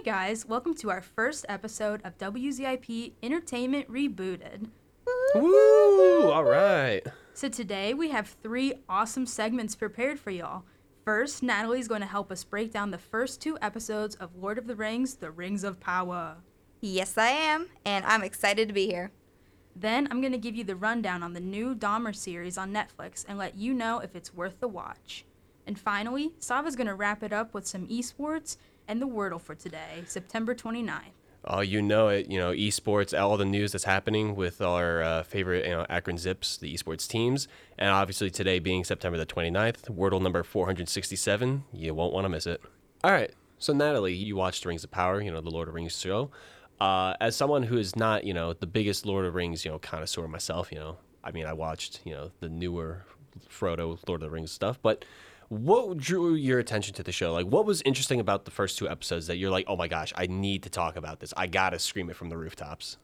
Hey guys, welcome to our first episode of WZIP Entertainment Rebooted. Woo! All right. So today we have three awesome segments prepared for y'all. First, Natalie's going to help us break down the first two episodes of Lord of the Rings: The Rings of Power. Yes, I am, and I'm excited to be here. Then I'm going to give you the rundown on the new Dahmer series on Netflix and let you know if it's worth the watch. And finally, Sava's going to wrap it up with some esports and the Wordle for today, September 29th. Oh, you know it. You know, esports, all the news that's happening with our uh, favorite, you know, Akron Zips, the esports teams. And obviously today being September the 29th, Wordle number 467. You won't want to miss it. All right. So, Natalie, you watched Rings of Power, you know, the Lord of Rings show. Uh, as someone who is not, you know, the biggest Lord of Rings, you know, connoisseur myself, you know, I mean, I watched, you know, the newer Frodo, Lord of the Rings stuff, but what drew your attention to the show? Like, what was interesting about the first two episodes that you're like, oh my gosh, I need to talk about this. I gotta scream it from the rooftops.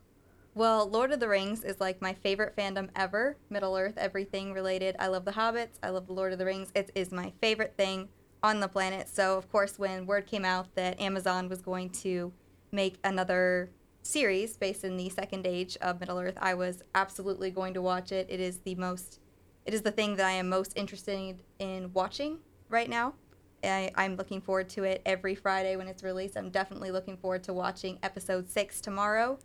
Well, Lord of the Rings is like my favorite fandom ever. Middle Earth, everything related. I love the Hobbits. I love the Lord of the Rings. It is my favorite thing on the planet. So, of course, when word came out that Amazon was going to make another series based in the second age of Middle Earth, I was absolutely going to watch it. It is the most, it is the thing that I am most interested in watching right now. I, I'm looking forward to it every Friday when it's released. I'm definitely looking forward to watching episode six tomorrow.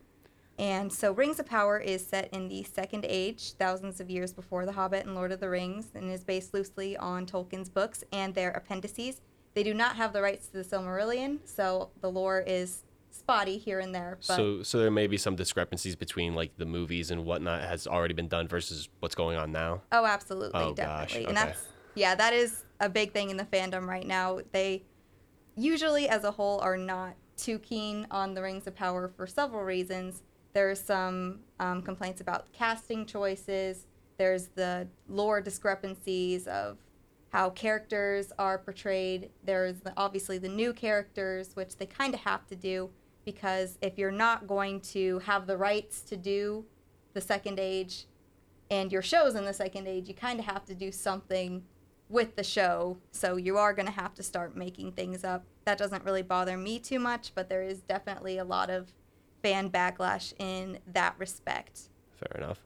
And so, Rings of Power is set in the Second Age, thousands of years before The Hobbit and Lord of the Rings, and is based loosely on Tolkien's books and their appendices. They do not have the rights to the Silmarillion, so the lore is spotty here and there. But So, so there may be some discrepancies between like the movies and whatnot has already been done versus what's going on now. oh, absolutely, Oh, gosh, definitely, okay. and that's yeah, that is a big thing in the fandom right now. They usually, as a whole, are not too keen on the Rings of Power for several reasons. There's some um, complaints about casting choices. There's the lore discrepancies of how characters are portrayed. There's the, obviously the new characters, which they kind of have to do because if you're not going to have the rights to do the Second Age and your show's in the Second Age, you kind of have to do something with the show. So you are going to have to start making things up. That doesn't really bother me too much, but there is definitely a lot of fan backlash in that respect. Fair enough.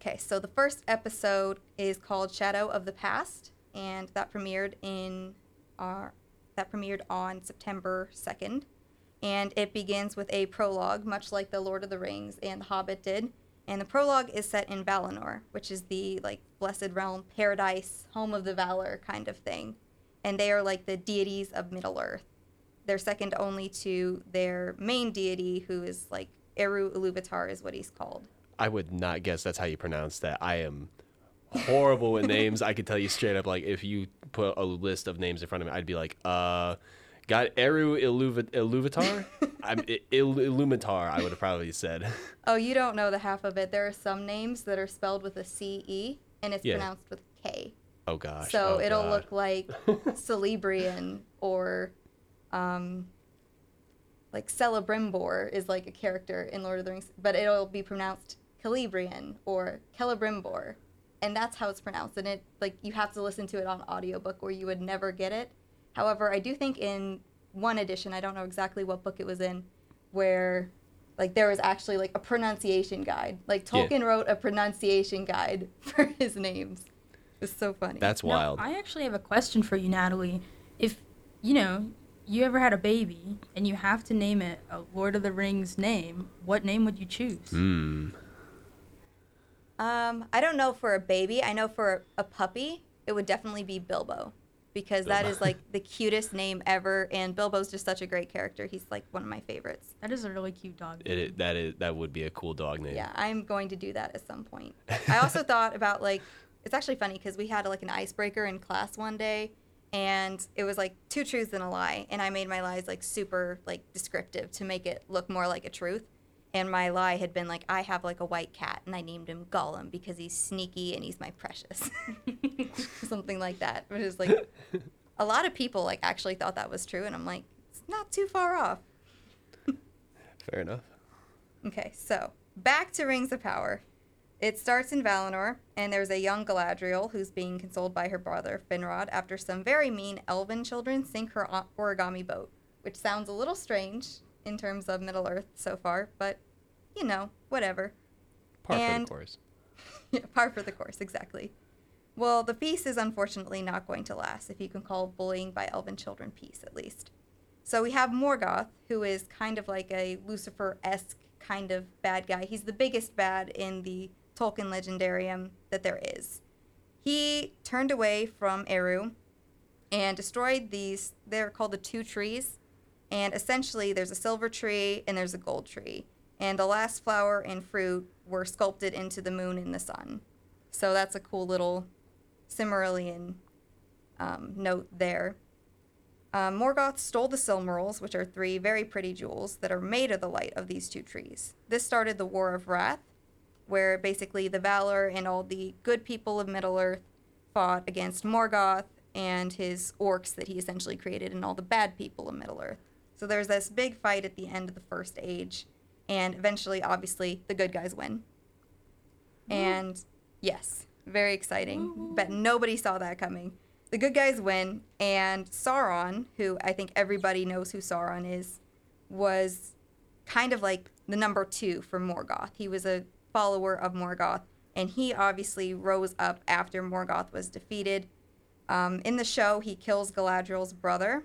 Okay, so the first episode is called Shadow of the Past, and that premiered in our that premiered on September second, and it begins with a prologue, much like the Lord of the Rings and The Hobbit did. And the prologue is set in Valinor, which is the like blessed realm, paradise, home of the Valar kind of thing, and they are like the deities of Middle Earth. They're second only to their main deity, who is like Eru Iluvatar, is what he's called. I would not guess that's how you pronounce that. I am horrible with names. I could tell you straight up, like if you put a list of names in front of me, I'd be like, uh, got Eru Iluva- Iluvatar? I'm I- Il- Illumitar. I would have probably said. Oh, you don't know the half of it. There are some names that are spelled with a C E and it's Yeah. pronounced with K. Oh gosh. So oh, it'll God. look like Celebrian or um like Celebrimbor is like a character in Lord of the Rings, but it'll be pronounced Celebrian or Celebrimbor. And that's how it's pronounced. And it like you have to listen to it on audiobook or you would never get it. However, I do think in one edition, I don't know exactly what book it was in, where like there was actually like a pronunciation guide. Like Yeah. Tolkien wrote a pronunciation guide for his names. It's so funny. That's Now, wild. I actually have a question for you, Natalie. If, you know, you ever had a baby and you have to name it a Lord of the Rings name, what name would you choose? Hmm. Um, I don't know for a baby. I know for a puppy, it would definitely be Bilbo, because that Bilbo. is like the cutest name ever, and Bilbo's just such a great character. He's like one of my favorites. That is a really cute dog. It, it that is that would be a cool dog name. Yeah, I'm going to do that at some point. I also thought about like it's actually funny because we had like an icebreaker in class one day, and it was like two truths and a lie, and I made my lies like super like descriptive to make it look more like a truth. And my lie had been like, I have like a white cat, and I named him Gollum because he's sneaky and he's my precious, something like that. Which is like, a lot of people like actually thought that was true, and I'm like, it's not too far off. Fair enough. Okay, so back to Rings of Power. It starts in Valinor, and there's a young Galadriel who's being consoled by her brother Finrod after some very mean elven children sink her origami boat. which sounds a little strange in terms of Middle Earth so far, but you know, whatever. Par for the course. Yeah, par for the course, exactly. Well, the peace is unfortunately not going to last, if you can call bullying by elven children peace, at least. So we have Morgoth, who is kind of like a Lucifer esque kind of bad guy. He's the biggest bad in the Tolkien legendarium that there is. He turned away from Eru and destroyed these, they're called the two trees. And essentially, there's a silver tree and there's a gold tree. And the last flower and fruit were sculpted into the moon and the sun. So that's a cool little Silmarillion um, note there. Um, Morgoth stole the Silmarils, which are three very pretty jewels that are made of the light of these two trees. This started the War of Wrath, where basically the Valar and all the good people of Middle Earth fought against Morgoth and his orcs that he essentially created and all the bad people of Middle Earth. So there's this big fight at the end of the First Age, and eventually, obviously, the good guys win. And yes, very exciting. But nobody saw that coming. The good guys win, and Sauron, who I think everybody knows who Sauron is, was kind of like the number two for Morgoth. He was a follower of Morgoth, and he obviously rose up after Morgoth was defeated. Um, in the show, he kills Galadriel's brother,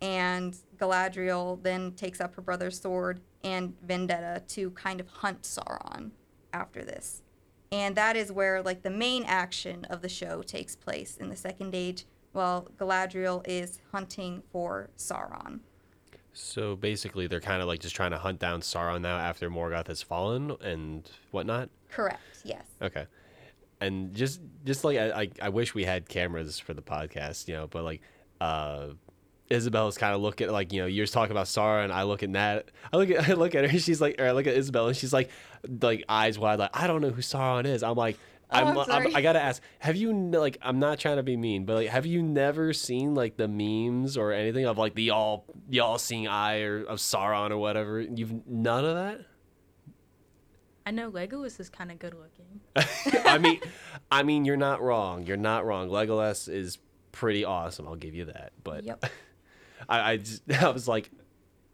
and Galadriel then takes up her brother's sword and vendetta to kind of hunt Sauron after this. And that is where like the main action of the show takes place in the second age while Galadriel is hunting for Sauron. So basically, they're kind of like just trying to hunt down Sauron now after Morgoth has fallen and whatnot. Correct. Yes. Okay. And just just like I, I I wish we had cameras for the podcast, you know, but like uh Isabelle's kind of look at like you know you're talking about Sauron and I look at Nat I look at I look at her she's like or I look at Isabelle and she's like like eyes wide like I don't know who Sauron is I'm like Oh, I'm, I'm I'm. I gotta ask have you like I'm not trying to be mean but like have you never seen like the memes or anything of like the all the all seeing eye or of Sauron or whatever you've none of that I know Legolas is kind of good looking. I mean, I mean, you're not wrong. You're not wrong. Legolas is pretty awesome. I'll give you that. But Yep. I, I, just, I was like,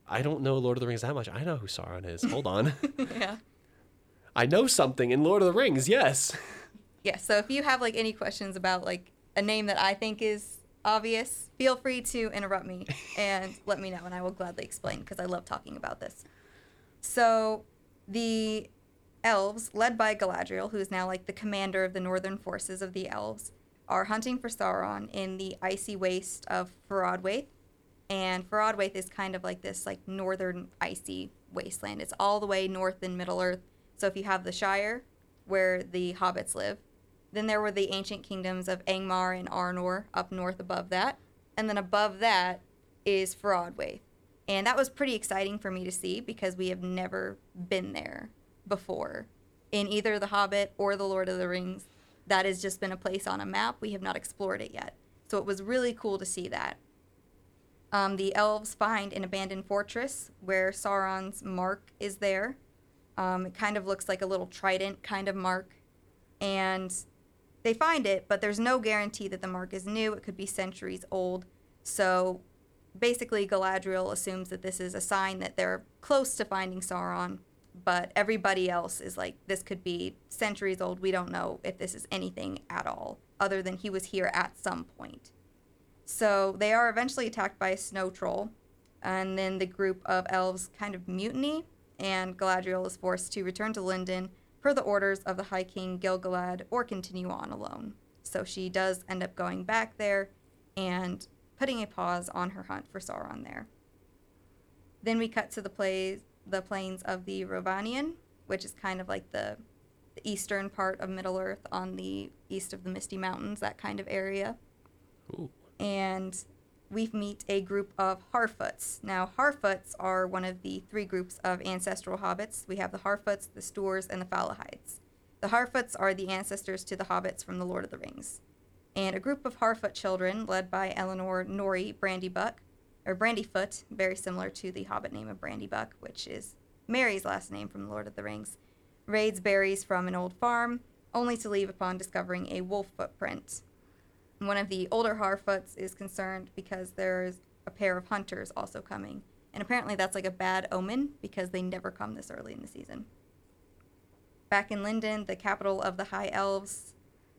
I don't know Lord of the Rings that much. I know who Sauron is. Hold on, yeah. I know something in Lord of the Rings. Yes. Yeah. So if you have like any questions about like a name that I think is obvious, feel free to interrupt me and let me know, and I will gladly explain because I love talking about this. So the elves, led by Galadriel, who is now like the commander of the northern forces of the elves, are hunting for Sauron in the icy waste of Forodwaith. And Forodwaith is kind of like this like northern icy wasteland. It's all the way north in Middle Earth. So if you have the Shire, where the hobbits live, then there were the ancient kingdoms of Angmar and Arnor up north above that. And then above that is Forodwaith. And that was pretty exciting for me to see because we have never been there before in either The Hobbit or The Lord of the Rings. That has just been a place on a map. We have not explored it yet. So it was really cool to see that. Um, the elves find an abandoned fortress where Sauron's mark is there. Um, it kind of looks like a little trident kind of mark. And they find it, but there's no guarantee that the mark is new. It could be centuries old. So basically, Galadriel assumes that this is a sign that they're close to finding Sauron, but everybody else is like, this could be centuries old. We don't know if this is anything at all, other than he was here at some point. So they are eventually attacked by a snow troll, and then the group of elves kind of mutiny, and Galadriel is forced to return to Lindon per the orders of the High King Gilgalad or continue on alone. So she does end up going back there and putting a pause on her hunt for Sauron there. Then we cut to the plays, the plains of the Rhovanion, which is kind of like the, the eastern part of Middle Earth on the east of the Misty Mountains, that kind of area Ooh. And we meet a group of Harfoots. Now, Harfoots are one of the three groups of ancestral hobbits. We have the Harfoots, the Stoors, and the Fallohides. The Harfoots are the ancestors to the hobbits from The Lord of the Rings. And a group of Harfoot children, led by Elanor Nori Brandybuck, or Brandyfoot, very similar to the hobbit name of Brandybuck, which is Merry's last name from The Lord of the Rings, raids berries from an old farm, only to leave upon discovering a wolf footprint one of the older Harfoots is concerned because there's a pair of hunters also coming. And apparently that's like a bad omen because they never come this early in the season. Back in Lindon, the capital of the High Elves,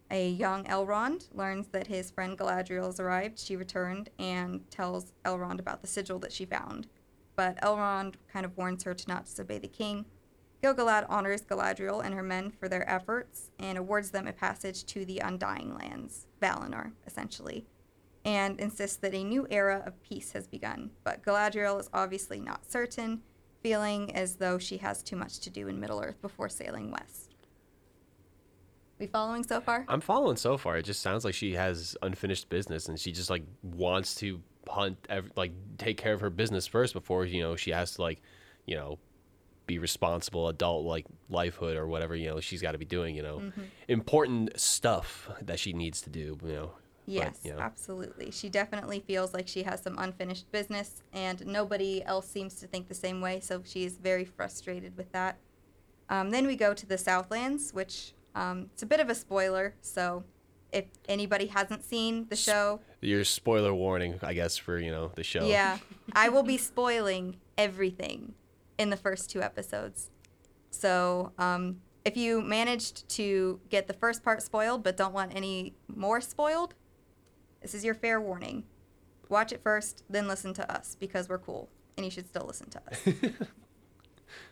a young Elrond learns that his friend Galadriel has arrived. She returned and tells Elrond about the sigil that she found. But Elrond kind of warns her to not disobey the king. Gil-galad honors Galadriel and her men for their efforts and awards them a passage to the Undying Lands, Valinor, essentially, and insists that a new era of peace has begun. But Galadriel is obviously not certain, feeling as though she has too much to do in Middle Earth before sailing west. We following so far? I'm following so far. It just sounds like she has unfinished business, and she just like wants to hunt, like take care of her business first before you know she has to like, you know, be responsible adult like lifehood or whatever you know she's got to be doing. You know, important stuff that she needs to do. You know. But, Yes, you know. absolutely. She definitely feels like she has some unfinished business, and nobody else seems to think the same way, so she's very frustrated with that. Um, then we go to the Southlands, which um, it's a bit of a spoiler, so if anybody hasn't seen the show, Your spoiler warning, I guess, for you know the show. yeah, I will be spoiling everything in the first two episodes. So um, if you managed to get the first part spoiled but don't want any more spoiled, this is your fair warning. Watch it first, then listen to us because we're cool and you should still listen to us.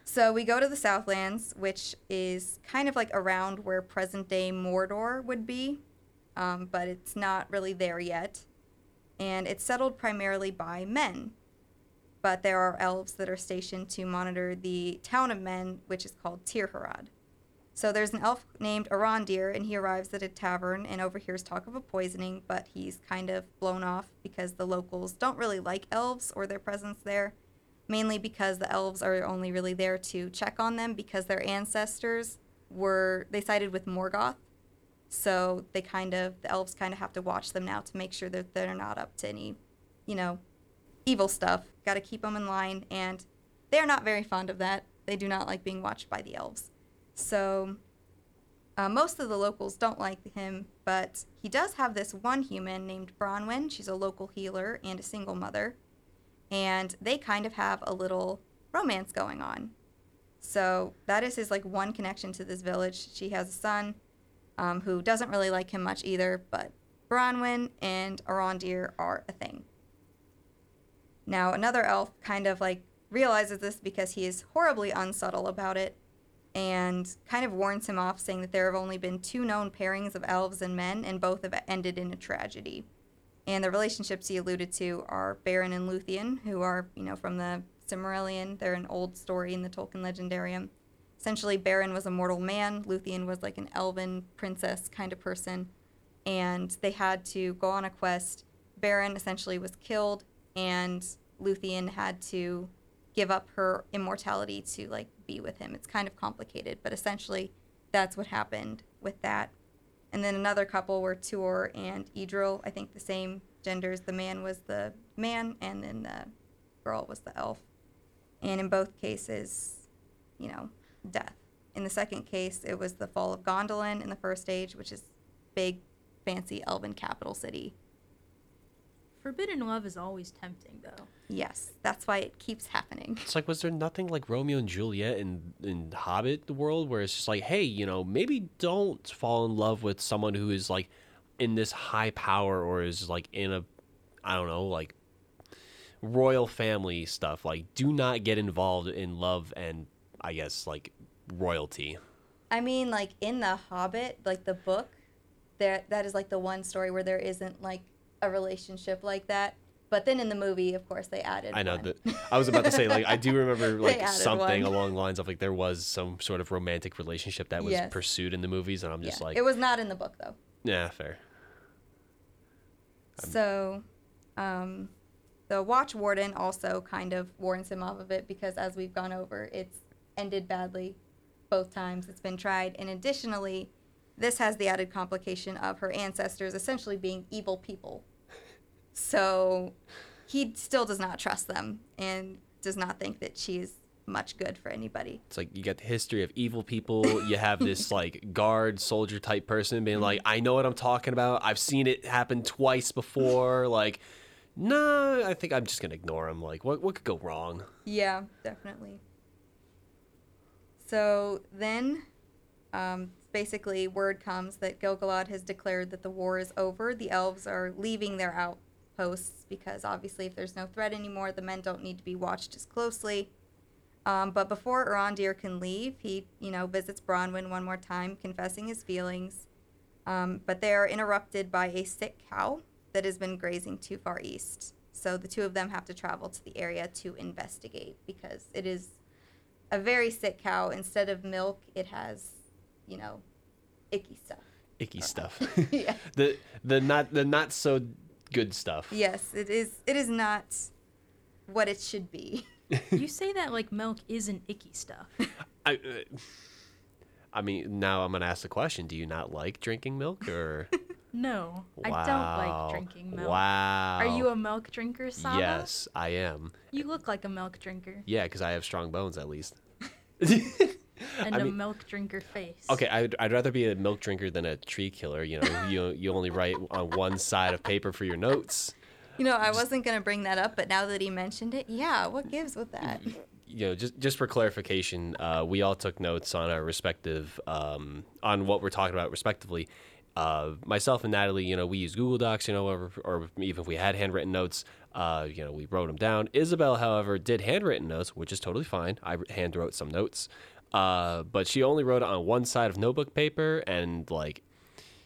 so we go to the Southlands, which is kind of like around where present day Mordor would be, um, but it's not really there yet. And it's settled primarily by men. But there are elves that are stationed to monitor the town of men, which is called Tirharad. So there's an elf named Arondir, and he arrives at a tavern and overhears talk of a poisoning, but he's kind of blown off because the locals don't really like elves or their presence there, mainly because the elves are only really there to check on them because their ancestors were they sided with Morgoth. So they kind of the elves kind of have to watch them now to make sure that they're not up to any, you know, evil stuff. Got to keep them in line, and they're not very fond of that. They do not like being watched by the elves. So uh, most of the locals don't like him, but he does have this one human named Bronwyn. She's a local healer and a single mother, and they kind of have a little romance going on. So that is his like one connection to this village. She has a son um, who doesn't really like him much either, but Bronwyn and Arondir are a thing. Now another elf kind of like realizes this because he is horribly unsubtle about it and kind of warns him off, saying that there have only been two known pairings of elves and men, and both have ended in a tragedy. And the relationships he alluded to are Beren and Luthien, who are, you know, from the Silmarillion. They're an old story in the Tolkien Legendarium. Essentially, Beren was a mortal man, Luthien was like an elven princess kind of person, and they had to go on a quest. Beren essentially was killed, and Luthien had to give up her immortality to like be with him. It's kind of complicated, but essentially that's what happened with that. And then another couple were Tuor and Idril. I think the same genders. The man was the man, and then the girl was the elf. And in both cases, you know, death. In the second case, it was the fall of Gondolin in the first age, which is big, fancy elven capital city. Forbidden love is always tempting, though. Yes, that's why it keeps happening. It's like, was there nothing like Romeo and Juliet in in Hobbit the world where it's just like, hey, you know, maybe don't fall in love with someone who is like in this high power or is like in a, I don't know, like royal family stuff. Like, do not get involved in love and I guess like royalty. I mean, like in the Hobbit, like the book, that that is like the one story where there isn't like a relationship like that. But then in the movie, of course, they added. I know one. that I was about to say like I do remember like something one. along the lines of like there was some sort of romantic relationship that was Yes. pursued in the movies and I'm Yeah, just like it was not in the book though. yeah fair So, um, the Watch Warden also kind of warns him off of it because, as we've gone over, it's ended badly both times it's been tried. And additionally, this has the added complication of her ancestors essentially being evil people. So, he still does not trust them and does not think that she's much good for anybody. It's like you got the history of evil people. You have this like guard soldier type person being like, I know what I'm talking about. I've seen it happen twice before. Like, No, I think I'm just gonna ignore him. Like, what what could go wrong? Yeah, definitely. So then, um, basically, word comes that Gilgalad has declared that the war is over. The elves are leaving their outposts because obviously, if there's no threat anymore, the men don't need to be watched as closely. Um, but before Arondir can leave, he, you know, visits Bronwyn one more time, confessing his feelings. Um, but they are interrupted by a sick cow that has been grazing too far east. So the two of them have to travel to the area to investigate because it is a very sick cow. Instead of milk, it has, you know, icky stuff. Icky stuff. yeah. the the not the not so good stuff. Yes, it is. It is not what it should be. you say that like milk isn't icky stuff. I, uh, I mean, now I'm gonna ask the question: Do you not like drinking milk, or No, I don't like drinking milk. Wow. Are you a milk drinker, Sava? Yes, I am. You look like a milk drinker Yeah, because I have strong bones at least. and I a mean- milk drinker face. Okay, I'd, I'd rather be a milk drinker than a tree killer. You know, you you only write on one side of paper for your notes. You know, I wasn't gonna bring that up, but now that he mentioned it, yeah, what gives with that? You know, just just for clarification, uh, we all took notes on our respective um, on what we're talking about respectively. Uh, myself and Natalie, you know, we use Google Docs, you know, or, or even if we had handwritten notes, uh, you know, we wrote them down. Isabelle, however, did handwritten notes, which is totally fine. I hand wrote some notes, uh, but she only wrote it on one side of notebook paper, and like,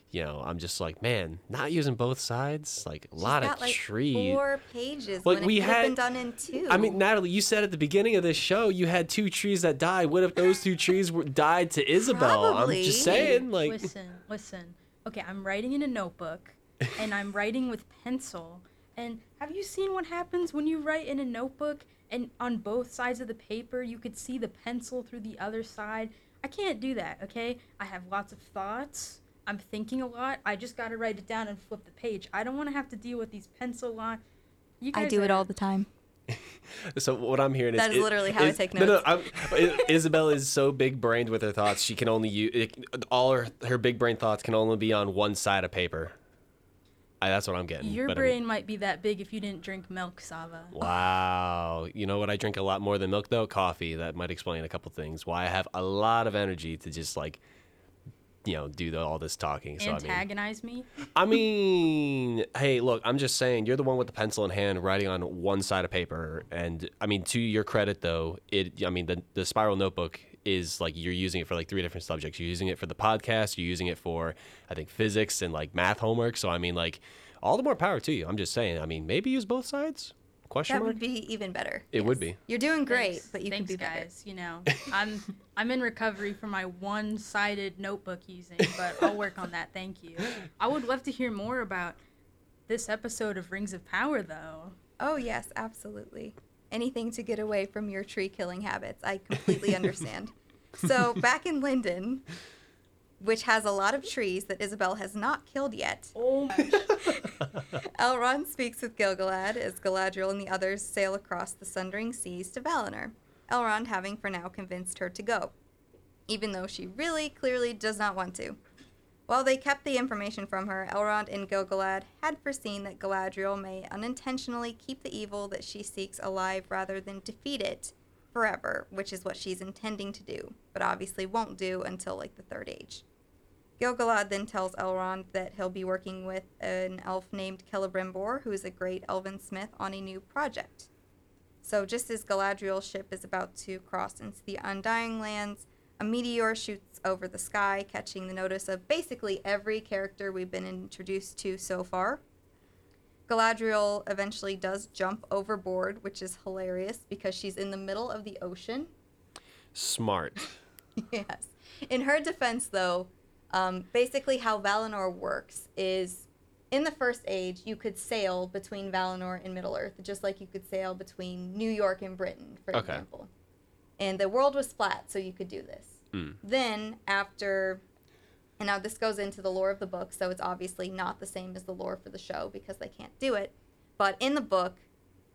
you know, I'm just like, man, not using both sides, like a lot She's of like, trees. Four pages Like, when we it could been had- done in two. I mean, Natalie, you said at the beginning of this show you had two trees that died. What if those two trees were died to Isabelle? Probably. I'm just saying, like, listen, listen. Okay, I'm writing in a notebook, and I'm writing with pencil. And have you seen what happens when you write in a notebook and on both sides of the paper you could see the pencil through the other side? I can't do that, okay? I have lots of thoughts. I'm thinking a lot. I just gotta write it down and flip the page. I don't want to have to deal with these pencil lines. You guys I guys do it all the time. so what I'm hearing is That is i- literally how I is- take No, no, notes. I'm, I- Isabelle is so big brained with her thoughts. She can only use it, all her her big brain thoughts can only be on one side of paper. I, that's what I'm getting. Your but I mean- brain might be that big if you didn't drink milk, Sava. Wow. You know what? I drink a lot more than milk, though. Coffee. That might explain a couple things. Why I have a lot of energy to just like, you know, do the, all this talking. So I mean, Antagonize me? I mean, hey, look, I'm just saying, you're the one with the pencil in hand, writing on one side of paper, and I mean, to your credit, though, it, I mean, the the spiral notebook is like you're using it for like three different subjects. You're using it for the podcast. You're using it for, I think, physics and like math homework. So I mean, like, all the more power to you. I'm just saying. I mean, maybe use both sides. Question That mark. would be even better. It would be. You're doing great, Thanks- but you thanks, could be better. You know, I'm I'm in recovery from my one-sided notebook using, but I'll work on that. Thank you. I would love to hear more about this episode of Rings of Power, though. Oh yes, absolutely. Anything to get away from your tree killing habits. I completely understand. so back in Lindon, which has a lot of trees that Isabelle has not killed yet, Oh, Elrond speaks with Gilgalad as Galadriel and the others sail across the sundering seas to Valinor, Elrond having for now convinced her to go, even though she really clearly does not want to. While they kept the information from her, Elrond and Gilgalad had foreseen that Galadriel may unintentionally keep the evil that she seeks alive rather than defeat it forever, which is what she's intending to do, but obviously won't do until like the Third Age. Gilgalad then tells Elrond that he'll be working with an elf named Celebrimbor, who is a great elven smith, on a new project. So, just as Galadriel's ship is about to cross into the Undying Lands, a meteor shoots over the sky, catching the notice of basically every character we've been introduced to so far. Galadriel eventually does jump overboard, which is hilarious because she's in the middle of the ocean. Smart. yes. In her defense, though, um, basically how Valinor works is in the First Age, you could sail between Valinor and Middle Earth, just like you could sail between New York and Britain, for Okay. example. And the world was flat, so you could do this. Mm. Then, after. And now this goes into the lore of the book, so it's obviously not the same as the lore for the show because they can't do it. But in the book,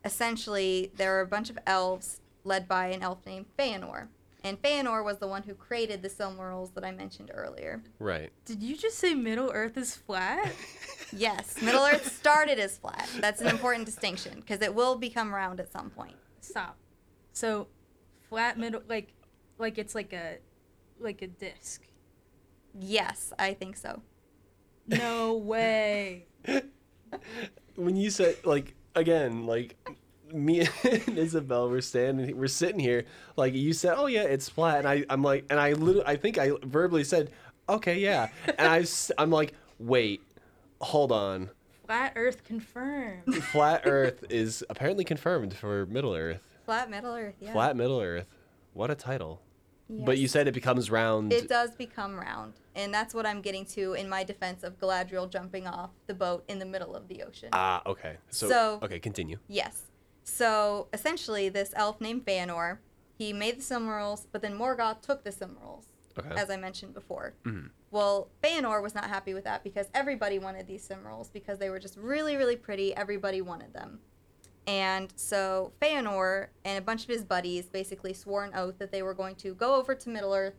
essentially, there are a bunch of elves led by an elf named Feanor. And Feanor was the one who created the Silmarils that I mentioned earlier. Right. did you just say Middle Earth is flat? Yes, Middle Earth started as flat. That's an important distinction because it will become round at some point. Stop. So, flat middle, like, like it's like a, like a disc. Yes, I think so. No way. when you said like again like me and Isabelle were standing we're sitting here like you said oh yeah it's flat and I I'm like and I literally I think I verbally said okay yeah and I s- I'm like wait hold on Flat Earth confirmed. flat earth is apparently confirmed for middle earth Flat Middle Earth, yeah. flat middle earth what a title but you said it becomes round It does become round, and that's what I'm getting to in my defense of Galadriel jumping off the boat in the middle of the ocean. ah okay so, So- okay continue Yes. So essentially, this elf named Feanor, he made the Silmarils, but then Morgoth took the Silmarils, okay as I mentioned before. Mhm. Well, Feanor was not happy with that because everybody wanted these Silmarils because they were just really, really pretty. Everybody wanted them. And so Feanor and a bunch of his buddies basically swore an oath that they were going to go over to Middle Earth,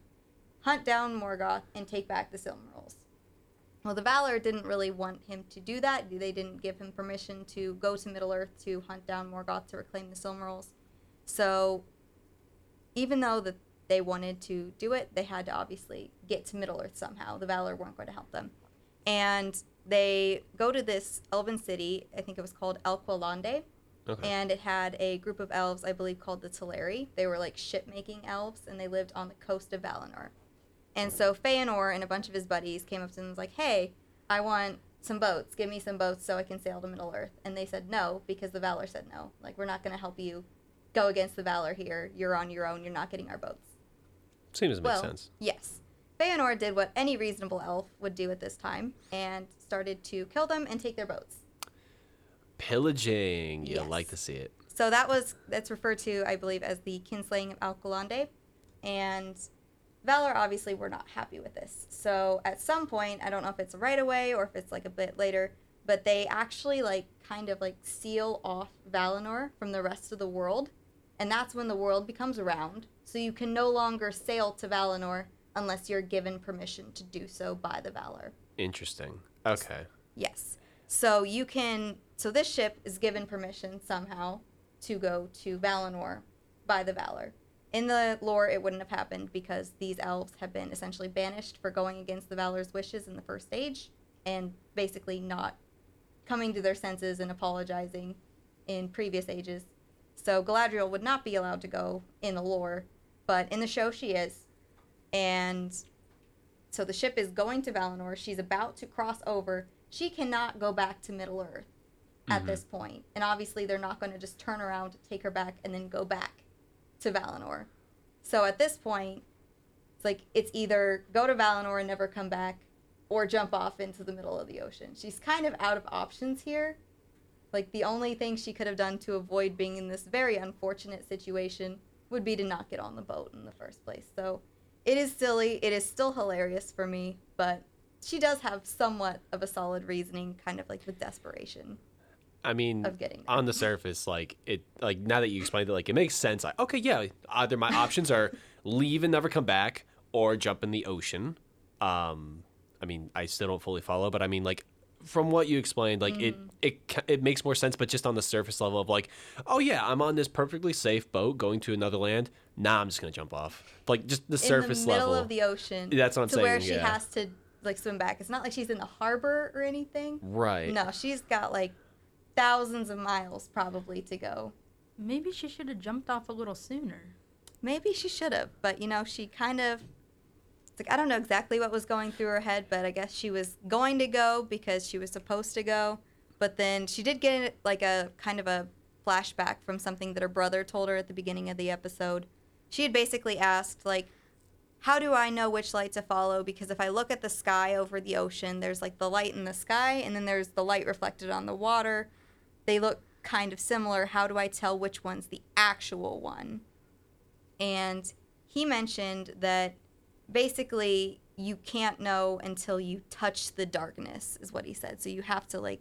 hunt down Morgoth, and take back the Silmarils. Well, the Valar didn't really want him to do that. They didn't give him permission to go to Middle Earth to hunt down Morgoth to reclaim the Silmarils. So, even though that they wanted to do it, they had to obviously get to Middle Earth somehow. The Valar weren't going to help them, and they go to this elven city. I think it was called Alqualonde, okay and it had a group of elves, I believe, called the Teleri. They were like ship making elves, and they lived on the coast of Valinor. And so Feanor and a bunch of his buddies came up to them and was like, "Hey, I want some boats. Give me some boats so I can sail to Middle Earth." And they said no because the Valar said no. Like, we're not going to help you go against the Valar here. You're on your own. You're not getting our boats. seems to make well, sense yes. Feanor did what any reasonable elf would do at this time and started to kill them and take their boats. Pillaging you Yes. like to see it So that was that's referred to, I believe, as the kinslaying of Alqualonde, and Valar obviously were not happy with this. So at some point, I don't know if it's right away or if it's like a bit later, but they actually like kind of like seal off Valinor from the rest of the world, and that's when the world becomes round. So you can no longer sail to Valinor unless you're given permission to do so by the Valar. interesting okay Yes. So you can. So this ship is given permission somehow to go to Valinor by the Valar. In the lore, it wouldn't have happened because these elves have been essentially banished for going against the Valar's wishes in the first age and basically not coming to their senses and apologizing in previous ages. So Galadriel would not be allowed to go in the lore, but in the show she is. And so the ship is going to Valinor. She's about to cross over. She cannot go back to Middle Earth at Mhm. this point. And obviously, they're not going to just turn around, take her back, and then go back to Valinor. So at this point, it's like it's either go to Valinor and never come back, or jump off into the middle of the ocean. She's kind of out of options here. Like the only thing she could have done to avoid being in this very unfortunate situation would be to not get on the boat in the first place. So it is silly. It is still hilarious for me, but she does have somewhat of a solid reasoning, kind of like with desperation I mean, of getting there. on the surface, like it, like now that you explained it, like it makes sense. Like, okay, yeah, either my options are leave and never come back, or jump in the ocean. Um, I mean, I still don't fully follow, but I mean, like from what you explained, like it, Mm-hmm. it, ca- it makes more sense. But just on the surface level of like, oh yeah, I'm on this perfectly safe boat going to another land. Nah, I'm just gonna jump off. Like just the surface in the middle level. of the ocean. That's what I'm to where she yeah. has to like swim back. It's not like she's in the harbor or anything. right. No, she's got like thousands of miles probably to go. Maybe she should have jumped off a little sooner. Maybe she should have, but you know, she kind of. It's like I don't know exactly what was going through her head, but I guess she was going to go because she was supposed to go. But then she did get like a kind of a flashback from something that her brother told her at the beginning of the episode. She had basically asked like, "How do I know which light to follow? Because if I look at the sky over the ocean, there's like the light in the sky, and then there's the light reflected on the water. They look kind of similar. How do I tell which one's the actual one?" and he mentioned that basically you can't know until you touch the darkness is what he said so you have to like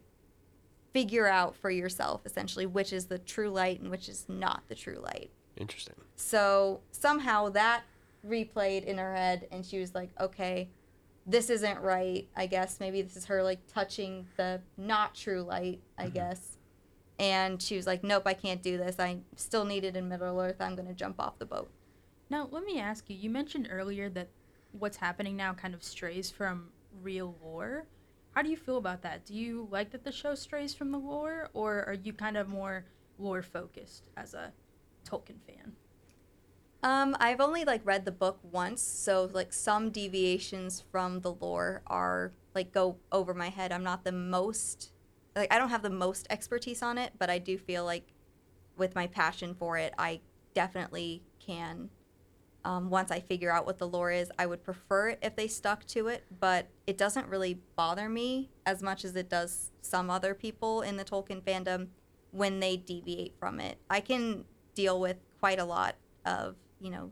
figure out for yourself essentially which is the true light and which is not the true light Interesting. so somehow that replayed in her head and she was like okay this isn't right. I guess maybe this is her like touching the not true light. I Mm-hmm. guess. And she was like, "Nope, I can't do this. I still needed in Middle Earth. I'm gonna jump off the boat." Now, let me ask you. You mentioned earlier that what's happening now kind of strays from real lore. How do you feel about that? Do you like that the show strays from the lore, or are you kind of more lore focused as a Tolkien fan? Um, I've only like read the book once, so like some deviations from the lore are like go over my head. I'm not the most like I don't have the most expertise on it, but I do feel like with my passion for it, I definitely can. Um, once I figure out what the lore is, I would prefer it if they stuck to it, but it doesn't really bother me as much as it does some other people in the Tolkien fandom when they deviate from it. I can deal with quite a lot of, you know,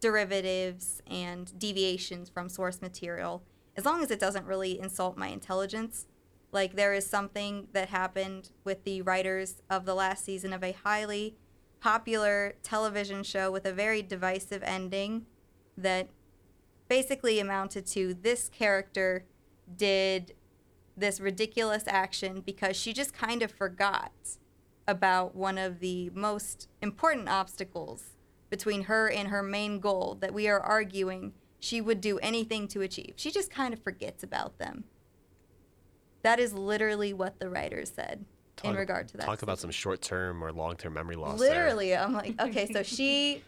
derivatives and deviations from source material as long as it doesn't really insult my intelligence. Like there is something that happened with the writers of the last season of a highly popular television show with a very divisive ending that basically amounted to this character did this ridiculous action because she just kind of forgot about one of the most important obstacles between her and her main goal that we are arguing she would do anything to achieve. She just kind of forgets about them. That is literally what the writers said in regard to that. Talk about some short term or long term memory loss. there. Literally, I'm like, okay, so she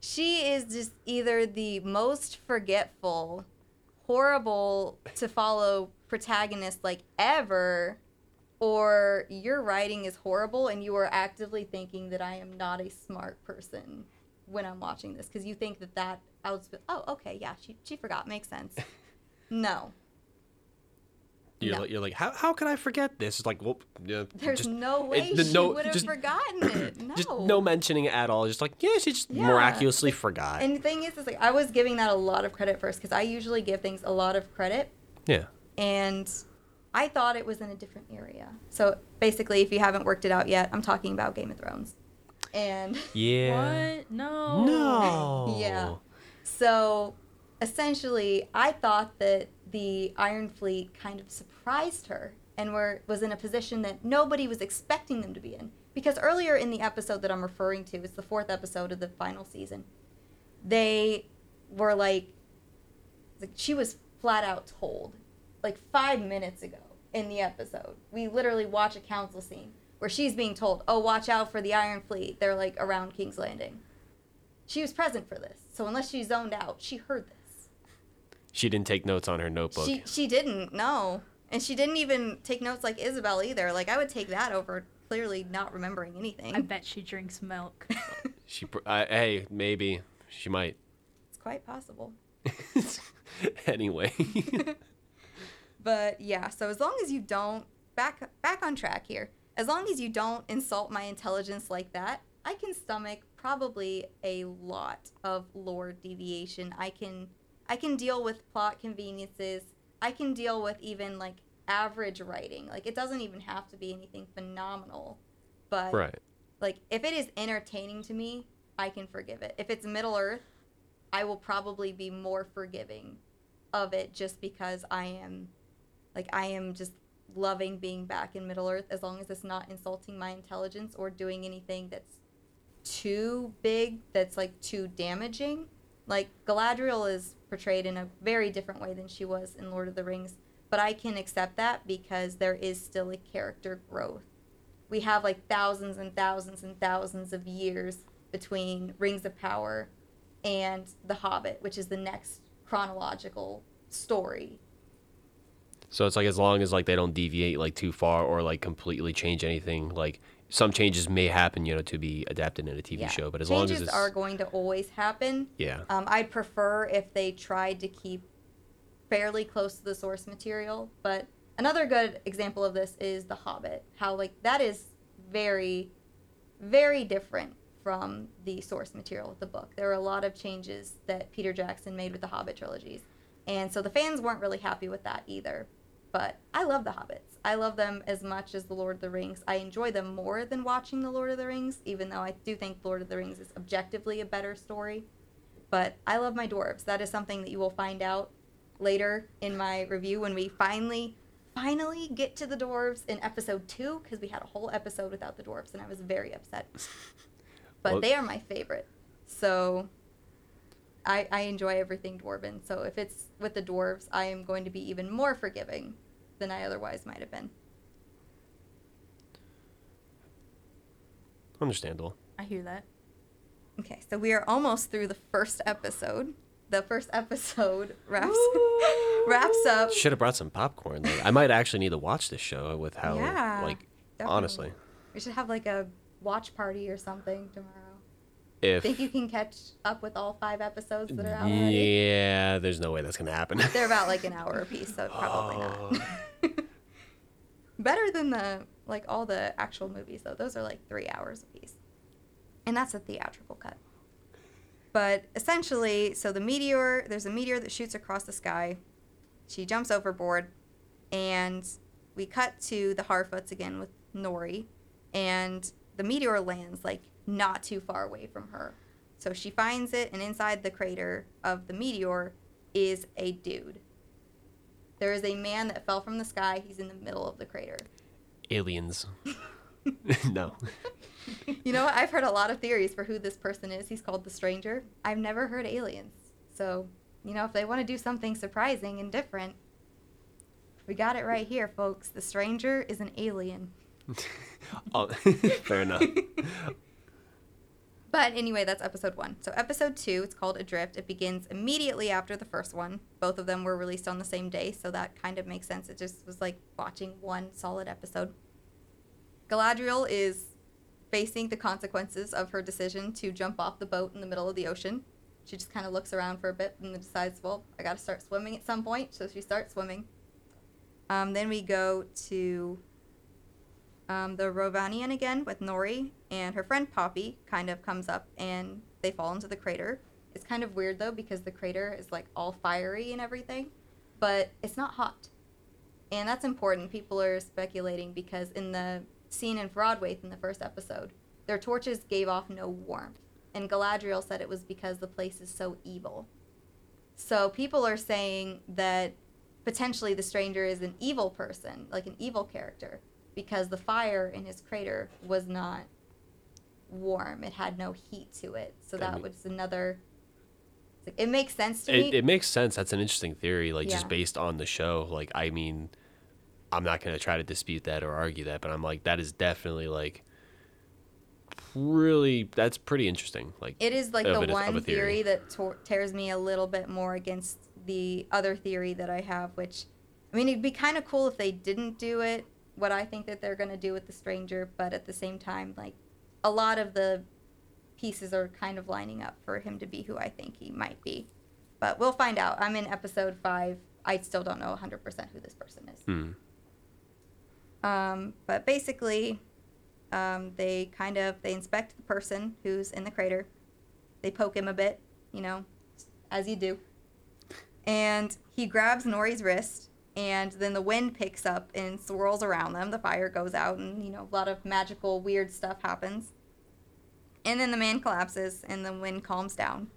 she is just either the most forgetful, horrible to follow protagonist like ever, or your writing is horrible and you are actively thinking that I am not a smart person when I'm watching this because you think that that I was oh okay yeah she she forgot makes sense. No, You're, No. like, you're like, how, how can I forget this? It's like, well, yeah, there's just, no way it- the- she no- would have just- forgotten it. No, just no mentioning it at all. Just like, yeah, she just Yeah. miraculously forgot. And the thing is, is like I was giving that a lot of credit first because I usually give things a lot of credit, yeah. and I thought it was in a different area. So basically, if you haven't worked it out yet, I'm talking about Game of Thrones, and Yeah. What? No. No. Yeah. so essentially, I thought that the Iron Fleet kind of surprised her and were was in a position that nobody was expecting them to be in. Because earlier in the episode that I'm referring to, it's the fourth episode of the final season. They were like, like she was flat out told, like five minutes ago in the episode. We literally watch a council scene where she's being told, "Oh, watch out for the Iron Fleet. They're like around King's Landing." She was present for this, so unless she zoned out, she heard this. She didn't take notes on her notebook. She she didn't no, and she didn't even take notes like Isabelle either. Like I would take that over clearly not remembering anything. I bet she drinks milk. She, pr- uh, hey, maybe she might. it's quite possible. anyway, But yeah, so as long as you don't back back on track here, as long as you don't insult my intelligence like that, I can stomach probably a lot of lore deviation. I can I can deal with plot conveniences. I can deal with even like average writing. Like it doesn't even have to be anything phenomenal. But right. like if it is entertaining to me, I can forgive it. If it's Middle Earth, I will probably be more forgiving of it just because I am like I am just loving being back in Middle Earth as long as it's not insulting my intelligence or doing anything that's too big that's like too damaging. Like Galadriel is portrayed in a very different way than she was in Lord of the Rings, but I can accept that because there is still a character growth. We have like thousands and thousands and thousands of years between Rings of Power and The Hobbit, which is the next chronological story. So it's like as long as like they don't deviate like too far or like completely change anything, like some changes may happen, you know, to be adapted in a TV Yeah. show. But as Changes long as it's are going to always happen. yeah, Um, I'd prefer if they tried to keep fairly close to the source material. But another good example of this is The Hobbit. How like that is very, very different from the source material of the book. There are a lot of changes that Peter Jackson made with the Hobbit trilogies, and so the fans weren't really happy with that either. But I love the Hobbits. I love them as much as the Lord of the Rings. I enjoy them more than watching the Lord of the Rings, even though I do think Lord of the Rings is objectively a better story but I love my dwarves. That is something that you will find out later in my review when we finally finally get to the dwarves in episode two because we had a whole episode without the dwarves and I was very upset. But Well- they are my favorite. So I, I enjoy everything dwarven. So if it's with the dwarves, I am going to be even more forgiving than I otherwise might have been. Understandable. I hear that. Okay, so we are almost through the first episode. The first episode wraps wraps up. Should have brought some popcorn. Like, I might actually need to watch this show with how, Yeah, like, definitely. honestly, We should have like a watch party or something tomorrow. If Think you can catch up with all five episodes that are out already? yeah, there's no way that's gonna happen. They're about like an hour apiece, so probably not. Oh. Better than the like all the actual movies though. Those are like three hours apiece, and that's a theatrical cut. But essentially, so the meteor, there's a meteor that shoots across the sky. She jumps overboard, and we cut to the Harfoots again with Nori, and the meteor lands like not too far away from her. So she finds it, and inside the crater of the meteor is a dude. There is a man that fell from the sky. He's in the middle of the crater. Aliens. no. You know what? I've heard a lot of theories for who this person is. He's called the Stranger. I've never heard aliens. So, you know, if they want to do something surprising and different, we got it right here, folks. The Stranger is an alien. Oh, fair enough. But anyway, that's episode one. So, episode two, it's called Adrift. It begins immediately after the first one. Both of them were released on the same day, so that kind of makes sense. It just was like watching one solid episode. Galadriel is facing the consequences of her decision to jump off the boat in the middle of the ocean. She just kind of looks around for a bit and then decides, well, I got to start swimming at some point. So she starts swimming. Um, then we go to um, the Rhovanion again with Nori and her friend Poppy kind of comes up and they fall into the crater. It's kind of weird though because the crater is like all fiery and everything, but it's not hot. And that's important. People are speculating because in the scene in Forodwaith in the first episode, their torches gave off no warmth. And Galadriel said it was because the place is so evil. So people are saying that potentially the stranger is an evil person, like an evil character, because the fire in his crater was not warm. It had no heat to it. So I that mean- was another. like- It makes sense to me. It, it makes sense. That's an interesting theory, like Yeah. just based on the show. Like, I mean, I'm not gonna try to dispute that or argue that, but I'm like, that is definitely like really that's pretty interesting. Like, It is like the it- one a theory, that tor- tears me a little bit more against the other theory that I have, which, I mean, it'd be kind of cool if they didn't do it, what I think that they're going to do with the stranger, but at the same time, like, a lot of the pieces are kind of lining up for him to be who I think he might be. But we'll find out. I'm in episode five. I still don't know 100% who this person is. hmm. Um, but basically, um, they kind of they inspect the person who's in the crater. They poke him a bit, you know, as you do. And he grabs Nori's wrist, and then the wind picks up and swirls around them. The fire goes out, and you know, a lot of magical, weird stuff happens. And then the man collapses, and the wind calms down.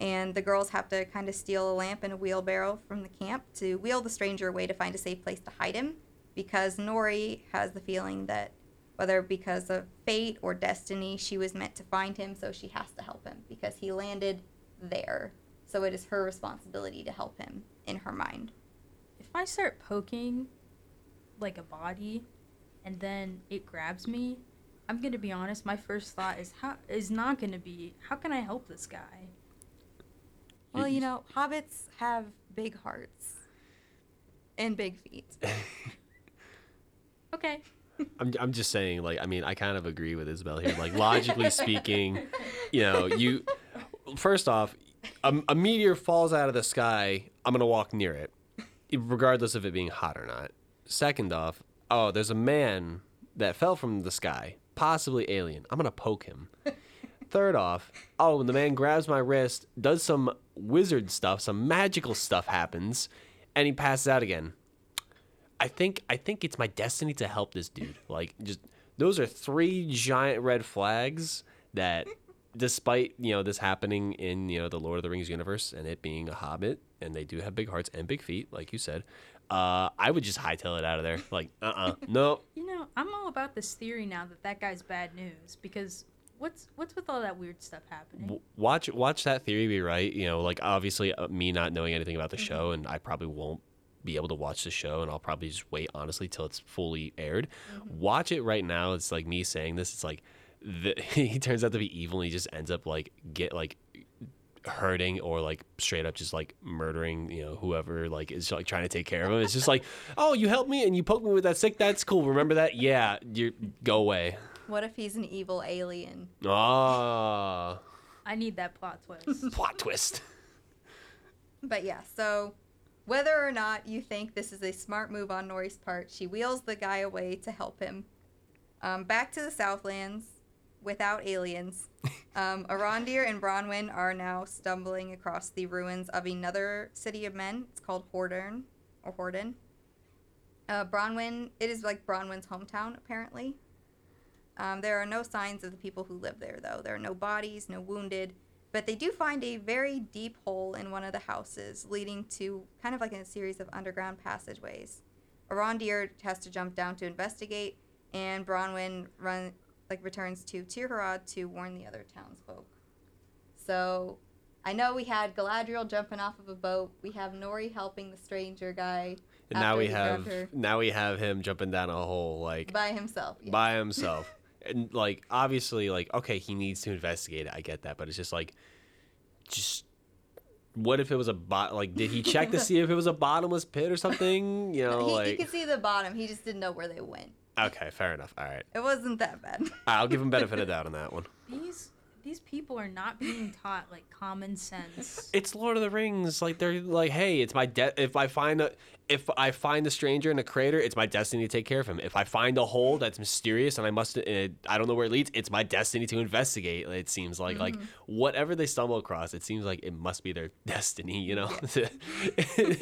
And the girls have to kind of steal a lamp and a wheelbarrow from the camp to wheel the stranger away to find a safe place to hide him because Nori has the feeling that whether because of fate or destiny, she was meant to find him, so she has to help him because he landed there. So it is her responsibility to help him in her mind. If I start poking like a body and then it grabs me, I'm gonna be honest, my first thought is how is not gonna be how can I help this guy? Well, you know, hobbits have big hearts and big feet. Okay. I'm I'm just saying, like, I mean, I kind of agree with Isabelle here. Like, logically speaking, you know, you first off, a, a meteor falls out of the sky. I'm gonna walk near it, regardless of it being hot or not. Second off, oh, there's a man that fell from the sky, possibly alien. I'm gonna poke him. Third off, oh, when the man grabs my wrist, does some wizard stuff, some magical stuff happens, and he passes out again. I think I think it's my destiny to help this dude. Like just those are three giant red flags that despite you know this happening in you know the Lord of the Rings universe and it being a Hobbit, and they do have big hearts and big feet, like you said, uh, I would just hightail it out of there. Like, uh, uh no. You know, I'm all about this theory now that that guy's bad news because what's what's with all that weird stuff happening? Watch watch that theory be right. You know, like obviously uh, me not knowing anything about the show, and I probably won't be able to watch the show, and I'll probably just wait honestly till it's fully aired. Watch it right now. It's like me saying this. It's like the, he turns out to be evil, and he just ends up like get like hurting or like straight up just like murdering you know whoever like is like trying to take care of him. It's just like oh you helped me and you poked me with that stick. That's cool. Remember that? Yeah you go away. What if he's an evil alien? ah. I need that plot twist. plot twist. But yeah, so whether or not you think this is a smart move on Nori's part, she wheels the guy away to help him. Um, back to the Southlands without aliens. Um, Arondir and Bronwyn are now stumbling across the ruins of another city of men. It's called Hordern or Horden. Uh, Bronwyn, it is like Bronwyn's hometown apparently. Um, there are no signs of the people who live there, though. There are no bodies, no wounded, but they do find a very deep hole in one of the houses, leading to kind of like a series of underground passageways. Arondir has to jump down to investigate, and Bronwyn run like returns to Tirharad to warn the other townsfolk. So, I know we had Galadriel jumping off of a boat. We have Nori helping the stranger guy And now we have now we have him jumping down a hole like by himself. yeah. by himself. and like obviously like okay, he needs to investigate it. I get that, but it's just like just what if it was a bot like did he check to see if it was a bottomless pit or something? You know, he, like you could see the bottom. He just didn't know where they went. Okay, fair enough. All right. It wasn't that bad. I'll give him benefit of doubt on that one. these these people are not being taught like common sense. It's Lord of the Rings. Like they're like, hey, it's my debt. if I find a if I find a stranger in a crater, it's my destiny to take care of him. If I find a hole that's mysterious and I must uh, I don't know where it leads, it's my destiny to investigate. It seems like like whatever they stumble across, it seems like it must be their destiny, you know, to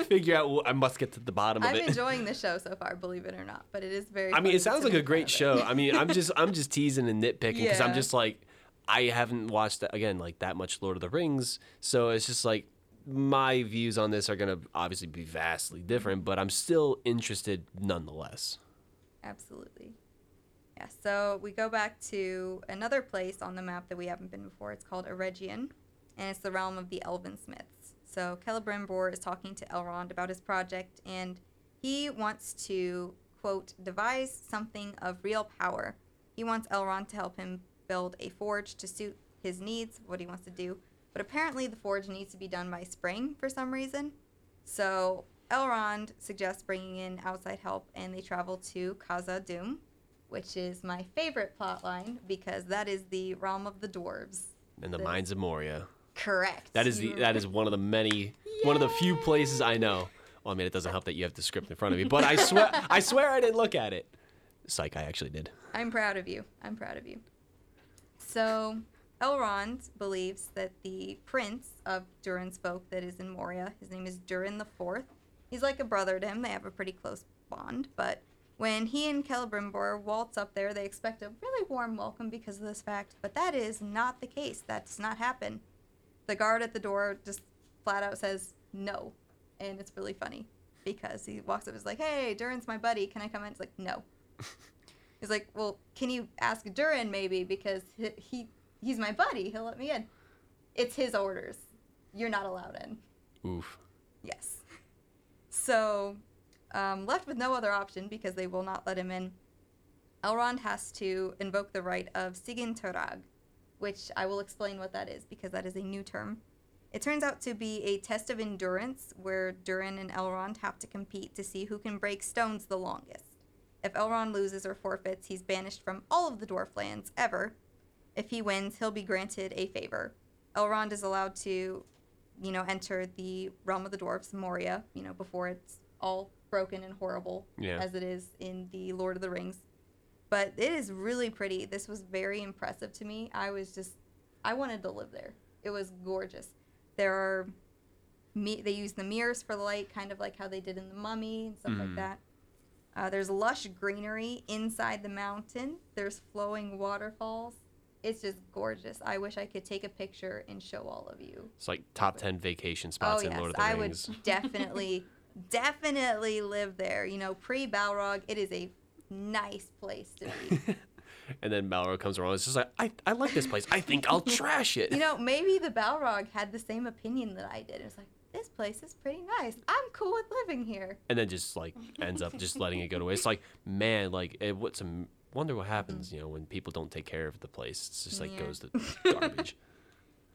figure out. wh- I must get to the bottom of it. I'm enjoying the show so far, believe it or not. But it is very. I mean, it sounds like a great show. I mean, I'm just I'm just teasing and nitpicking because I'm just like I haven't watched again like that much Lord of the Rings, so it's just like my views on this are gonna obviously be vastly different, but I'm still interested nonetheless. Absolutely. Yeah. So we go back to another place on the map that we haven't been before. It's called Eregion, and it's the realm of the Elven Smiths. So Celebrimbor is talking to Elrond about his project, and he wants to quote devise something of real power. He wants Elrond to help him build a forge to suit his needs, what he wants to do. But apparently, the forge needs to be done by spring for some reason. So Elrond suggests bringing in outside help, and they travel to Khazad Dûm, which is my favorite plot line because that is the realm of the dwarves. And the The- mines of Moria, Correct. that is the that is one of the many one of the few places I know. Well, I mean, it doesn't help that you have the script in front of me, but I swear I swear I didn't look at it. Psych, I actually did. I'm proud of you. I'm proud of you. So, Elrond believes that the prince of Durin's folk that is in Moria, his name is Durin the Fourth. He's like a brother to him. They have a pretty close bond. But when he and Celebrimbor waltz up there, they expect a really warm welcome because of this fact. But that is not the case. That does not happen. The guard at the door just flat out says no, and it's really funny because he walks up and is like, "Hey, Durin's my buddy. Can I come in?" It's like, "No." He's like, "Well, can you ask Durin maybe because he, he he's my buddy. He'll let me in." It's his orders. You're not allowed in. Oof. Yes. So, um, left with no other option because they will not let him in, Elrond has to invoke the right of Sigin-tarâg, which I will explain what that is because that is a new term. It turns out to be a test of endurance where Durin and Elrond have to compete to see who can break stones the longest. If Elrond loses or forfeits, he's banished from all of the dwarf lands ever. If he wins, he'll be granted a favor. Elrond is allowed to, you know, enter the realm of the dwarves, Moria, you know, before it's all broken and horrible Yeah. as it is in the Lord of the Rings. But it is really pretty. This was very impressive to me. I was just, I wanted to live there. It was gorgeous. There are, me, they use the mirrors for the light, kind of like how they did in the Mummy and stuff like Mhm. that. Uh, there's lush greenery inside the mountain. There's flowing waterfalls. It's just gorgeous. I wish I could take a picture and show all of you. It's like top ten vacation spots oh in yes, Lord of the I Rings. would definitely, definitely live there. You know, pre Balrog, it is a nice place to be. and then Balrog comes around. It's just like I, I like this place. I think I'll trash it. you know, maybe the Balrog had the same opinion that I did. It was like, this place is pretty nice. I'm cool with living here. and then just like ends up just letting it go to waste. It's like man, like it, what's a wonder what happens, you know, when people don't take care of the place. It's just like Yeah. goes to garbage.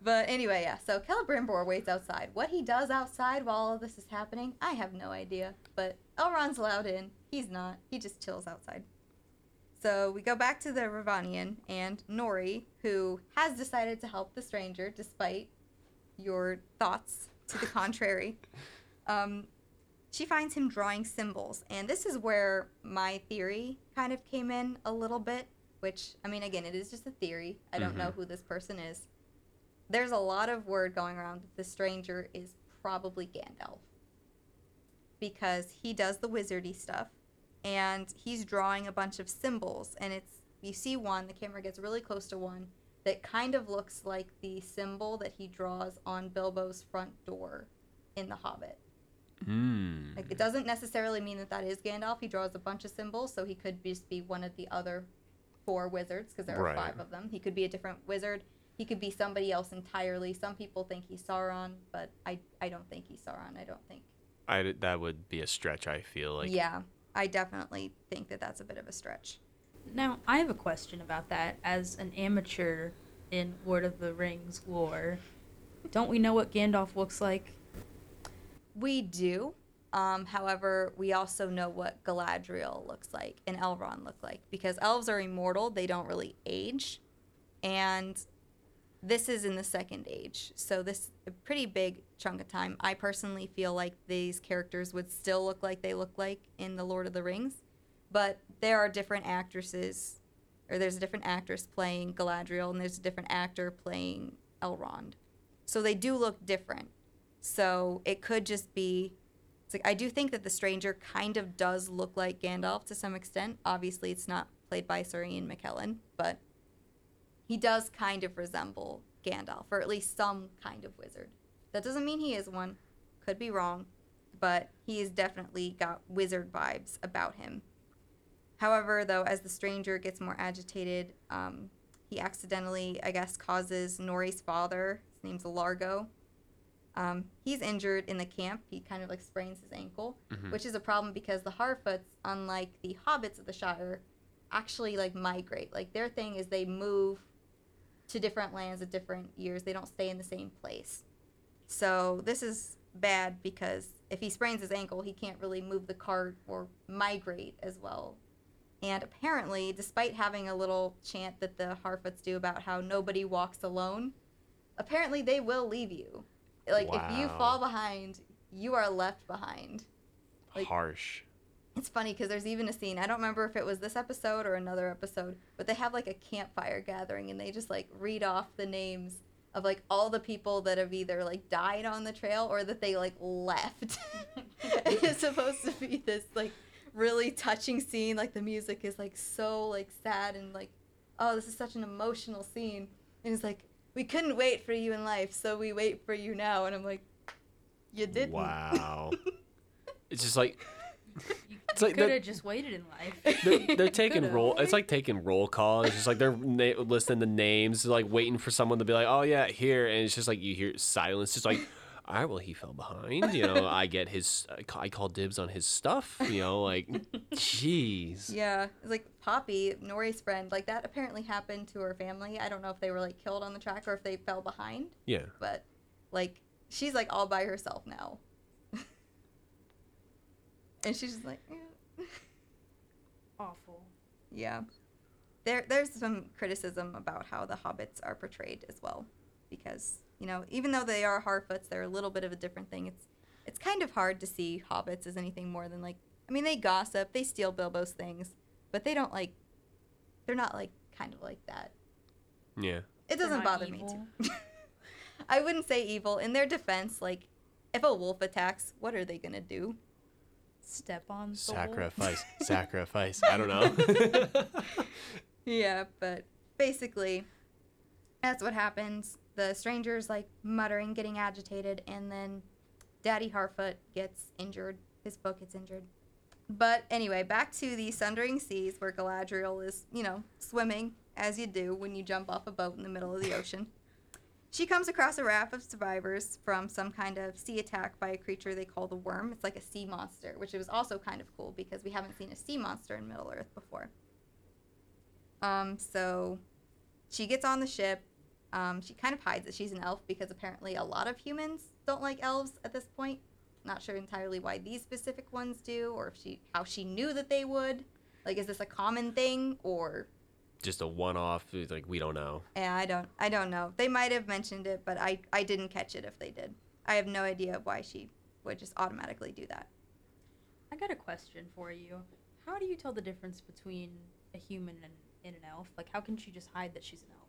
But anyway, yeah. So Celebrimbor waits outside. What he does outside while all of this is happening, I have no idea. But Elrond's allowed in. He's not. He just chills outside. So we go back to the Rhovanion and Nori, who has decided to help the stranger despite your thoughts to the contrary. Um, she finds him drawing symbols, and this is where my theory kind of came in a little bit. Which I mean, again, it is just a theory. I don't know Mhm. who this person is there's a lot of word going around that the stranger is probably Gandalf because he does the wizardy stuff and he's drawing a bunch of symbols and it's you see one the camera gets really close to one that kind of looks like the symbol that he draws on Bilbo's front door in The Hobbit. Mm. Like it doesn't necessarily mean that that is Gandalf. He draws a bunch of symbols, so he could just be one of the other four wizards because there are Right. five of them. He could be a different wizard. He could be somebody else entirely. Some people think he's Sauron, but I I don't think he's Sauron. I don't think. I that would be a stretch. I feel like. yeah, I definitely think that that's a bit of a stretch. Now, I have a question about that. As an amateur in Lord of the Rings lore, don't we know what Gandalf looks like? We do. Um, however, we also know what Galadriel looks like and Elrond look like because elves are immortal; they don't really age, and this is in the second age, so this a pretty big chunk of time. I personally feel like these characters would still look like they look like in the Lord of the Rings, but there are different actresses, or there's a different actress playing Galadriel, and there's a different actor playing Elrond, so they do look different. So it could just be. It's like I do think that the stranger kind of does look like Gandalf to some extent. Obviously, it's not played by Sir Ian McKellen, but he does kind of resemble Gandalf, or at least some kind of wizard. That doesn't mean he is one. Could be wrong, but he has definitely got wizard vibes about him. However, though, as the stranger gets more agitated, um, he accidentally, I guess, causes Nori's father, his name's Largo, um, he's injured in the camp. He kind of like sprains his ankle, Mhm. which is a problem because the Harfoots, unlike the hobbits of the Shire, actually like migrate. Like their thing is they move to different lands at different years. They don't stay in the same place. So this is bad because if he sprains his ankle, he can't really move the cart or migrate as well. And apparently, despite having a little chant that the Harfoots do about how nobody walks alone, apparently they will leave you. Like if you fall behind, you are left behind. like- Harsh. It's funny because there's even a scene. I don't remember if it was this episode or another episode, but they have like a campfire gathering and they just like read off the names of like all the people that have either like died on the trail or that they like left. it's supposed to be this like really touching scene. Like the music is like so like sad and like, oh, this is such an emotional scene. And it's like, we couldn't wait for you in life, so we wait for you now. And I'm like, you didn't. Wow. it's just like You It's like could they're- have just waited in life. they're, they're taking roll. It's like taking roll call. It's just like they're na- listing the names, like waiting for someone to be like, "Oh yeah, here," and it's just like you hear silence. Just like, all right, well he fell behind. You know, I get his. I call dibs on his stuff. You know, like, jeez. Yeah, it's like Poppy, Nori's friend, like that apparently happened to her family. I don't know if they were like killed on the track or if they fell behind, Yeah. but like she's like all by herself now. and she's just like, "Eh." Awful. yeah. There there's some criticism about how the hobbits are portrayed as well because, you know, even though they are Harfoots, they're a little bit of a different thing. It's it's kind of hard to see hobbits as anything more than like I mean, they gossip, they steal Bilbo's things, but they don't like they're not like kind of like that. Yeah. It doesn't not bother me evil. too. I wouldn't say evil. In their defense, like if a wolf attacks, what are they gonna do? Step on the Sacrifice. Sacrifice. I don't know. Yeah, but basically, That's what happens. The stranger's like muttering, getting agitated, and then Daddy Harfoot gets injured. His book gets injured. But anyway, back to the Sundering Seas where Galadriel is, you know, swimming as you do when you jump off a boat in the middle of the ocean. She comes across a raft of survivors from some kind of sea attack by a creature they call the Worm. It's like a sea monster, which was also kind of cool because we haven't seen a sea monster in Middle Earth before. Um, so she gets on the ship. Um, she kind of hides that she's an elf because apparently a lot of humans don't like elves at this point. Not sure entirely why these specific ones do, or if she how she knew that they would. Like, is this a common thing, or Just a one-off. Like we don't know. yeah, I don't I don't know. They might have mentioned it, but I I didn't catch it if they did. I have no idea why she would just automatically do that. I got a question for you. How do you tell the difference between a human and, and an elf? Like, how can she just hide that she's an elf?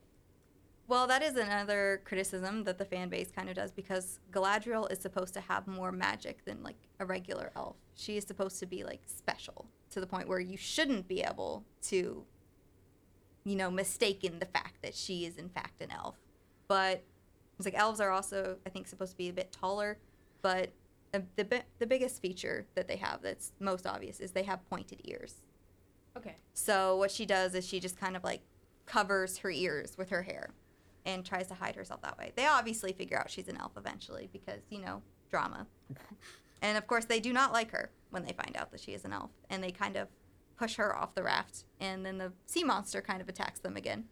Well, that is another criticism that the fan base kind of does because Galadriel is supposed to have more magic than like a regular elf. She is supposed to be like special to the point where you shouldn't be able to, you know, mistaken the fact that she is in fact an elf. But it's like elves are also, I think, supposed to be a bit taller. But uh, the the biggest feature that they have that's most obvious is they have pointed ears. Okay. So what she does is she just kind of like covers her ears with her hair and tries to hide herself that way. They obviously figure out she's an elf eventually because, you know, drama. and of course they do not like her when they find out that she is an elf and they kind of push her off the raft and then the sea monster kind of attacks them again.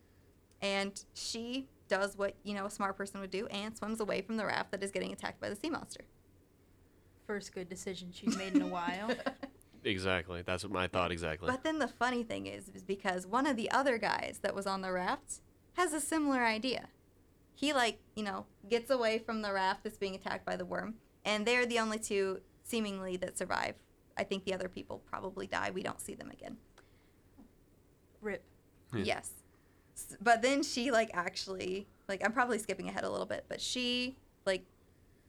And she does what, you know, a smart person would do and swims away from the raft that is getting attacked by the sea monster. First good decision she's made in a while. Exactly. That's what my thought exactly. But then the funny thing is, is because one of the other guys that was on the raft has a similar idea. He like, you know, gets away from the raft that's being attacked by the worm, and they're the only two seemingly that survive. I think the other people probably die. We don't see them again. Rip. Yeah. Yes. But then she like actually like I'm probably skipping ahead a little bit, but she like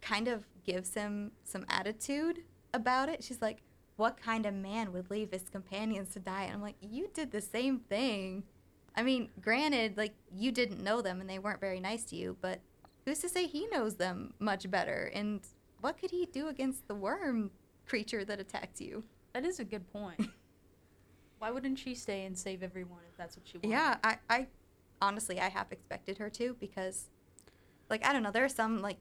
kind of gives him some attitude about it. She's like, "What kind of man would leave his companions to die?" And I'm like, "You did the same thing." I mean, granted, like you didn't know them and they weren't very nice to you, but who's to say he knows them much better? And what could he do against the worm creature that attacked you? That is a good point. Why wouldn't she stay and save everyone if that's what she wanted? Yeah, I, I honestly I half expected her to because like I don't know, there are some like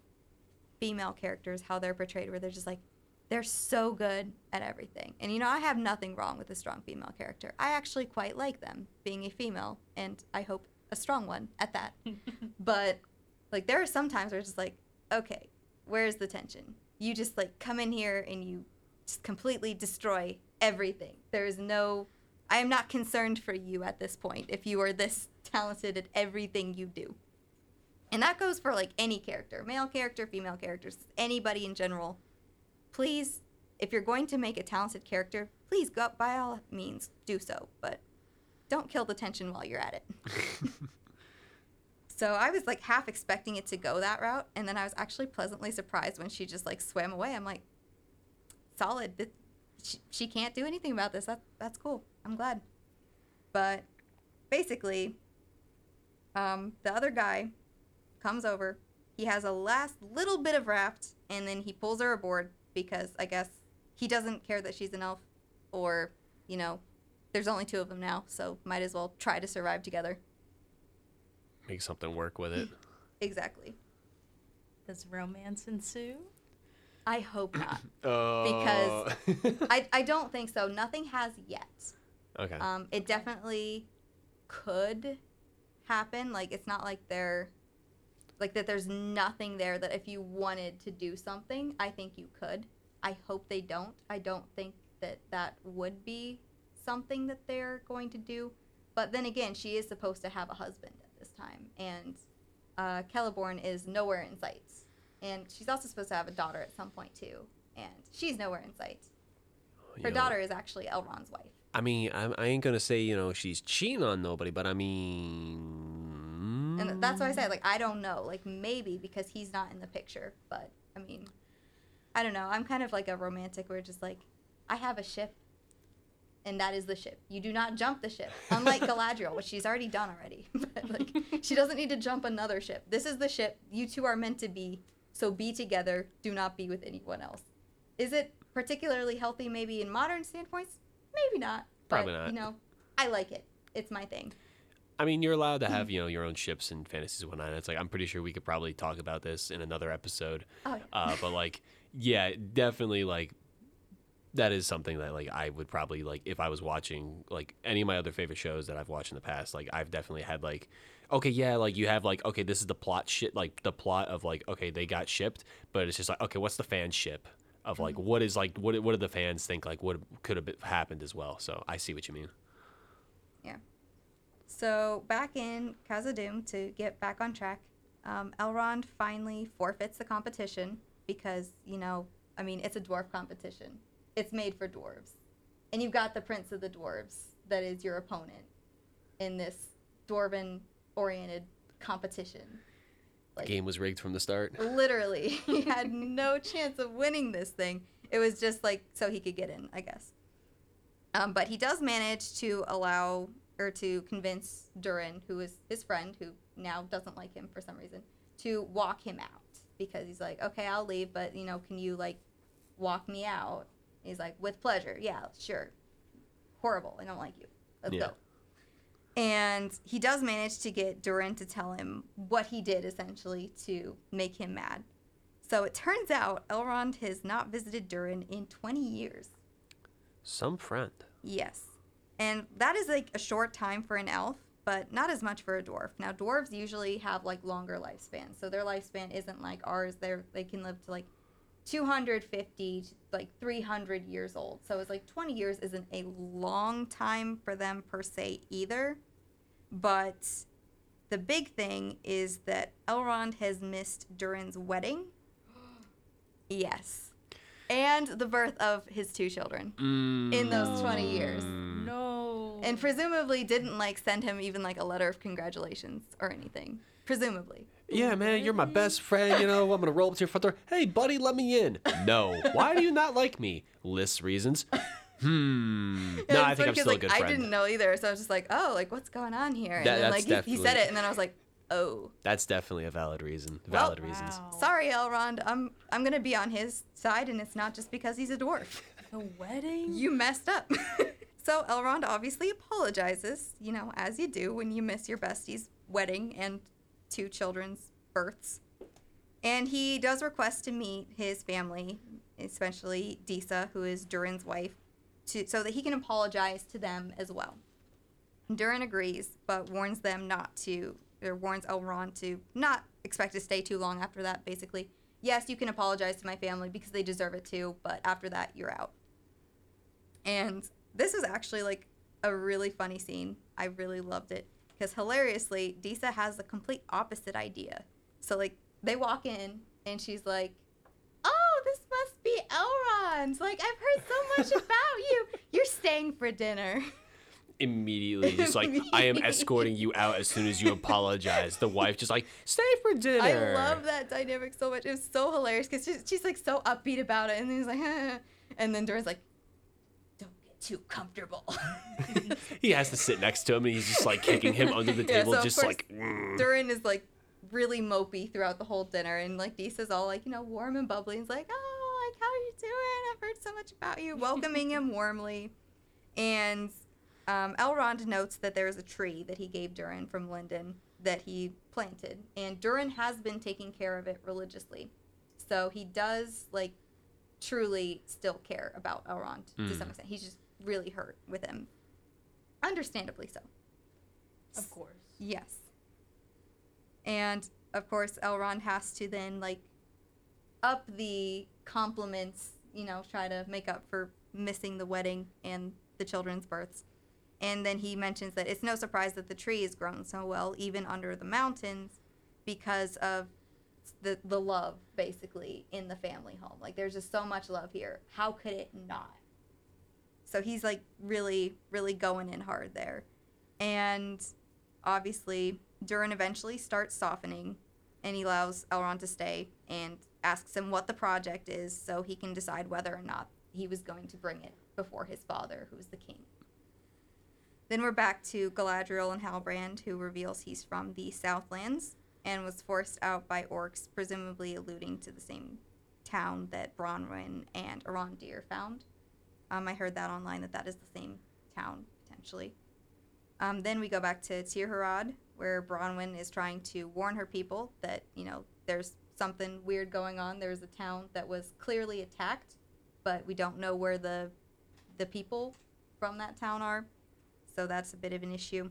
female characters how they're portrayed where they're just like they're so good at everything. And you know, I have nothing wrong with a strong female character. I actually quite like them being a female and I hope a strong one at that. but like there are some times where it's just like, okay, where's the tension? You just like come in here and you just completely destroy everything. There is no I am not concerned for you at this point if you are this talented at everything you do. And that goes for like any character, male character, female characters, anybody in general. Please, if you're going to make a talented character, please go by all means do so, but don't kill the tension while you're at it. so I was like half expecting it to go that route, and then I was actually pleasantly surprised when she just like swam away. I'm like, solid. She, she can't do anything about this. That, that's cool. I'm glad. But basically, um, the other guy comes over. He has a last little bit of raft, and then he pulls her aboard because I guess he doesn't care that she's an elf, or you know, there's only two of them now, so might as well try to survive together. Make something work with it. Exactly. Does romance ensue? I hope not. because I, I don't think so. Nothing has yet. okay. Um, it definitely could happen. Like it's not like they're like that. There's nothing there that if you wanted to do something, I think you could. I hope they don't. I don't think that that would be something that they're going to do. But then again, she is supposed to have a husband at this time, and uh, Celeborn is nowhere in sight. And she's also supposed to have a daughter at some point too, and she's nowhere in sight. Her know, daughter is actually Elrond's wife. I mean, I, I ain't gonna say you know she's cheating on nobody, but I mean. And that's why I said, like, I don't know. Like, maybe because he's not in the picture. But, I mean, I don't know. I'm kind of like a romantic where just like, I have a ship. and that is the ship. You do not jump the ship, unlike Galadriel, which she's already done already. but like, she doesn't need to jump another ship. This is the ship. You two are meant to be. So be together. Do not be with anyone else. Is it particularly healthy? Maybe in modern standpoints, maybe not. Probably but, not. You know, I like it. It's my thing. I mean, you're allowed to have you know your own ships and fantasies and whatnot. It's like I'm pretty sure we could probably talk about this in another episode. Oh, yeah. Uh, but like, yeah, definitely like that is something that like I would probably like if I was watching like any of my other favorite shows that I've watched in the past. Like I've definitely had like, okay, yeah, like you have like okay, this is the plot shit, like the plot of like okay, they got shipped, but it's just like okay, what's the fan ship? Of like what is like what what do the fans think like what could have happened as well? So I see what you mean. Yeah. So back in Khazad-dûm to get back on track, um, Elrond finally forfeits the competition because you know, I mean, it's a dwarf competition. It's made for dwarves, and you've got the prince of the dwarves that is your opponent in this dwarven-oriented competition. Like, the Game was rigged from the start. literally, he had no chance of winning this thing. It was just like so he could get in, I guess. Um, but he does manage to allow or to convince Durin, who is his friend, who now doesn't like him for some reason, to walk him out because he's like, okay, I'll leave, but you know, can you like walk me out? He's like, with pleasure. Yeah, sure. Horrible. I don't like you. Let's Yeah. go. And he does manage to get Durin to tell him what he did essentially to make him mad. So it turns out Elrond has not visited Durin in 20 years. Some friend. Yes. And that is like a short time for an elf, but not as much for a dwarf. Now dwarves usually have like longer lifespans. So their lifespan isn't like ours. They're they can live to like 250 to like 300 years old. So it's like 20 years isn't a long time for them per se either. But the big thing is that Elrond has missed Durin's wedding. Yes. And the birth of his two children in those 20 years. No. And presumably didn't like send him even like a letter of congratulations or anything. Presumably. Yeah, man, you're my best friend. You know, I'm gonna roll up to your front door. Hey, buddy, let me in. No. Why do you not like me? List reasons. Hmm. And No, I think I'm still a like, good I didn't know either, so I was just like, oh, like what's going on here? And That- then that's like he, he said it, and then I was like, oh, That's definitely a valid reason. Valid reasons. Wow. sorry, Elrond, I'm I'm gonna be on his side, and it's not just because he's a dwarf. The wedding? You messed up. so Elrond obviously apologizes, you know, as you do when you miss your bestie's wedding and two children's births. And he does request to meet his family, especially Disa, who is Durin's wife, to, so that he can apologize to them as well. Durin agrees, but warns them not to, or warns Elrond to not expect to stay too long after that, basically. Yes, you can apologize to my family because they deserve it too, but after that, you're out. And this is actually like a really funny scene. I really loved it because hilariously, Disa has the complete opposite idea. So like they walk in and she's like, "Oh, this must be Elrond. Like I've heard so much about you. You're staying for dinner." Immediately, just like I am escorting you out as soon as you apologize. The wife just like stay for dinner. I love that dynamic so much. It was so hilarious because she's, she's like so upbeat about it, and then he's like, and then Dora's like, "Don't get too comfortable." He has to sit next to him, and he's just like kicking him under the Yeah, table, so just like. mm. Durin is like really mopey throughout the whole dinner, and like Disa's all like, you know, warm and bubbly. He's like, oh, like how are you doing? I've heard so much about you, welcoming him warmly. And um, Elrond notes that there is a tree that he gave Durin from Lindon that he planted, and Durin has been taking care of it religiously. So he does like truly still care about Elrond to some extent. He's just really hurt with him, understandably so. Of course. Yes. And of course, Elrond has to then like up the compliments, you know, try to make up for missing the wedding and the children's births. And then he mentions that it's no surprise that the tree has grown so well, even under the mountains, because of the the love basically in the family home. Like there's just so much love here. How could it not? So he's like really, really going in hard there. And obviously, Durin eventually starts softening and he allows Elrond to stay and asks him what the project is so he can decide whether or not he was going to bring it before his father, who was the king. Then we're back to Galadriel and Halbrand, who reveals he's from the Southlands and was forced out by orcs, presumably alluding to the same town that Bronwyn and Arondir found. Um, I heard that online that that is the same town potentially. Um, then we go back to Tirharad, where Bronwyn is trying to warn her people that you know there's something weird going on. There's a town that was clearly attacked, but we don't know where the the people from that town are, so that's a bit of an issue.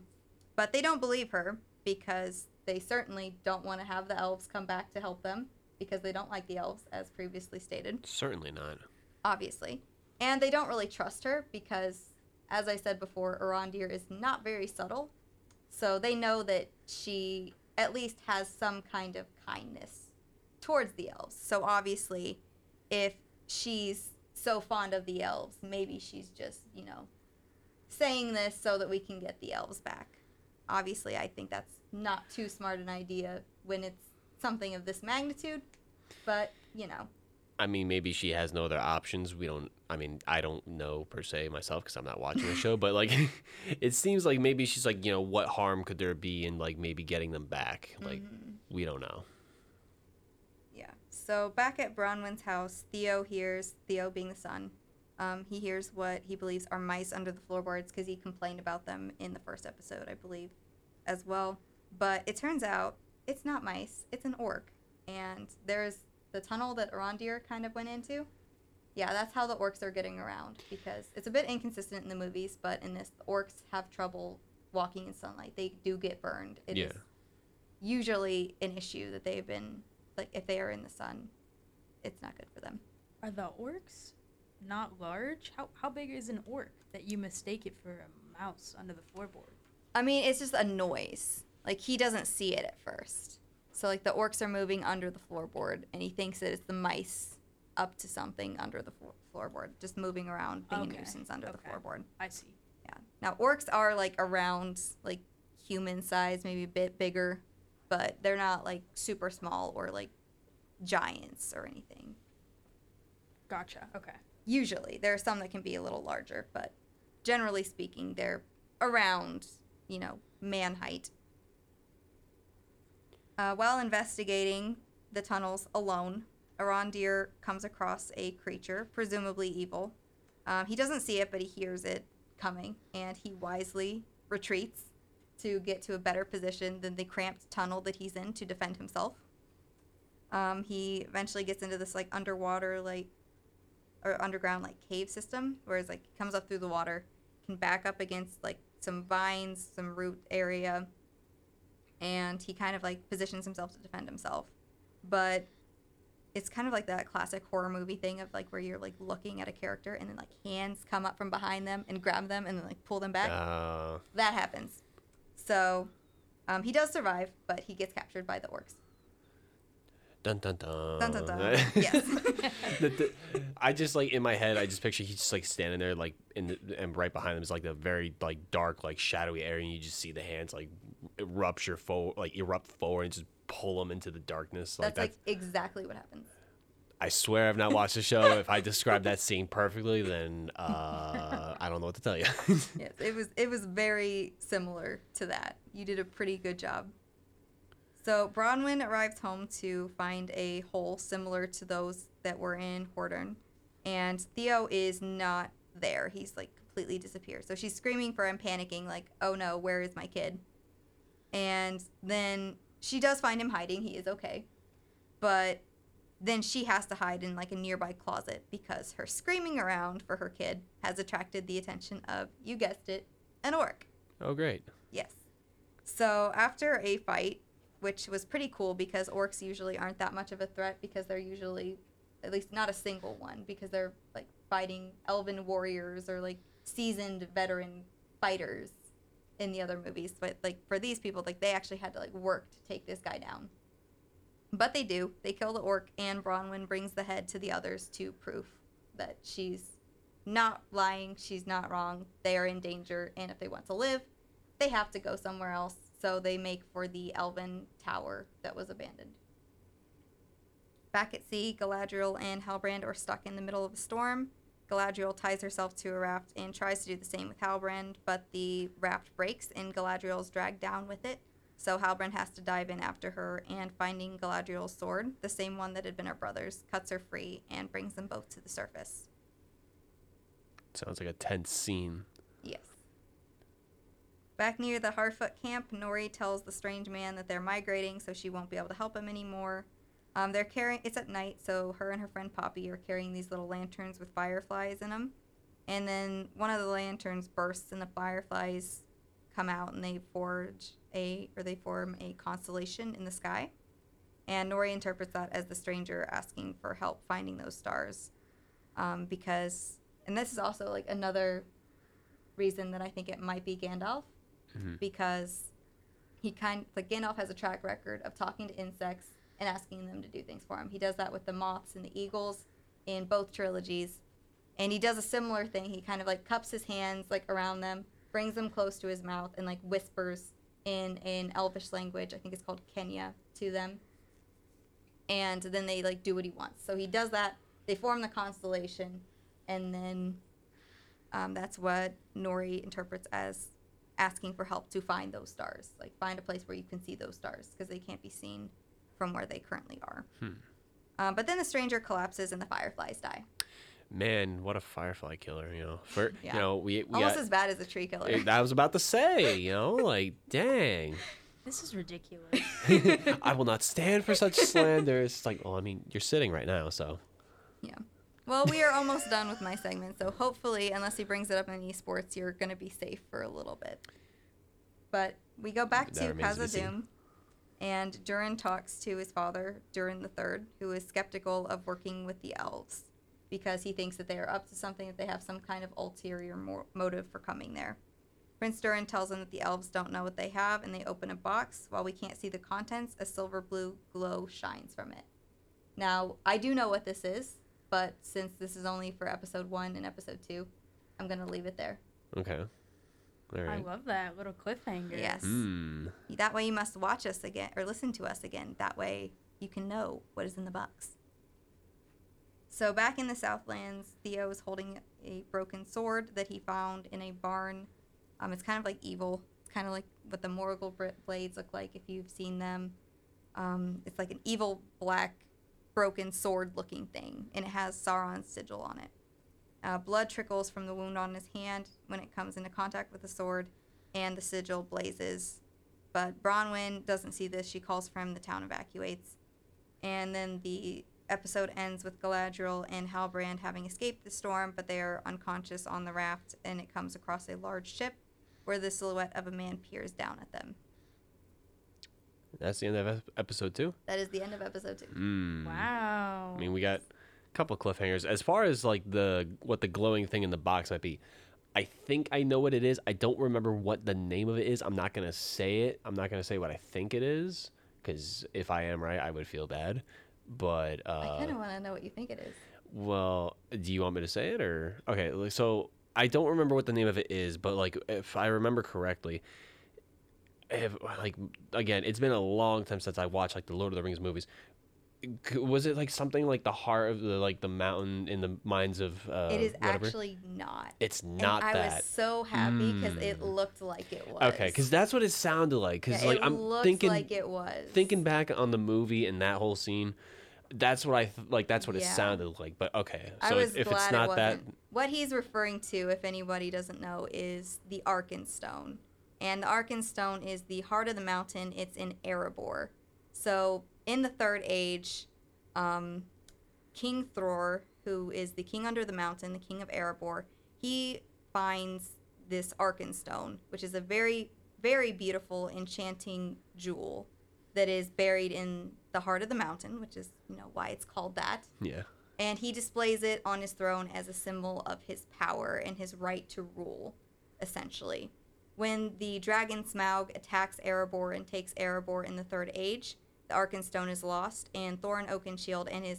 But they don't believe her because they certainly don't want to have the elves come back to help them because they don't like the elves, as previously stated Certainly not. obviously. And they don't really trust her because, as I said before, Arondir is not very subtle. So they know that she at least has some kind of kindness towards the elves. So obviously, if she's so fond of the elves, maybe she's just, you know, saying this so that we can get the elves back. Obviously, I think that's not too smart an idea when it's something of this magnitude, but, you know, I mean, maybe she has no other options. We don't. I mean, I don't know per se myself because I'm not watching the show. But like, it seems like maybe she's like, you know, what harm could there be in like maybe getting them back? Like, mm-hmm. we don't know. Yeah. So back at Bronwyn's house, Theo hears Theo being the son. Um, he hears what he believes are mice under the floorboards because he complained about them in the first episode, I believe, as well. But it turns out it's not mice; it's an orc, and there's the tunnel that Arondir kind of went into. Yeah, that's how the orcs are getting around because it's a bit inconsistent in the movies, but in this, the orcs have trouble walking in sunlight. They do get burned. It is Yeah. usually an issue that they've been like if they are in the sun, it's not good for them. Are the orcs not large? How how big is an orc that you mistake it for a mouse under the floorboard? I mean, it's just a noise. Like he doesn't see it at first. So like the orcs are moving under the floorboard, and he thinks that it's the mice up to something under the flo- floorboard, just moving around, being Okay, a nuisance under the floorboard. I see. Yeah. Now orcs are like around like human size, maybe a bit bigger, but they're not like super small or like giants or anything. Gotcha. Okay. Usually, there are some that can be a little larger, but generally speaking, they're around, you know, man height. Uh, while investigating the tunnels alone, Arondir comes across a creature, presumably evil. Um, he doesn't see it, but he hears it coming, and he wisely retreats to get to a better position than the cramped tunnel that he's in to defend himself. Um, he eventually gets into this like underwater like or underground like cave system, where it's like he comes up through the water, can back up against like some vines, some root area, and he kind of like positions himself to defend himself. But it's kind of like that classic horror movie thing of like where you're like looking at a character and then like hands come up from behind them and grab them and then like pull them back. Uh, That happens. So um, he does survive, but he gets captured by the orcs. Dun dun dun. Dun dun dun. yes. The- the- I just like in my head, I just picture he's just like standing there, like in the, and right behind him is like the very like dark, like shadowy area, and you just see the hands like rupture forward, like erupt forward, and just pull him into the darkness. Like That's that's. like exactly what happens. I swear I've not watched the show. if I describe that scene perfectly, then uh, I don't know what to tell you. yes, it was it was very similar to that. You did a pretty good job. So Bronwyn arrives home to find a hole similar to those that were in Hordern, and Theo is not there. He's like completely disappeared. So she's screaming for him, panicking, like, "Oh no, where is my kid?" And then she does find him hiding. He is okay, but then she has to hide in like a nearby closet because her screaming around for her kid has attracted the attention of, you guessed it, an orc. oh, great. Yes. So after a fight, which was pretty cool because orcs usually aren't that much of a threat because they're usually, at least not a single one, because they're like fighting elven warriors or like seasoned veteran fighters in the other movies. But like for these people, like they actually had to like work to take this guy down. But they do. They kill the orc, and Bronwyn brings the head to the others to proof that she's not lying, she's not wrong. They are in danger, and if they want to live, they have to go somewhere else. So they make for the elven tower that was abandoned. Back at sea, Galadriel and Halbrand are stuck in the middle of a storm. Galadriel ties herself to a raft and tries to do the same with Halbrand, but the raft breaks and Galadriel is dragged down with it. So Halbrand has to dive in after her and finding Galadriel's sword, the same one that had been her brother's, cuts her free and brings them both to the surface. Sounds like a tense scene. Yes. Back near the Harfoot camp, Nori tells the strange man that they're migrating, so she won't be able to help him anymore. Um, they're carrying. It's at night, so her and her friend Poppy are carrying these little lanterns with fireflies in them. And then one of the lanterns bursts, and the fireflies come out, and they forge a or they form a constellation in the sky. And Nori interprets that as the stranger asking for help finding those stars, um, because and this is also like another reason that I think it might be Gandalf, Mhm. because he kind like Gandalf has a track record of talking to insects and asking them to do things for him. He does that with the moths and the eagles in both trilogies, and he does a similar thing. He kind of like cups his hands like around them, brings them close to his mouth, and like whispers in an Elvish language. I think it's called Quenya to them, and then they like do what he wants. So he does that. They form the constellation, and then um, that's what Nori interprets as asking for help to find those stars. Like find a place where you can see those stars because they can't be seen from where they currently are. Hmm. Um, but then the stranger collapses and the fireflies die. Man, what a firefly killer! You know, for Yeah. you know, we we Almost got, as bad as a tree killer. I was about to say, you know, like dang, This is ridiculous. I will not stand for such slander. It's like, well, I mean, you're sitting right now, so Yeah. Well, we are almost done with my segment, so hopefully, unless he brings it up in esports, you're going to be safe for a little bit. But we go back That to remains to be seen. Khazad-dûm, and Durin talks to his father, Durin the Third, who is skeptical of working with the elves because he thinks that they are up to something, that they have some kind of ulterior mo- motive for coming there. Prince Durin tells him that the elves don't know what they have, and they open a box. While we can't see the contents, a silver blue glow shines from it. Now, I do know what this is, but since this is only for episode one and episode two, I'm going to leave it there. okay, all I love that little cliffhanger. Yes. Hmm. That way you must watch us again or listen to us again. That way you can know what is in the box. So back in the Southlands, Theo is holding a broken sword that he found in a barn. Um, it's kind of like evil. It's kind of like what the Morgul br- blades look like if you've seen them. Um, it's like an evil black broken sword looking thing, and it has Sauron's sigil on it. Uh, blood trickles from the wound on his hand when it comes into contact with the sword, and the sigil blazes. But Bronwyn doesn't see this. She calls for him. The town evacuates. And then the episode ends with Galadriel and Halbrand having escaped the storm, but they are unconscious on the raft, and it comes across a large ship where the silhouette of a man peers down at them. That's the end of episode two. That is the end of episode two. Hmm. Wow. I mean, we got a couple cliffhangers. As far as like the what the glowing thing in the box might be, I think I know what it is. I don't remember what the name of it is. I'm not gonna say it. I'm not gonna say what I think it is because if I am right, I would feel bad. But I uh, kind of want to know what you think it is. well, do you want me to say it or okay? So I don't remember what the name of it is, but like if I remember correctly, if, like again, it's been a long time since I watched like the Lord of the Rings movies. Was it like something like the heart of the like the mountain in the minds of uh, it is whatever? actually not. It's not and I that. was so happy because it Mm. looked like it was. Okay, because that's what it sounded like. Because Yeah, like it I'm looked thinking, like it was. thinking back on the movie and that whole scene, that's what I th- like. That's what it sounded like. But okay, I so was if, if it's it not that, wasn't. What he's referring to, if anybody doesn't know, is the Arkenstone. And the Arkenstone is the heart of the mountain. It's in Erebor. So in the Third Age, um, King Thror, who is the king under the mountain, the king of Erebor, he finds this Arkenstone, which is a very, very beautiful, enchanting jewel that is buried in the heart of the mountain, which is, you know, why it's called that yeah. and he displays it on his throne as a symbol of his power and his right to rule, essentially. When the dragon Smaug attacks Erebor and takes Erebor in the Third Age, the Arkenstone is lost, and Thorin Oakenshield and his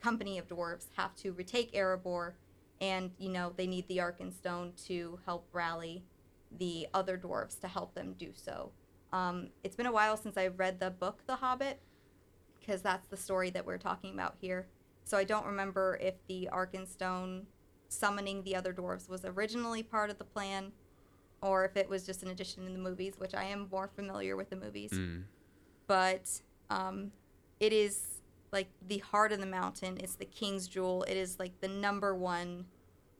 company of dwarves have to retake Erebor, and, you know, they need the Arkenstone to help rally the other dwarves to help them do so. Um, it's been a while since I read the book The Hobbit, because that's the story that we're talking about here. So I don't remember if the Arkenstone summoning the other dwarves was originally part of the plan or if it was just an addition in the movies, which I am more familiar with the movies. Mm. But um, it is like the heart of the mountain. It's the king's jewel. It is like the number one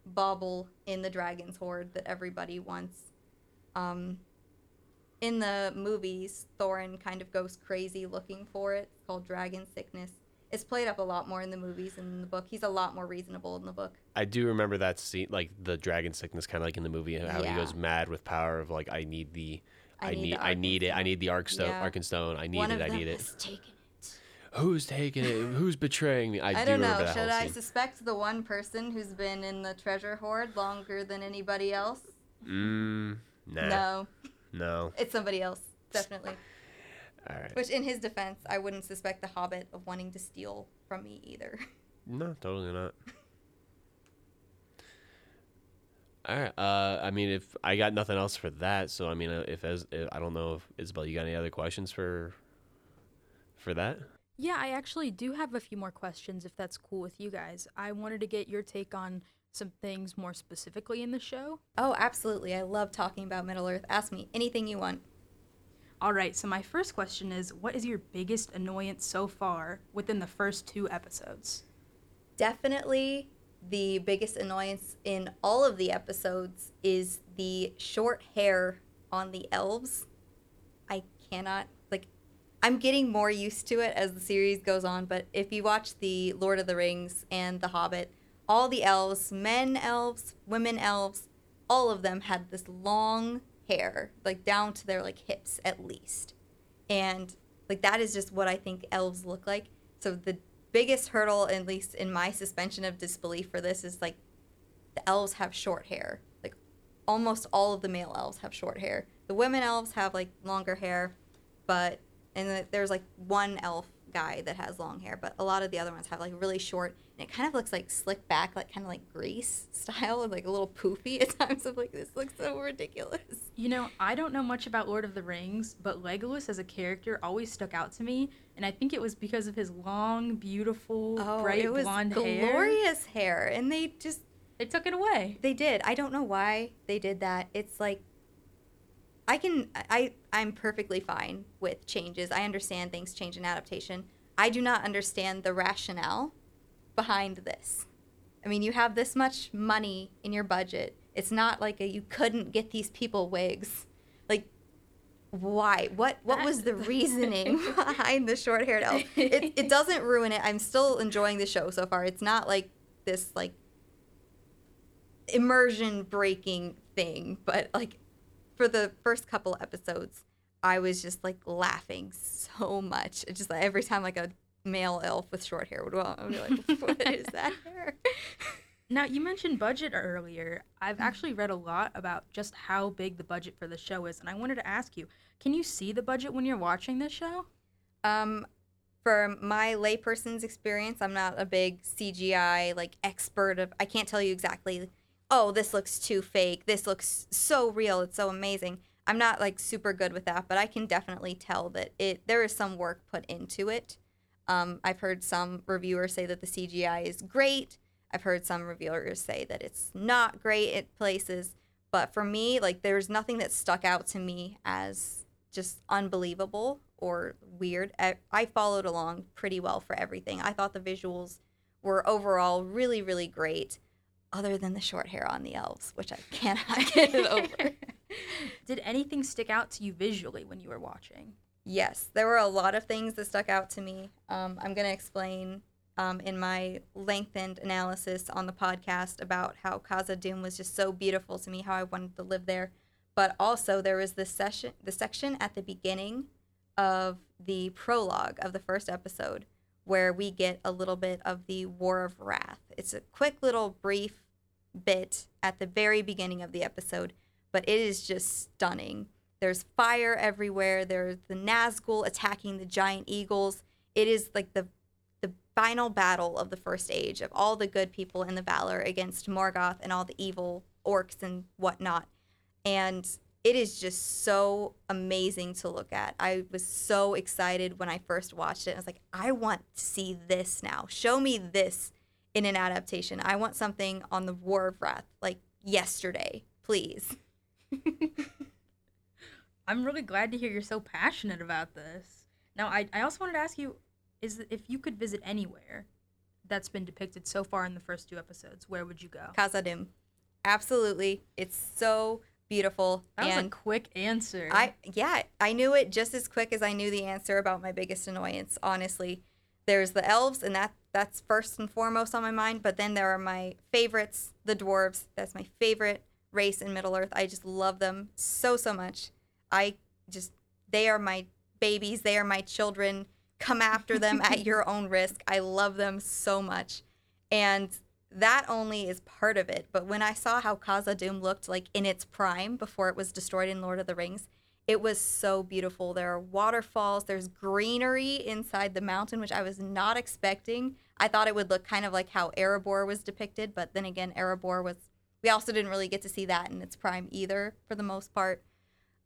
bauble in the dragon's hoard that everybody wants. Um, in the movies, Thorin kind of goes crazy looking for it. It's called dragon sickness. It's played up a lot more in the movies than in the book. He's a lot more reasonable in the book. I do remember that scene, like the dragon sickness, kind of like in the movie, how Yeah. he goes mad with power of like, I need the, I I, need the I need it, I need the Arkstone, Yeah. Arkenstone, I need One it, I need it. taken it. Who's taking it? Who's betraying me? I, I, do don't know. Should I scene. suspect the one person who's been in the treasure hoard longer than anybody else? Mm, nah, No, no. it's somebody else, definitely. All right. Which, in his defense, I wouldn't suspect the Hobbit of wanting to steal from me either. No, totally not. All right. Uh, I mean, if I got nothing else for that, so I mean, uh, if as if, I don't know if Isabelle, you got any other questions for for that? Yeah, I actually do have a few more questions if that's cool with you guys. I wanted to get your take on some things more specifically in the show. Oh, absolutely. I love talking about Middle Earth. Ask me anything you want. All right, so my first question is what is your biggest annoyance so far within the first two episodes? Definitely the biggest annoyance in all of the episodes is the short hair on the elves. I cannot like I'm getting more used to it as the series goes on, but if you watch the Lord of the Rings and The Hobbit, all the elves, men elves, women elves, all of them had this long hair, like down to their like hips at least. And like that is just what I think elves look like. So the biggest hurdle, at least in my suspension of disbelief for this, is like the elves have short hair. Like almost all of the male elves have short hair. The women elves have like longer hair, but and the, there's like one elf guy that has long hair, but a lot of the other ones have like really short, and it kind of looks like slick back, like kind of like grease style, and like a little poofy at times. I'm like, this looks so ridiculous. You know, I don't know much about Lord of the Rings, but Legolas as a character always stuck out to me, and I think it was because of his long, beautiful, oh, bright Oh, it was blonde hair. glorious hair, and they just They took it away. They did. I don't know why they did that. It's like I can I I'm perfectly fine with changes. I understand things change in adaptation. I do not understand the rationale behind this. I mean, you have this much money in your budget. It's not like a, you couldn't get these people wigs. Like why? What what was the reasoning behind the short-haired elf? It it doesn't ruin it. I'm still enjoying the show so far. It's not like this like immersion breaking thing, but like for the first couple episodes, I was just like laughing so much. It just like every time like a male elf with short hair would walk, I would be like, "What is that hair?" Now, you mentioned budget earlier. I've actually read a lot about just how big the budget for the show is, and I wanted to ask you can you see the budget when you're watching this show? Um, for my layperson's experience, I'm not a big CGI like expert of. I can't tell you exactly. Oh, this looks too fake. This looks so real. It's so amazing. I'm not like super good with that, but I can definitely tell that it there is some work put into it. Um, I've heard some reviewers say that the CGI is great. I've heard some reviewers say that it's not great at places. But for me, like there's nothing that stuck out to me as just unbelievable or weird. I, I followed along pretty well for everything. I thought the visuals were overall really, really great, other than the short hair on the elves, which I cannot get it over. Did anything stick out to you visually when you were watching? Yes, there were a lot of things that stuck out to me. Um, I'm going to explain um, in my lengthened analysis on the podcast about how Khazad-dûm was just so beautiful to me, how I wanted to live there. But also, there was this session, the section at the beginning of the prologue of the first episode where we get a little bit of the War of Wrath. It's a quick little brief bit at the very beginning of the episode, but it is just stunning. There's fire everywhere. There's the Nazgul attacking the giant eagles. It is like the the final battle of the first age of all the good people in the Valar against Morgoth and all the evil orcs and whatnot. And it is just so amazing to look at. I was so excited when I first watched it. I was like, I want to see this now. Show me this in an adaptation. I want something on the War of Wrath, like yesterday, please. I'm really glad to hear you're so passionate about this. Now, I, I also wanted to ask you is if you could visit anywhere that's been depicted so far in the first two episodes, where would you go? Khazad-dûm. Absolutely. It's so beautiful. That was a quick answer. I yeah, I knew it just as quick as I knew the answer about my biggest annoyance, honestly. There's the elves and that that's first and foremost on my mind, but then there are my favorites, the dwarves. That's my favorite race in Middle-earth. I just love them so so much. I just they are my babies, they are my children. Come after them at your own risk. I love them so much. And that only is part of it. But when I saw how Khazad-dûm looked like in its prime before it was destroyed in Lord of the Rings, it was so beautiful. There are waterfalls, there's greenery inside the mountain, which I was not expecting. I thought it would look kind of like how Erebor was depicted, but then again, Erebor was. We also didn't really get to see that in its prime either, for the most part.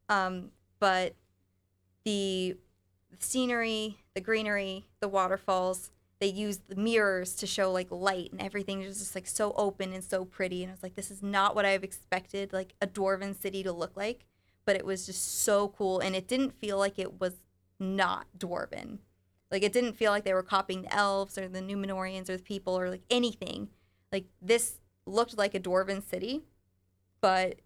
Um, but the scenery, the greenery, the waterfalls, they used the mirrors to show like light and everything was just like so open and so pretty. And I was like, this is not what I've expected like a dwarven city to look like. But it was just so cool. And it didn't feel like it was not dwarven. Like it didn't feel like they were copying the elves or the Númenóreans or the people or like anything. Like this looked like a dwarven city, but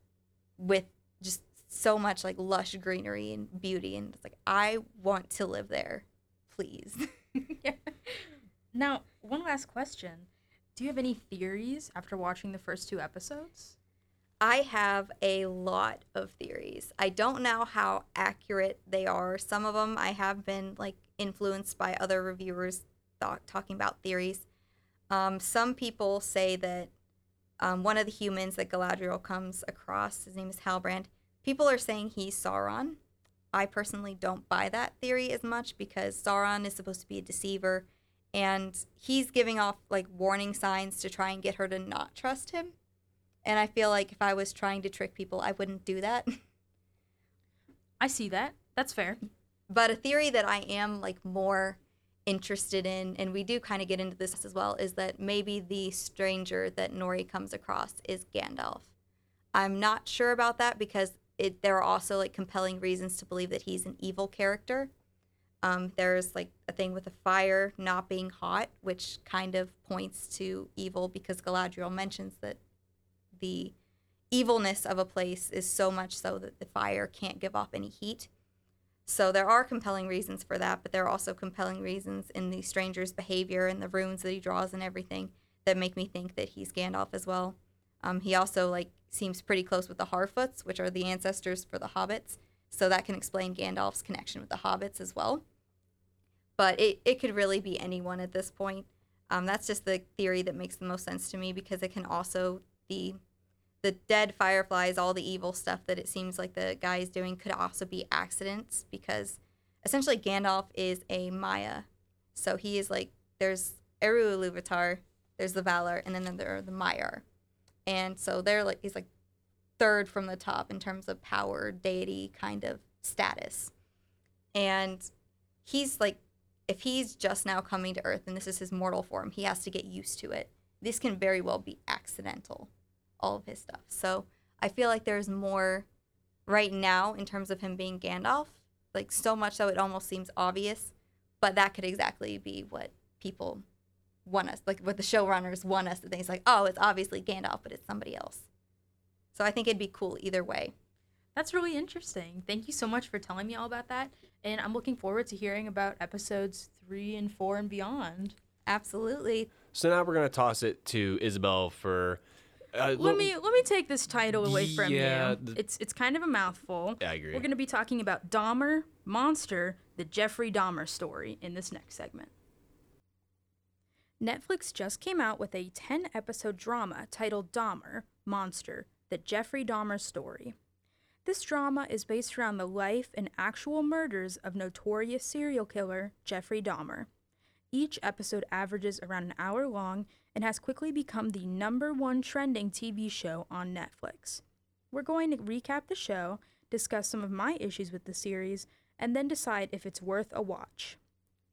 with just so much like lush greenery and beauty. And it's like, I want to live there, please. yeah. Now, one last question. Do you have any theories after watching the first two episodes? I have a lot of theories. I don't know how accurate they are. Some of them I have been like influenced by other reviewers talking about theories. Um, some people say that um, one of the humans that Galadriel comes across, his name is Halbrand. People are saying he's Sauron. I personally don't buy that theory as much because Sauron is supposed to be a deceiver and he's giving off like warning signs to try and get her to not trust him. And I feel like if I was trying to trick people, I wouldn't do that. I see that. That's fair. But a theory that I am like more interested in, and we do kind of get into this as well, is that maybe the stranger that Nori comes across is Gandalf. I'm not sure about that because it, there are also like compelling reasons to believe that he's an evil character. Um, there's like a thing with the fire not being hot, which kind of points to evil because Galadriel mentions that the evilness of a place is so much so that the fire can't give off any heat. So there are compelling reasons for that, but there are also compelling reasons in the stranger's behavior and the runes that he draws and everything that make me think that he's Gandalf as well. Um, he also like seems pretty close with the Harfoots, which are the ancestors for the hobbits. So that can explain Gandalf's connection with the hobbits as well but it, it could really be anyone at this point. Um, that's just the theory that makes the most sense to me because it can also the the dead fireflies, all the evil stuff that it seems like the guy is doing could also be accidents because essentially Gandalf is a Maia. So he is like there's Eru Ilúvatar, there's the Valar, and then there are the Maiar. And so they're like he's like third from the top in terms of power, deity kind of status. And he's like if he's just now coming to Earth and this is his mortal form, he has to get used to it. This can very well be accidental, all of his stuff. So I feel like there's more right now in terms of him being Gandalf, like so much so it almost seems obvious, but that could exactly be what people want us, like what the showrunners want us to think. It's like, oh, it's obviously Gandalf, but it's somebody else. So I think it'd be cool either way. That's really interesting. Thank you so much for telling me all about that. And I'm looking forward to hearing about episodes three and four and beyond. Absolutely. So now we're gonna toss it to Isabelle for. Uh, let me let me take this title away from Yeah, you. the- It's it's kind of a mouthful. Yeah, I agree. We're going to be talking about Dahmer, Monster, the Jeffrey Dahmer story in this next segment. Netflix just came out with a 10 episode drama titled Dahmer, Monster, the Jeffrey Dahmer story. This drama is based around the life and actual murders of notorious serial killer Jeffrey Dahmer. Each episode averages around an hour long and has quickly become the number one trending TV show on Netflix. We're going to recap the show, discuss some of my issues with the series, and then decide if it's worth a watch.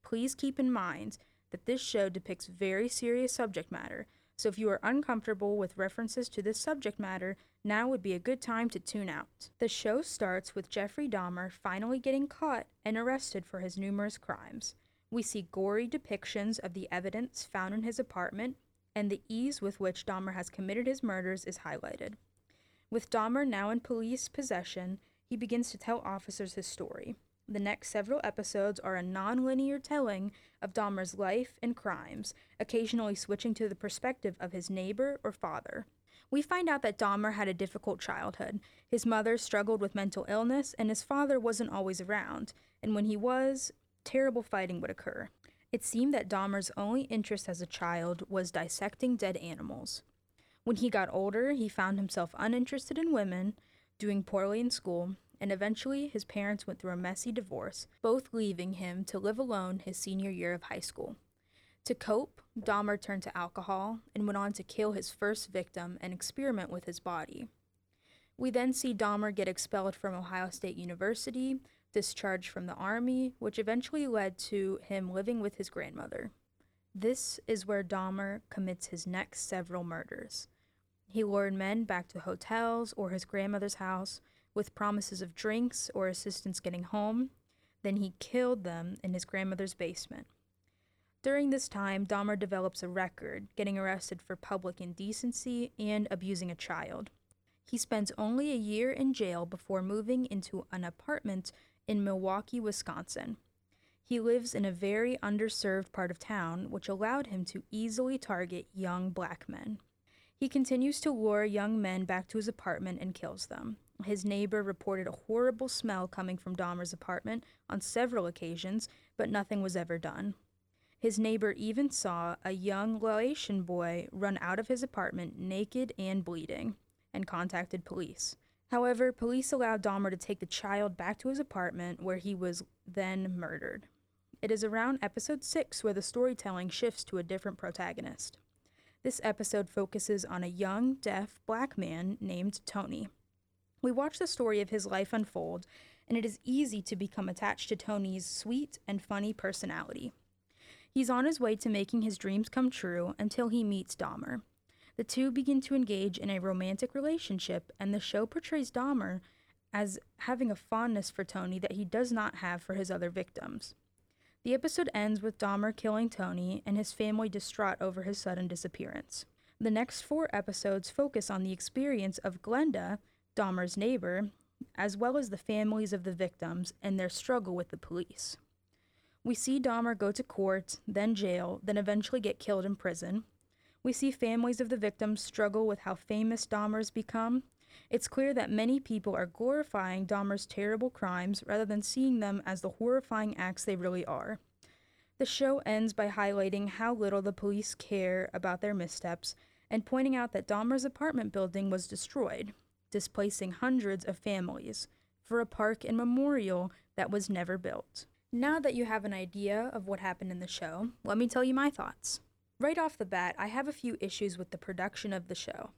Please keep in mind that this show depicts very serious subject matter, so if you are uncomfortable with references to this subject matter, now would be a good time to tune out. The show starts with Jeffrey Dahmer finally getting caught and arrested for his numerous crimes. We see gory depictions of the evidence found in his apartment, and the ease with which Dahmer has committed his murders is highlighted. With Dahmer now in police possession, he begins to tell officers his story. The next several episodes are a non-linear telling of Dahmer's life and crimes, occasionally switching to the perspective of his neighbor or father. We find out that Dahmer had a difficult childhood. His mother struggled with mental illness, and his father wasn't always around. And when he was, terrible fighting would occur. It seemed that Dahmer's only interest as a child was dissecting dead animals. When he got older, he found himself uninterested in women, doing poorly in school, and eventually his parents went through a messy divorce, both leaving him to live alone his senior year of high school. To cope, Dahmer turned to alcohol and went on to kill his first victim and experiment with his body. We then see Dahmer get expelled from Ohio State University, discharged from the Army, which eventually led to him living with his grandmother. This is where Dahmer commits his next several murders. He lured men back to hotels or his grandmother's house with promises of drinks or assistance getting home. Then he killed them in his grandmother's basement. During this time, Dahmer develops a record, getting arrested for public indecency and abusing a child. He spends only a year in jail before moving into an apartment in Milwaukee, Wisconsin. He lives in a very underserved part of town, which allowed him to easily target young black men. He continues to lure young men back to his apartment and kills them. His neighbor reported a horrible smell coming from Dahmer's apartment on several occasions, but nothing was ever done. His neighbor even saw a young Laotian boy run out of his apartment naked and bleeding and contacted police. However, police allowed Dahmer to take the child back to his apartment where he was then murdered. It is around episode 6 where the storytelling shifts to a different protagonist. This episode focuses on a young, deaf black man named Tony. We watch the story of his life unfold, and it is easy to become attached to Tony's sweet and funny personality. He's on his way to making his dreams come true until he meets Dahmer. The two begin to engage in a romantic relationship, and the show portrays Dahmer as having a fondness for Tony that he does not have for his other victims. The episode ends with Dahmer killing Tony and his family distraught over his sudden disappearance. The next four episodes focus on the experience of Glenda, Dahmer's neighbor, as well as the families of the victims and their struggle with the police. We see Dahmer go to court, then jail, then eventually get killed in prison. We see families of the victims struggle with how famous Dahmer's become. It's clear that many people are glorifying Dahmer's terrible crimes rather than seeing them as the horrifying acts they really are. The show ends by highlighting how little the police care about their missteps and pointing out that Dahmer's apartment building was destroyed, displacing hundreds of families, for a park and memorial that was never built. Now that you have an idea of what happened in the show, let me tell you my thoughts. Right off the bat, I have a few issues with the production of the show.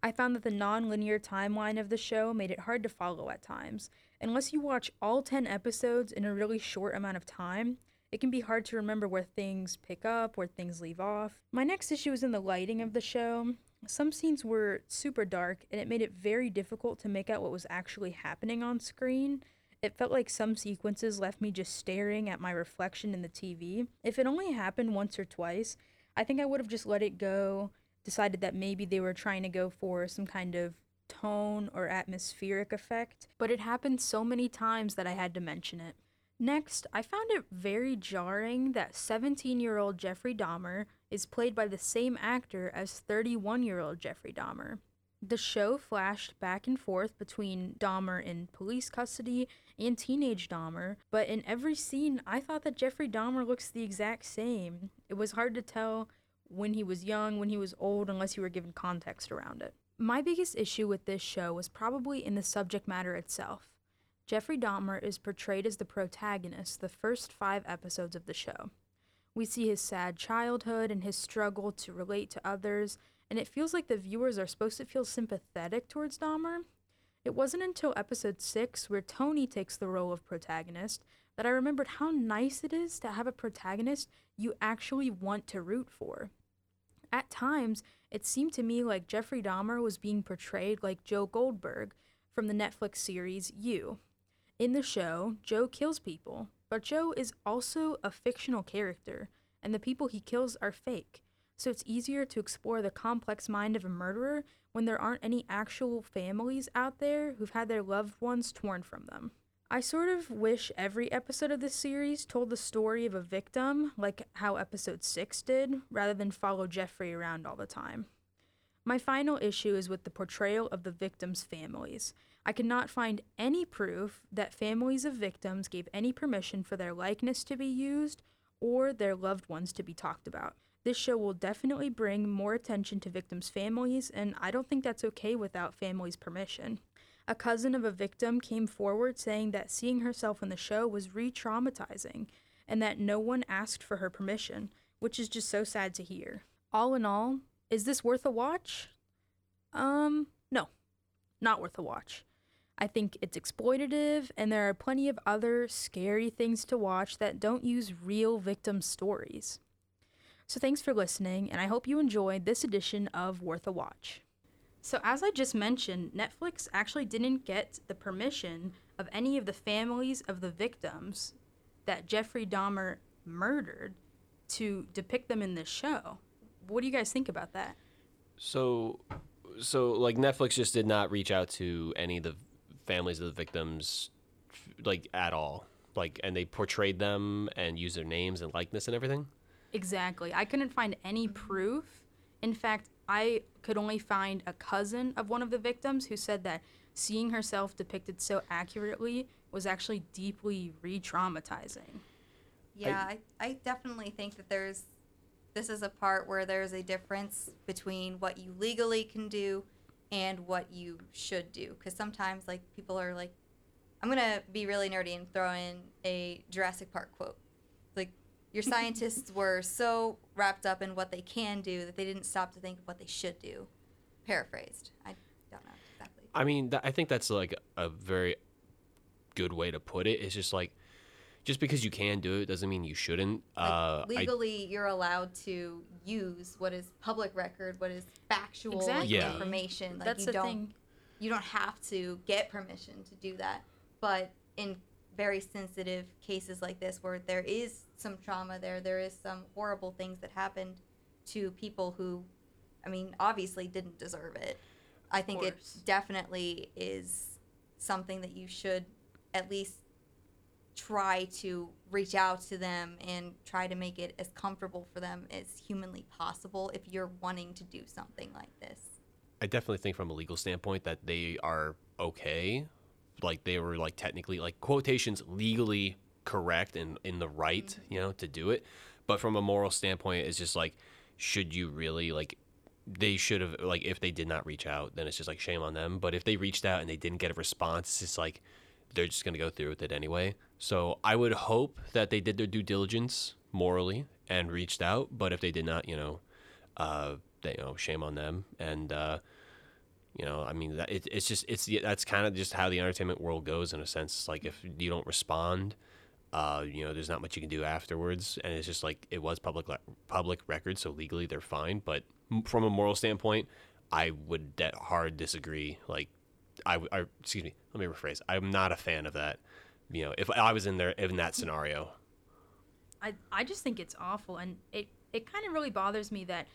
I found that the non linear timeline of the show made it hard to follow at times. Unless you watch all 10 episodes in a really short amount of time, it can be hard to remember where things pick up, where things leave off. My next issue is in the lighting of the show. Some scenes were super dark, and it made it very difficult to make out what was actually happening on screen. It felt like some sequences left me just staring at my reflection in the TV. If it only happened once or twice, I think I would have just let it go, decided that maybe they were trying to go for some kind of tone or atmospheric effect, but it happened so many times that I had to mention it. Next, I found it very jarring that 17 year old Jeffrey Dahmer is played by the same actor as 31 year old Jeffrey Dahmer. The show flashed back and forth between Dahmer in police custody and teenage Dahmer, but in every scene, I thought that Jeffrey Dahmer looks the exact same. It was hard to tell when he was young, when he was old, unless you were given context around it. My biggest issue with this show was probably in the subject matter itself. Jeffrey Dahmer is portrayed as the protagonist the first five episodes of the show. We see his sad childhood and his struggle to relate to others, and it feels like the viewers are supposed to feel sympathetic towards Dahmer. It wasn't until episode 6 where Tony takes the role of protagonist that I remembered how nice it is to have a protagonist you actually want to root for. At times, it seemed to me like Jeffrey Dahmer was being portrayed like Joe Goldberg from the Netflix series You. In the show, Joe kills people, but Joe is also a fictional character, and the people he kills are fake. So it's easier to explore the complex mind of a murderer when there aren't any actual families out there who've had their loved ones torn from them. I sort of wish every episode of this series told the story of a victim, like how episode 6 did, rather than follow Jeffrey around all the time. My final issue is with the portrayal of the victims' families. I cannot find any proof that families of victims gave any permission for their likeness to be used or their loved ones to be talked about. This show will definitely bring more attention to victims' families, and I don't think that's okay without families' permission. A cousin of a victim came forward saying that seeing herself in the show was re traumatizing and that no one asked for her permission, which is just so sad to hear. All in all, is this worth a watch? Um, no, not worth a watch. I think it's exploitative, and there are plenty of other scary things to watch that don't use real victim stories. So, thanks for listening, and I hope you enjoyed this edition of Worth a Watch. So, as I just mentioned, Netflix actually didn't get the permission of any of the families of the victims that Jeffrey Dahmer murdered to depict them in this show. What do you guys think about that? So, so like Netflix just did not reach out to any of the families of the victims, like at all. Like, and they portrayed them and used their names and likeness and everything. Exactly. I couldn't find any mm-hmm. proof. In fact, I could only find a cousin of one of the victims who said that seeing herself depicted so accurately was actually deeply re traumatizing. Yeah, I, I definitely think that there's this is a part where there's a difference between what you legally can do and what you should do. Because sometimes, like, people are like, I'm going to be really nerdy and throw in a Jurassic Park quote. Like, your scientists were so wrapped up in what they can do that they didn't stop to think of what they should do. Paraphrased. I don't know exactly. I mean, th- I think that's like a very good way to put it. It's just like, just because you can do it doesn't mean you shouldn't. Like, uh, I- legally, you're allowed to use what is public record, what is factual Exactly. Yeah. information. Like That's you the don't, thing. You don't have to get permission to do that. But in very sensitive cases like this, where there is some trauma there, there is some horrible things that happened to people who, I mean, obviously didn't deserve it. I think it definitely is something that you should at least try to reach out to them and try to make it as comfortable for them as humanly possible if you're wanting to do something like this. I definitely think from a legal standpoint that they are okay. Like they were like technically like quotations legally correct and in the right, you know, to do it. But from a moral standpoint, it's just like, should you really like they should have like if they did not reach out, then it's just like shame on them. But if they reached out and they didn't get a response, it's just like they're just gonna go through with it anyway. So I would hope that they did their due diligence morally and reached out. But if they did not, you know, uh, they, you know, shame on them. And uh, you know, I mean, that, it, it's just it's that's kind of just how the entertainment world goes in a sense. Like if you don't respond, uh, you know, there's not much you can do afterwards. And it's just like it was public le- public record, so legally they're fine. But from a moral standpoint, I would de- hard disagree. Like, I excuse me, let me rephrase. I'm not a fan of that. You know, if I was in there in that scenario, I, I just think it's awful and it, it kind of really bothers me that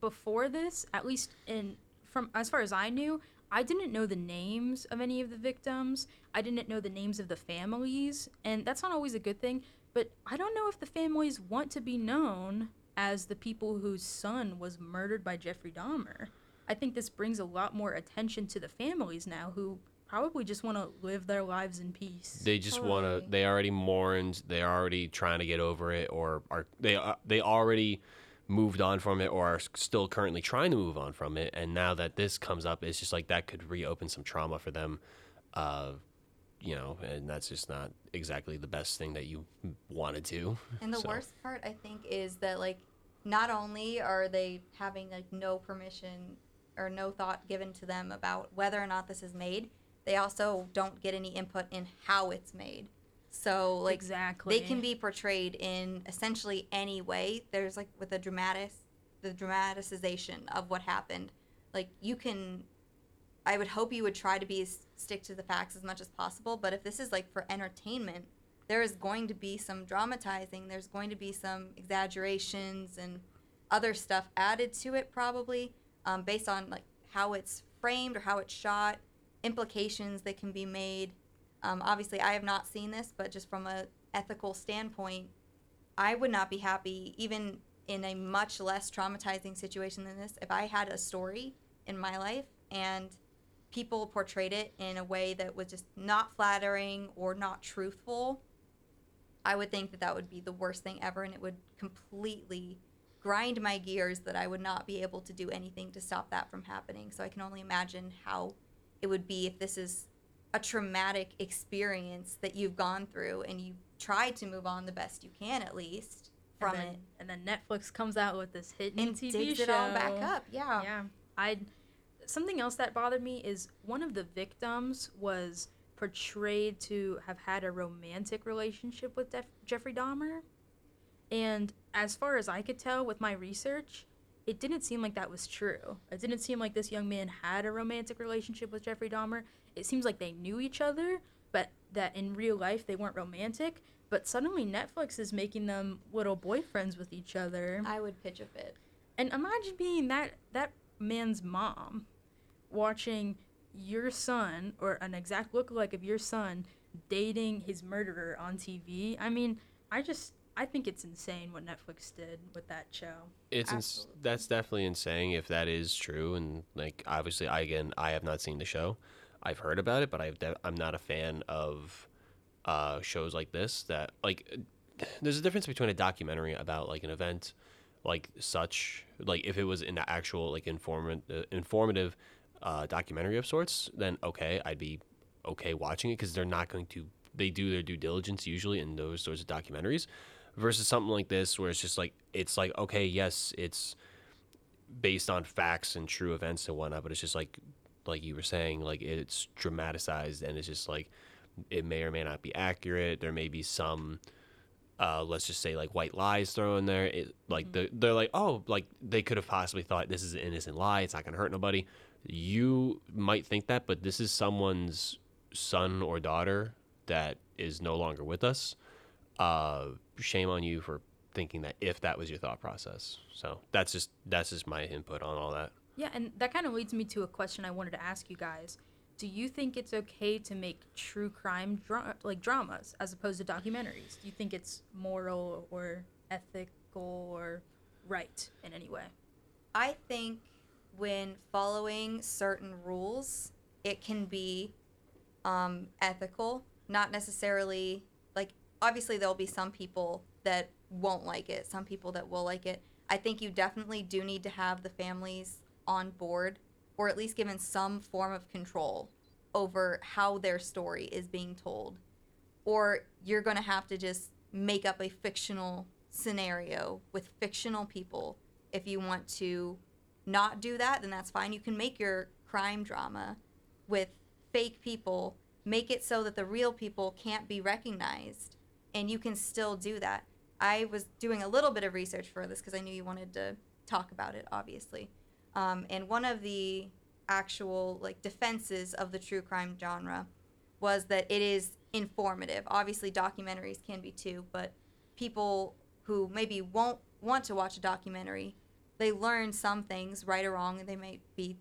before this at least in from as far as i knew i didn't know the names of any of the victims i didn't know the names of the families and that's not always a good thing but i don't know if the families want to be known as the people whose son was murdered by jeffrey dahmer i think this brings a lot more attention to the families now who probably just want to live their lives in peace they just want to They already mourned. They're already trying to get over it, or are they? Uh, they already moved on from it, or are still currently trying to move on from it. And now that this comes up, it's just like that could reopen some trauma for them. Uh, you know, and that's just not exactly the best thing that you want to do. And the So, worst part, I think, is that like not only are they having like no permission or no thought given to them about whether or not this is made, they also don't get any input in how it's made. So like exactly. they can be portrayed in essentially any way. There's like with the dramatic the dramatization of what happened. Like you can I would hope you would try to be stick to the facts as much as possible, but if this is like for entertainment, there is going to be some dramatizing, there's going to be some exaggerations and other stuff added to it probably um, based on like how it's framed or how it's shot, implications that can be made. Um, obviously, I have not seen this, but just from a ethical standpoint, I would not be happy even in a much less traumatizing situation than this if I had a story in my life and people portrayed it in a way that was just not flattering or not truthful. I would think that that would be the worst thing ever and it would completely grind my gears that I would not be able to do anything to stop that from happening. So I can only imagine how it would be if this is a traumatic experience that you've gone through and you try to move on the best you can at least from and then, it and then Netflix comes out with this hit and TV digs show. it all back up. Yeah. Yeah, I. Something else that bothered me is one of the victims was portrayed to have had a romantic relationship with Def- Jeffrey Dahmer, and as far as I could tell with my research, it didn't seem like that was true. It didn't seem like this young man had a romantic relationship with Jeffrey Dahmer. It seems like they knew each other, but that in real life they weren't romantic. But suddenly Netflix is making them little boyfriends with each other. I would pitch a fit. And imagine being that that man's mom, watching your son or an exact lookalike of your son dating his murderer on TV. I mean, I just I think it's insane what Netflix did with that show. It's ins- that's definitely insane if that is true, and like obviously, I again I have not seen the show. I've heard about it, but de- I'm not a fan of uh, shows like this. That like there's a difference between a documentary about like an event like such, like if it was an actual like informant uh, informative uh, documentary of sorts, then okay, I'd be okay watching it because they're not going to they do their due diligence usually in those sorts of documentaries versus something like this where it's just like it's like okay yes it's based on facts and true events and whatnot but it's just like like you were saying like it's dramatized and it's just like it may or may not be accurate. There may be some uh, let's just say like white lies thrown in there. It, like the, they're like oh like they could have possibly thought this is an innocent lie. It's not going to hurt nobody. You might think that but this is someone's son or daughter that is no longer with us. Uh, shame on you for thinking that if that was your thought process. So that's just that's just my input on all that. Yeah, and that kind of leads me to a question I wanted to ask you guys. Do you think it's okay to make true crime dra- like dramas as opposed to documentaries? Do you think it's moral or ethical or right in any way? I think when following certain rules, it can be um, ethical, not necessarily like obviously there'll be some people that won't like it, some people that will like it. I think you definitely do need to have the families on board or at least given some form of control over how their story is being told. Or you're going to have to just make up a fictional scenario with fictional people if you want to not do that, then that's fine. You can make your crime drama with fake people, make it so that the real people can't be recognized, and you can still do that. I was doing a little bit of research for this because I knew you wanted to talk about it, obviously. Um, and one of the actual like defenses of the true crime genre was that it is informative. Obviously, documentaries can be too, but people who maybe won't want to watch a documentary they learn some things right or wrong and they might be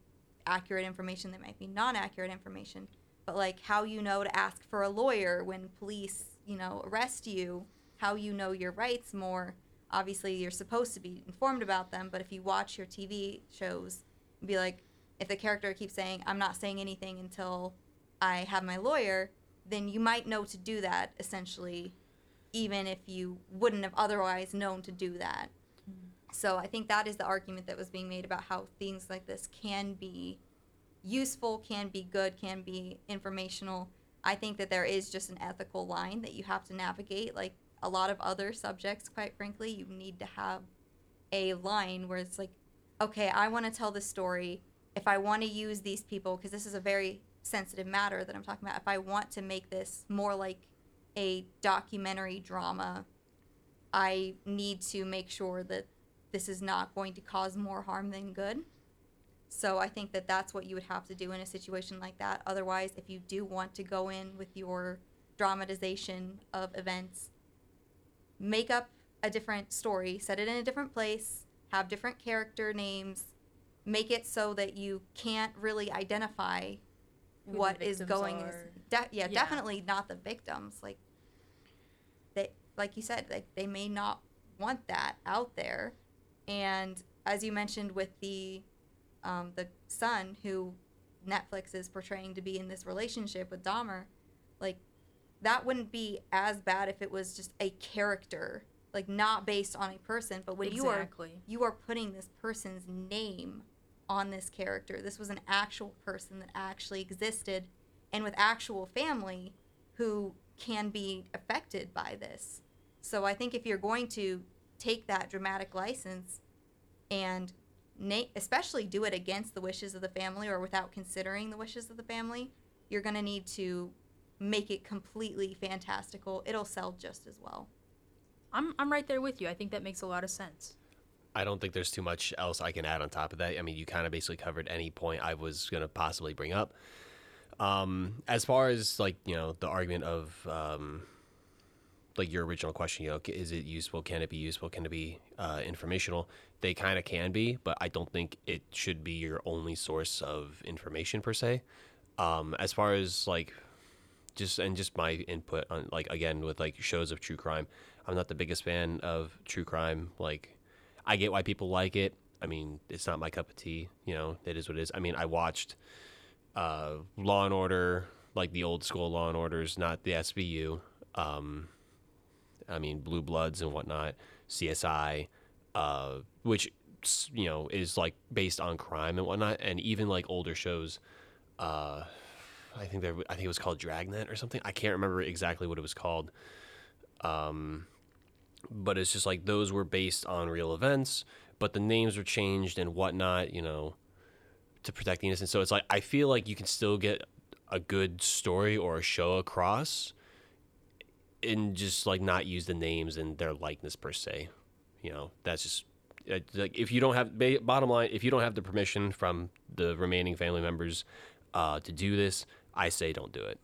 accurate information they might be non-accurate information but like how you know to ask for a lawyer when police you know arrest you how you know your rights more obviously you're supposed to be informed about them but if you watch your tv shows be like if the character keeps saying i'm not saying anything until i have my lawyer then you might know to do that essentially even if you wouldn't have otherwise known to do that mm-hmm. so I think that is the argument that was being made about how things like this can be useful, can be good, can be informational. I think that there is just an ethical line that you have to navigate. Like a lot of other subjects, quite frankly, you need to have a line where it's like, okay, I want to tell this story. If I want to use these people, because this is a very sensitive matter that I'm talking about, if I want to make this more like a documentary drama, I need to make sure that this is not going to cause more harm than good. So I think that that's what you would have to do in a situation like that. Otherwise, if you do want to go in with your dramatization of events, make up a different story, set it in a different place, have different character names, make it so that you can't really identify Who what is going. are. De- yeah, Yeah. definitely not the victims. Like they, like you said, like they may not want that out there. And as you mentioned with the um, the son who Netflix is portraying to be in this relationship with Dahmer, like that wouldn't be as bad if it was just a character, like not based on a person. But when Exactly. you are you are putting this person's name on this character, this was an actual person that actually existed, and with actual family who can be affected by this. So I think if you're going to take that dramatic license and na- especially do it against the wishes of the family or without considering the wishes of the family, you're going to need to make it completely fantastical. It'll sell just as well. I'm I'm right there with you. I think that makes a lot of sense. I don't think there's too much else I can add on top of that. I mean, you kind of basically covered any point I was going to possibly bring up. Um, as far as like you know the argument of um, like your original question, you know, is it useful? Can it be useful? Can it be uh, informational? They kind of can be, but I don't think it should be your only source of information per se. Um, as far as like just and just my input on like again with like shows of true crime, I'm not the biggest fan of true crime. Like, I get why people like it. I mean, it's not my cup of tea. You know, it is what it is. I mean, I watched uh, Law and Order, like the old school Law and Orders, not the SVU. Um, I mean, Blue Bloods and whatnot, CSI, uh, which you know is like based on crime and whatnot, and even like older shows. Uh, I think there, I think it was called Dragnet or something. I can't remember exactly what it was called. Um, but it's just like those were based on real events, but the names were changed and whatnot. You know, to protect the innocent. So it's like I feel like you can still get a good story or a show across and just like not use the names and their likeness per se. You know, that's just like if you don't have bottom line, if you don't have the permission from the remaining family members uh, to do this, I say don't do it.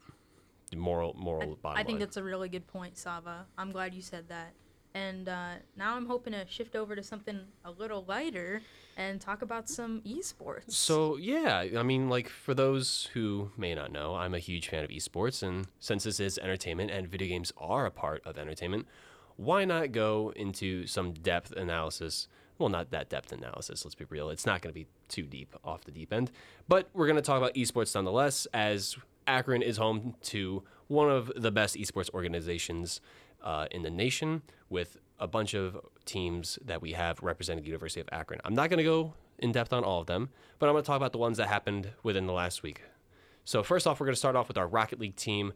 Moral, moral I, bottom I think line. that's a really good point, Sava. I'm glad you said that. And uh, now I'm hoping to shift over to something a little lighter and talk about some esports. So yeah, I mean, like for those who may not know, I'm a huge fan of esports, and since this is entertainment and video games are a part of entertainment, why not go into some depth analysis? Well, not that depth analysis. Let's be real; it's not going to be too deep off the deep end, but we're going to talk about esports nonetheless, as Akron is home to one of the best esports organizations uh, in the nation with a bunch of teams that we have representing the University of Akron. I'm not going to go in depth on all of them, but I'm going to talk about the ones that happened within the last week. So, first off, we're going to start off with our Rocket League team.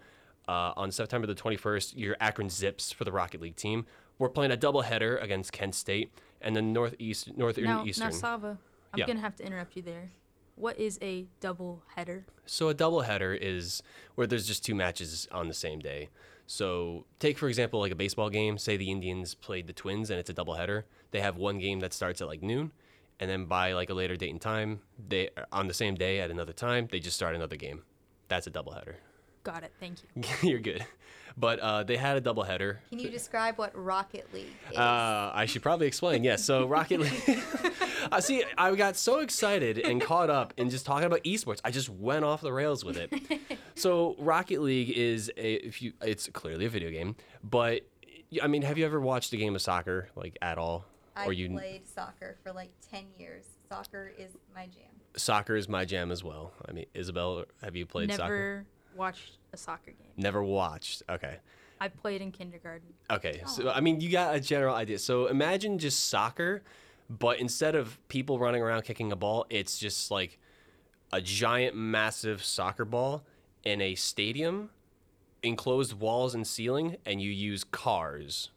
Uh, on September the 21st, your Akron Zips for the Rocket League team. We're playing a doubleheader against Kent State and the Northeast Northern now, Eastern. now, Sava, I'm Yeah. gonna have to interrupt you there. What is a double header? So a double header is where there's just two matches on the same day. So take for example like a baseball game. Say the Indians played the Twins and it's a double header. They have one game that starts at like noon, and then by like a later date and time, they on the same day at another time they just start another game. That's a doubleheader. Got it. Thank you. You're good. But uh, they had a doubleheader. Can you describe what Rocket League is? Uh, I should probably explain. Yes. So Rocket League. I see. I got so excited and caught up in just talking about esports. I just went off the rails with it. so Rocket League is a if you it's clearly a video game, but I mean, have you ever watched a game of soccer like at all? I or you played soccer for like 10 years. Soccer is my jam. soccer is my jam as well. I mean, Isabel, have you played Never soccer? Watched a soccer game. Never watched. Okay. I played in kindergarten. Okay, oh. so I mean, you got a general idea. So imagine just soccer, but instead of people running around kicking a ball, it's just like a giant, massive soccer ball in a stadium, enclosed walls and ceiling, and you use cars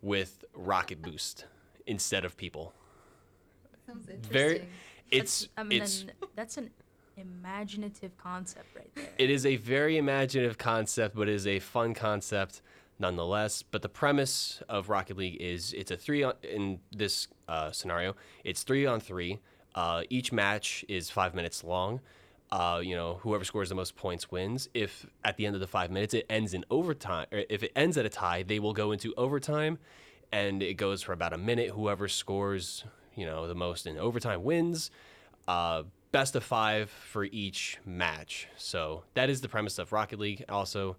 with rocket boost instead of people. Sounds interesting. Very, it's I mean, it's then that's an imaginative concept right there. It is a very imaginative concept, but it is a fun concept nonetheless. But the premise of Rocket League is it's a three on in this uh, scenario. It's three on three. Uh, each match is five minutes long. Uh, you know, whoever scores the most points wins. If at the end of the five minutes it ends in overtime, or if it ends at a tie, they will go into overtime, and it goes for about a minute. Whoever scores, you know, the most in overtime wins. Best of five for each match. So that is the premise of Rocket League. Also,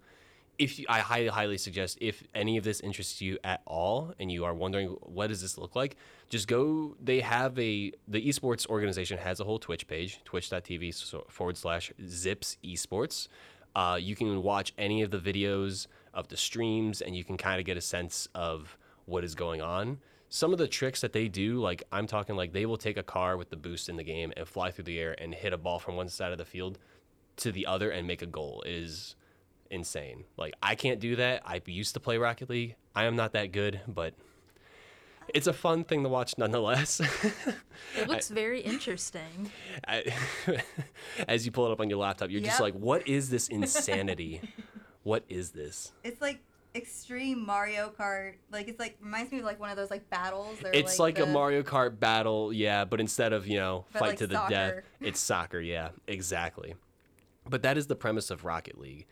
if you, I highly highly suggest if any of this interests you at all and you are wondering what does this look like, just go. They have a the esports organization has a whole Twitch page, twitch.tv forward slash Zips Esports. Uh, you can watch any of the videos of the streams and you can kind of get a sense of what is going on. Some of the tricks that they do, like I'm talking like they will take a car with the boost in the game and fly through the air and hit a ball from one side of the field to the other and make a goal. It is insane. Like I can't do that. I used to play Rocket League. I am not that good, but it's a fun thing to watch nonetheless. it looks I, very interesting. I, as you pull it up on your laptop, you're yep. just like, "What is this insanity? what is this?" It's like extreme Mario Kart. Like it's like reminds me of like one of those like battles. It's like, like the... a Mario Kart battle, yeah. But instead of you know but fight like to the soccer. death, it's soccer. Yeah, exactly. But that is the premise of Rocket League.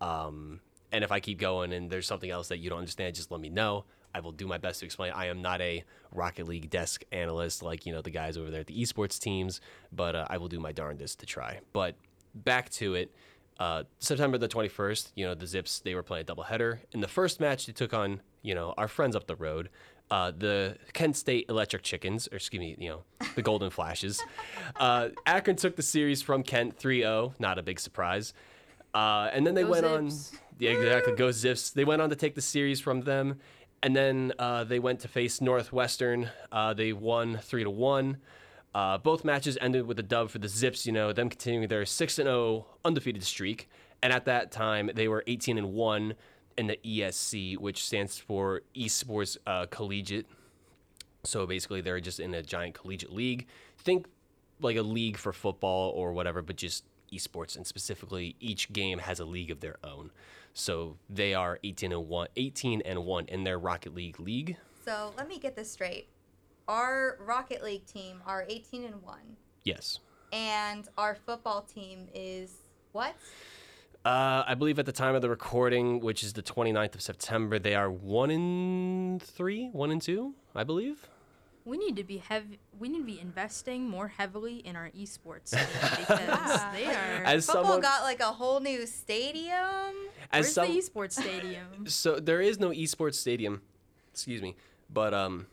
Um, and if I keep going and there's something else that you don't understand, just let me know. I will do my best to explain. I am not a Rocket League desk analyst like you know the guys over there at the esports teams, but uh, I will do my darndest to try. But back to it. Uh, September the 21st, you know, the Zips, they were playing a doubleheader. In the first match, they took on, you know, our friends up the road, uh, the Kent State Electric Chickens, or excuse me, you know, the Golden Flashes. Uh, Akron took the series from Kent 3 0, not a big surprise. Uh, and then they Go went Zips. on. Yeah, exactly. Go Zips. They went on to take the series from them, and then uh, they went to face Northwestern. Uh, they won three to one. Uh, both matches ended with a dub for the Zips. You know, them continuing their six and zero oh undefeated streak, and at that time they were eighteen and one in the ESC, which stands for Esports uh, Collegiate. So basically, they're just in a giant collegiate league. Think like a league for football or whatever, but just esports, and specifically each game has a league of their own. So they are 18 and one, 18 and one in their Rocket League league. So let me get this straight. Our Rocket League team are 18 and one. Yes. And our football team is what? Uh, I believe at the time of the recording, which is the 29th of September, they are one in three, one in two, I believe. We need to be heavy. We need to be investing more heavily in our esports team because they are. As Football someone, got like a whole new stadium. As Where's some, the esports stadium? So there is no esports stadium. Excuse me, but um,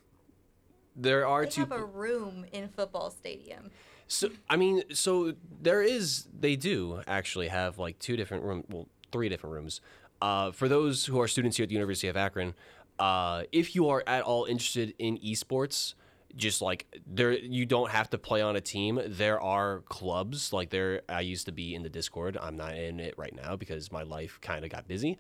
there are they two. Have a room in football stadium. So I mean, so there is. They do actually have like two different rooms. Well, three different rooms. Uh, for those who are students here at the University of Akron, uh, if you are at all interested in esports, just like there you don't have to play on a team there are clubs like there i used to be in the discord i'm not in it right now because my life kind of got busy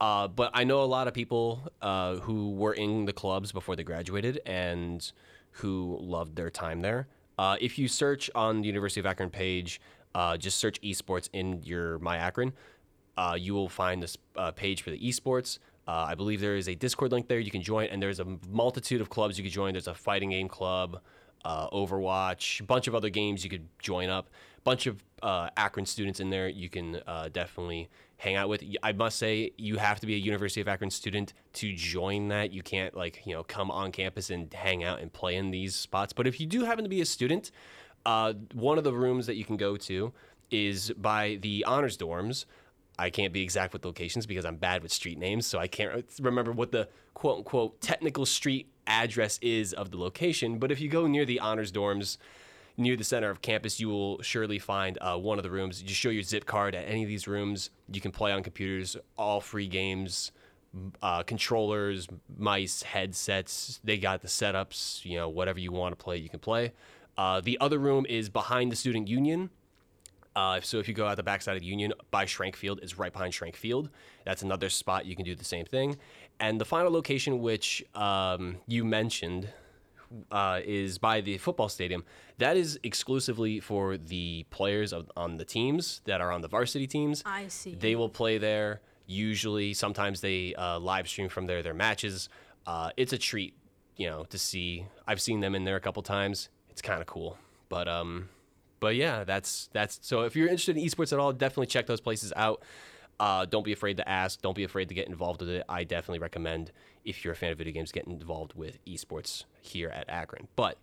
uh, but i know a lot of people uh, who were in the clubs before they graduated and who loved their time there uh, if you search on the university of akron page uh, just search esports in your my akron uh, you will find this uh, page for the esports I believe there is a Discord link there you can join, and there's a multitude of clubs you can join. There's a fighting game club, Overwatch, a bunch of other games you could join up. Bunch of Akron students in there you can definitely hang out with. I must say you have to be a University of Akron student to join that. You can't like you know come on campus and hang out and play in these spots. But if you do happen to be a student, uh, one of the rooms that you can go to is by the honors dorms. I can't be exact with locations because I'm bad with street names, so I can't remember what the quote unquote technical street address is of the location. But if you go near the honors dorms, near the center of campus, you will surely find uh, one of the rooms. You just show your zip card at any of these rooms. You can play on computers, all free games, uh, controllers, mice, headsets. They got the setups. You know, whatever you want to play, you can play. Uh, the other room is behind the student union, uh, so if you go out the backside of the Union by Schrank Field, is right behind Schrank Field. That's another spot you can do the same thing. And the final location, which um, you mentioned, uh, is by the football stadium. That is exclusively for the players of, on the teams that are on the varsity teams. I see. They will play there. Usually, sometimes they uh, live stream from there their matches. Uh, it's a treat, you know, to see. I've seen them in there a couple times. It's kind of cool, but um, but yeah, that's that's. So if you're interested in esports at all, definitely check those places out. Uh, don't be afraid to ask. Don't be afraid to get involved with it. I definitely recommend if you're a fan of video games, getting involved with esports here at Akron. But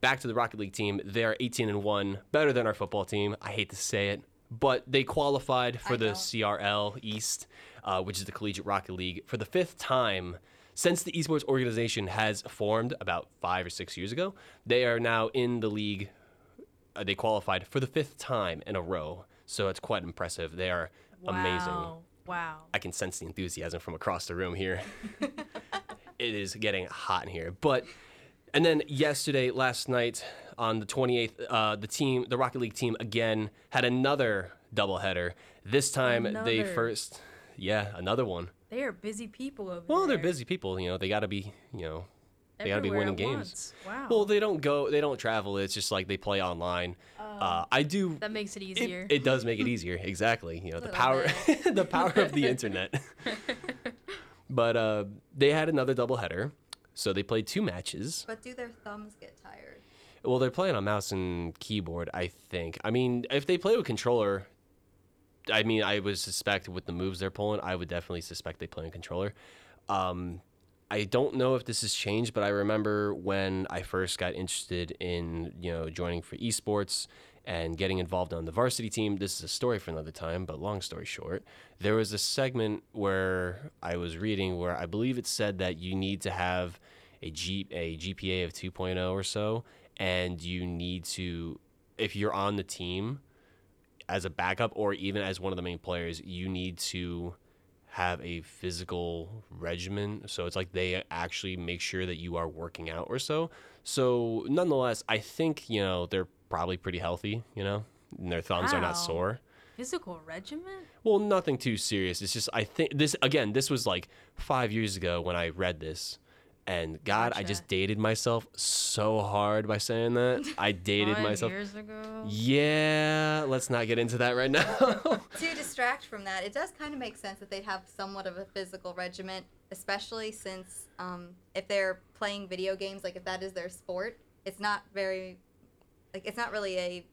back to the Rocket League team, they are 18 and one, better than our football team. I hate to say it, but they qualified for I the know. CRL East, uh, which is the Collegiate Rocket League, for the fifth time since the esports organization has formed about five or six years ago. They are now in the league. Uh, they qualified for the fifth time in a row, so it's quite impressive. They are amazing. Wow. Wow. I can sense the enthusiasm from across the room here. it is getting hot in here. But and then yesterday, last night on the 28th, uh, the team, the Rocket League team again had another doubleheader. This time they first, yeah, another one. They are busy people over Well, there. they're busy people. You know, they got to be, you know, they got to be winning games. Wow. Well, they don't go, they don't travel. It's just like they play online. Uh, I do that makes it it, easier. it does make it easier, exactly. You know, the power the power of the internet. but uh, they had another doubleheader, so they played two matches. But do their thumbs get tired? Well, they're playing on mouse and keyboard, I think. I mean, if they play with controller, I mean, I would suspect with the moves they're pulling, I would definitely suspect they play on controller. Um, I don't know if this has changed, but I remember when I first got interested in you know joining for esports and getting involved on the varsity team. This is a story for another time, but long story short, there was a segment where I was reading where I believe it said that you need to have a G a GPA of 2.0 or so, and you need to if you're on the team as a backup or even as one of the main players, you need to have a physical regimen. So it's like they actually make sure that you are working out or so. So nonetheless, I think, you know, they're probably pretty healthy, you know, and their thumbs are not sore. Physical regimen? Well, nothing too serious. It's just I think this again. This was like five years ago when I read this, and God, I just dated myself so hard by saying that. I dated myself. years ago. Yeah, let's not get into that right now. to distract from that, it does kind of make sense that they'd have somewhat of a physical regiment, especially since um, if they're playing video games, like if that is their sport, it's not very, like it's not really a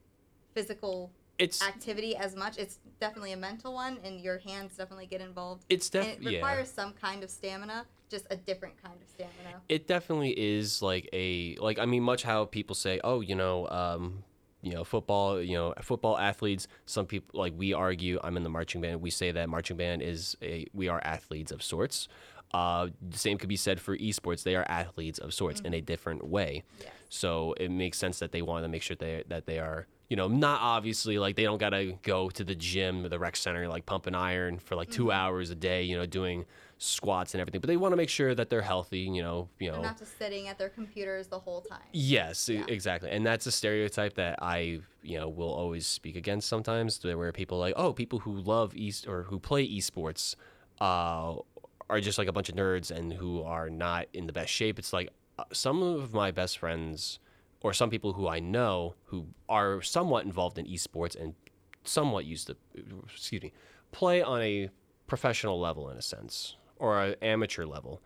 physical it's activity as much. It's definitely a mental one, and your hands definitely get involved. it's and def- it yeah. requires some kind of stamina, just a different kind of stamina. it definitely is like a like I mean much how people say oh you know um you know football you know football athletes. Some people like we argue I'm in the marching band we say that marching band is a we are athletes of sorts. Uh the same could be said for esports they are athletes of sorts in a different way. Yes. so it makes sense that they want to make sure they that they are you know not obviously like they don't gotta go to the gym or the rec center like pumping iron for like 2 hours a day you know doing squats and everything but they want to make sure that they're healthy you know you know They're not just sitting at their computers the whole time. Yes, Yeah. exactly. And that's a stereotype that I, you know, will always speak against sometimes there where people are like, "Oh, people who love east or who play esports uh are just like a bunch of nerds and who are not in the best shape." It's like uh, some of my best friends or some people who I know who are somewhat involved in esports and somewhat used to excuse me, play on a professional level in a sense or an amateur level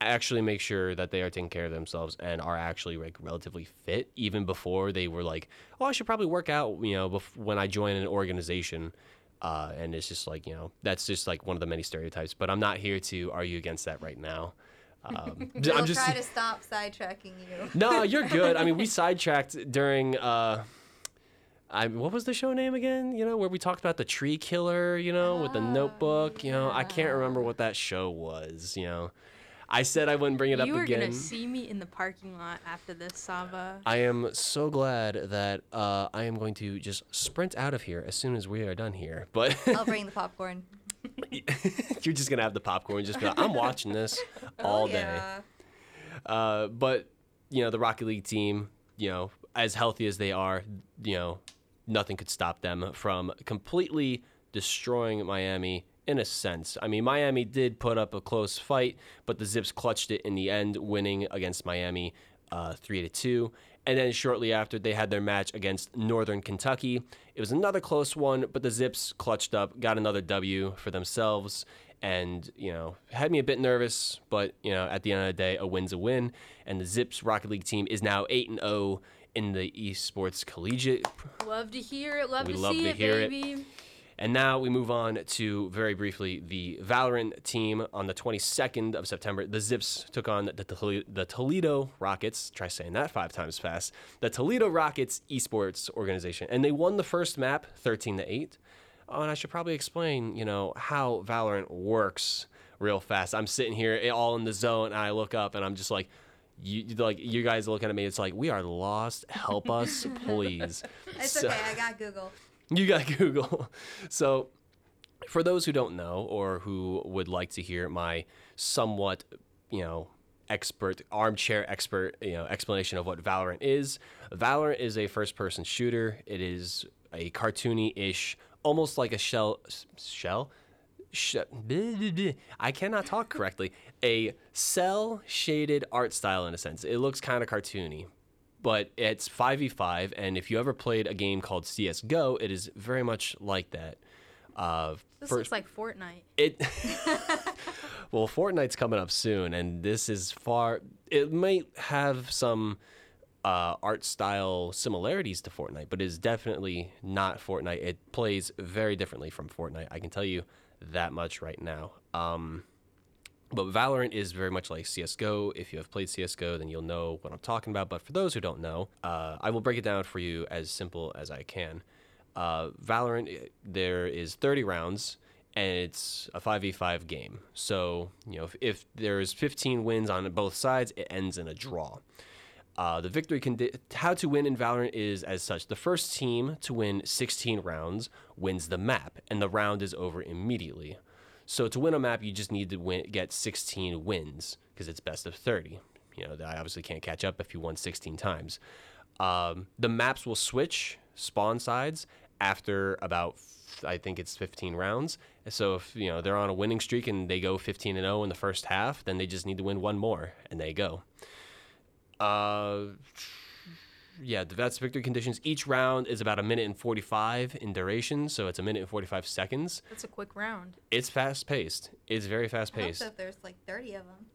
actually make sure that they are taking care of themselves and are actually like relatively fit even before they were like oh i should probably work out you know bef- when i join an organization uh, and it's just like you know that's just like one of the many stereotypes but i'm not here to argue against that right now um, We'll i'm just try to stop sidetracking you. no you're good i mean we sidetracked during uh, I, what was the show name again? You know, where we talked about the tree killer, you know, with the Oh, notebook. You know, I can't remember what that show was. You know, I said I wouldn't bring it up again. You are again. gonna see me in the parking lot after this, Sava. I am so glad that uh, I am going to just sprint out of here as soon as we are done here. But I'll bring the popcorn. you're just gonna have the popcorn, just be like, I'm watching this all oh, day. yeah. Uh, but you know, the Rocket League team, you know, as healthy as they are, you know, nothing could stop them from completely destroying Miami in a sense. I mean, Miami did put up a close fight, but the Zips clutched it in the end, winning against Miami uh, three to two. And then shortly after, they had their match against Northern Kentucky. It was another close one, but the Zips clutched up, got another W for themselves, and you know had me a bit nervous. But you know, at the end of the day, a win's a win, and the Zips Rocket League team is now eight and zero in the esports collegiate Love to hear it. Love We to love see to it, hear it. baby. And now we move on to very briefly the Valorant team on the 22nd of September. The Zips took on the, Tole- the Toledo Rockets. Try saying that five times fast. The Toledo Rockets esports organization, and they won the first map 13 to 8. Oh, and I should probably explain, you know, how Valorant works real fast. I'm sitting here eh, all in the zone, and I look up, and I'm just like. You like you guys are looking at me. It's like we are lost. Help us, please. It's So- okay. I got Google. you got Google. So, for those who don't know or who would like to hear my somewhat, you know, expert armchair expert, you know, explanation of what Valorant is, Valorant is a first-person shooter. It is a cartoony-ish, almost like a shell shell. Sh- I cannot talk correctly. A cel shaded art style in a sense. It looks kind of cartoony, but it's 5v5 and if you ever played a game called CS:GO, it is very much like that. Uh This looks like Fortnite. it Well, Fortnite's coming up soon and this is far it might have some uh, art style similarities to Fortnite, but is definitely not Fortnite. It plays very differently from Fortnite. I can tell you that much right now. Um, but Valorant is very much like CS:GO. If you have played CS:GO, then you'll know what I'm talking about. But for those who don't know, uh, I will break it down for you as simple as I can. Uh, Valorant, eh, there is 30 rounds, and it's a 5v5 game. So you know, if, if there's 15 wins on both sides, it ends in a draw. Uh, the victory condi- how to win in Valorant is as such: the first team to win 16 rounds wins the map, and the round is over immediately. So to win a map, you just need to win, get 16 wins because it's best of 30. You know, I obviously can't catch up if you won 16 times. Um, the maps will switch spawn sides after about I think it's 15 rounds. So if you know they're on a winning streak and they go 15 and 0 in the first half, then they just need to win one more and they go. Uh, yeah, that's victory conditions. Each round is about a minute and 45 in duration, so it's a minute and 45 seconds. That's a quick round. It's fast paced. It's very fast paced. that there's like 30 of them.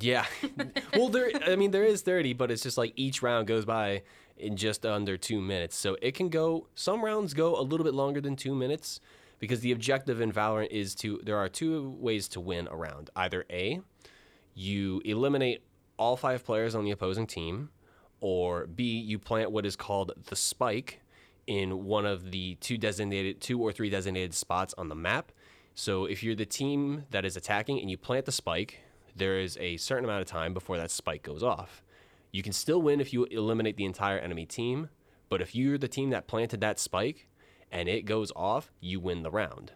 Yeah. well, there. I mean, there is 30, but it's just like each round goes by in just under two minutes. So it can go. Some rounds go a little bit longer than two minutes because the objective in Valorant is to. There are two ways to win a round. Either a, you eliminate all five players on the opposing team, or b, you plant what is called the spike in one of the two designated two or three designated spots on the map. So if you're the team that is attacking and you plant the spike, there is a certain amount of time before that spike goes off. You can still win if you eliminate the entire enemy team, but if you're the team that planted that spike and it goes off, you win the round.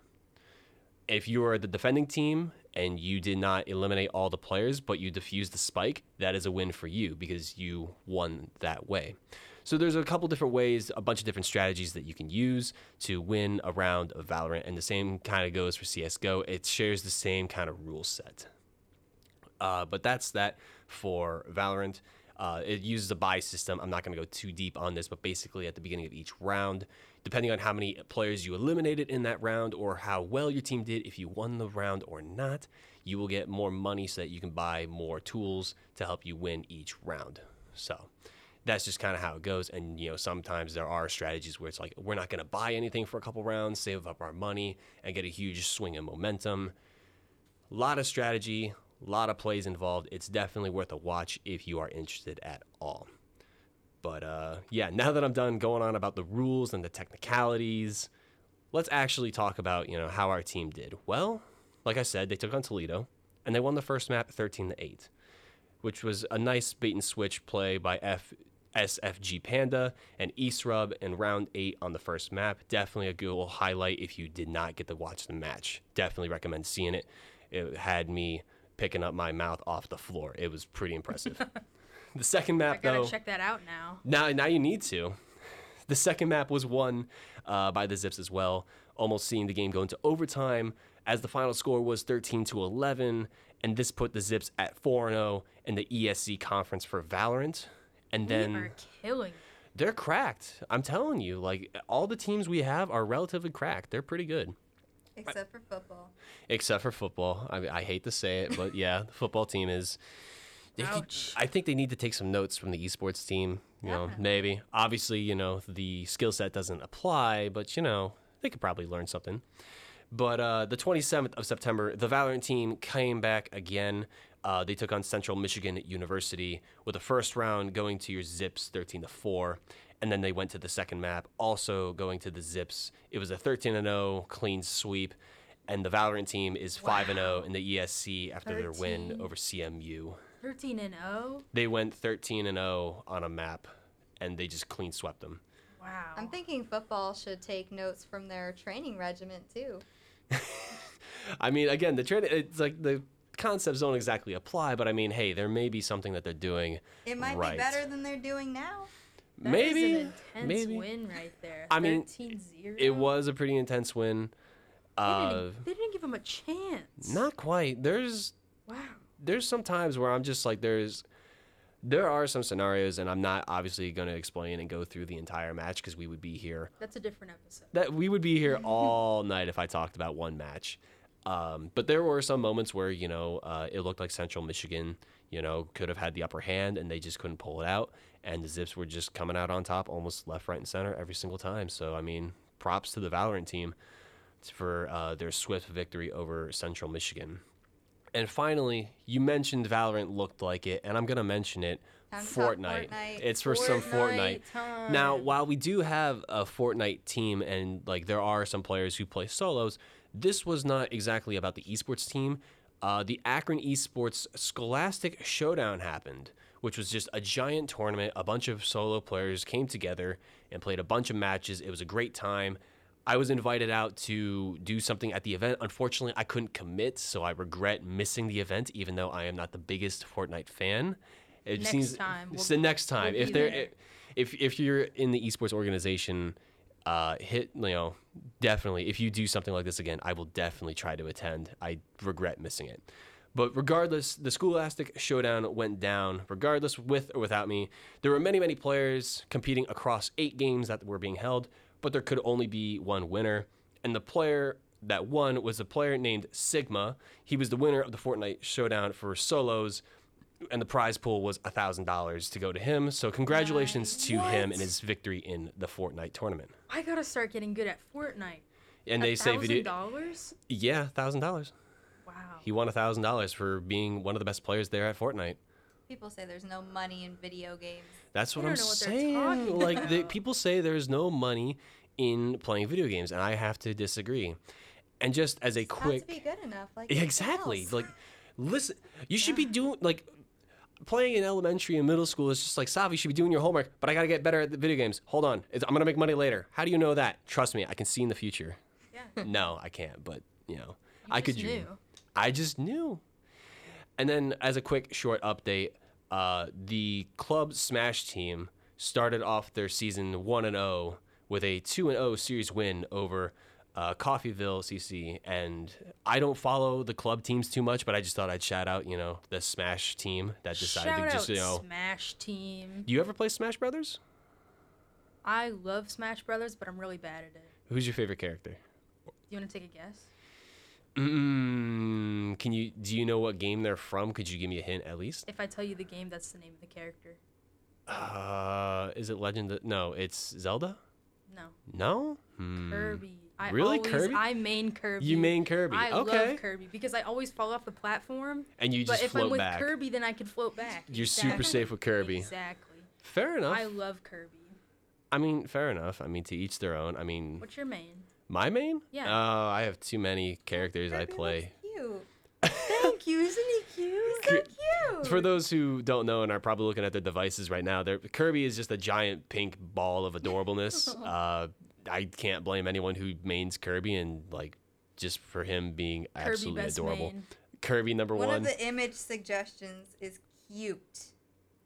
If you are the defending team and you did not eliminate all the players, but you defused the spike, that is a win for you because you won that way. So there's a couple different ways, a bunch of different strategies that you can use to win a round of Valorant, and the same kind of goes for CS:GO. It shares the same kind of rule set. Uh, but that's that for Valorant. Uh, it uses a buy system. I'm not going to go too deep on this, but basically at the beginning of each round, depending on how many players you eliminated in that round or how well your team did, if you won the round or not, you will get more money so that you can buy more tools to help you win each round. So that's just kind of how it goes. And you know, sometimes there are strategies where it's like we're not going to buy anything for a couple rounds, save up our money, and get a huge swing in momentum. A lot of strategy, a lot of plays involved. It's definitely worth a watch if you are interested at all. But uh, yeah, now that I'm done going on about the rules and the technicalities, let's actually talk about you know how our team did. Well, like I said, they took on Toledo, and they won the first map 13 to 8, which was a nice bait and switch play by F. SFG Panda and Eastrub in round eight on the first map. Definitely a good highlight if you did not get to watch the match. Definitely recommend seeing it. It had me picking up my mouth off the floor. It was pretty impressive. the second map, I map, gotta though. check that out now. Now, now you need to. The second map was won uh, by the Zips as well, almost seeing the game go into overtime, as the final score was 13 to 11, and this put the Zips at 4 0 in the ESC conference for Valorant. And we then are killing. they're cracked. I'm telling you, like all the teams we have are relatively cracked. They're pretty good. Except for football. except for football. I mean, I hate to say it, but yeah, the football team is. Ouch. I think they need to take some notes from the esports team. You know, Definitely. maybe. Obviously, you know the skill set doesn't apply, but you know they could probably learn something. But uh, the 27th of September, the Valorant team came back again. Uh, they took on Central Michigan University with the first round going to your Zips 13 to 4. And then they went to the second map, also going to the Zips. It was a 13 to 0 clean sweep. And the Valorant team is 5 and 0 in the ESC after their win over CMU. 13 and oh? 0. They went 13 and 0 on a map, and they just clean swept them. Wow. I'm thinking football should take notes from their training regiment too. I mean, again, the training it's like the concepts don't exactly apply, but I mean, hey, there may be something that they're doing. It might right. be better than they're doing now. That is maybe, an intense maybe. win right there. I mean, 13-0. It was a pretty intense win. They Uh, didn't, they didn't give him a chance. not quite. There's Wow. There's some times where I'm just like there's there are some scenarios, and I'm not obviously going to explain and go through the entire match because we would be here That's a different episode. that we would be here all night if I talked about one match. Um, but there were some moments where you know uh, it looked like Central Michigan, you know, could have had the upper hand and they just couldn't pull it out, and the Zips were just coming out on top, almost left, right, and center every single time. So I mean, props to the Valorant team for uh, their swift victory over Central Michigan. And finally, you mentioned Valorant looked like it, and I'm gonna mention it. Time Fortnite. Fortnite. It's for some Fortnite. Fortnite Now, while we do have a Fortnite team and like there are some players who play solos, this was not exactly about the esports team. Uh, the Akron Esports Scholastic Showdown happened, which was just a giant tournament. A bunch of solo players came together and played a bunch of matches. It was a great time. I was invited out to do something at the event. Unfortunately, I couldn't commit, so I regret missing the event, even though I am not the biggest Fortnite fan. It Next seems time, we'll- so next time we'll if there there. if if you're in the esports organization, uh, hit you know definitely if you do something like this again, I will definitely try to attend. I regret missing it. But regardless, the Scholastic Showdown went down, regardless with or without me. There were many, many players competing across eight games that were being held, but there could only be one winner. And the player that won was a player named Sigma. He was the winner of the Fortnite Showdown for solos, and the prize pool was $1,000 to go to him. So, congratulations to him and his victory in the Fortnite tournament. I gotta start getting good at Fortnite. And they say video. dollars. Yeah, $1,000. Wow. He won $1,000 for being one of the best players there at Fortnite. People say there's no money in video games. That's what I'm don't know what they're saying. Like the, people say there's no money in playing video games, and I have to disagree. And just as a quick, be good enough. Like exactly, like listen, you should be doing like playing in elementary and middle school is just like Sav. You should be doing your homework, but I gotta get better at the video games. Hold on, it's, I'm gonna make money later. How do you know that? Trust me, I can see in the future. Yeah. no, I can't, but you know, I could knew. I just knew. And then, as a quick short update, uh, the club Smash team started off their season one and zero with a two and zero series win over uh, Coffeyville CC. And I don't follow the club teams too much, but I just thought I'd shout out, you know, the Smash team that decided Shout to just, you know. Smash Team. Do you ever play Smash Brothers? I love Smash Brothers, but I'm really bad at it. Who's your favorite character? Do you want to take a guess? Mm, can you do you know what game they're from? Could you give me a hint at least? If I tell you the game, that's the name of the character. Uh, is it Legend? Of, no, it's Zelda. No, No. Hmm. Kirby. I Really? always, Kirby? I main Kirby. You main Kirby. I okay. love Kirby because I always fall off the platform. And you but just if float I'm with back. Kirby, then I can float back. You're super safe with Kirby. Exactly. Fair enough. I, love Kirby. I mean, fair enough. I mean, to each their own. I mean, What's your main? My main? Yeah. Oh, I have too many characters I play. cute. Thank you. Isn't he cute? So cute. For those who don't know and are probably looking at their devices right now, their Kirby is just a giant pink ball of adorableness. uh, I can't blame anyone who mains Kirby and like just for him being Kirby absolutely best adorable. main. Kirby number One one. of the image suggestions is cute.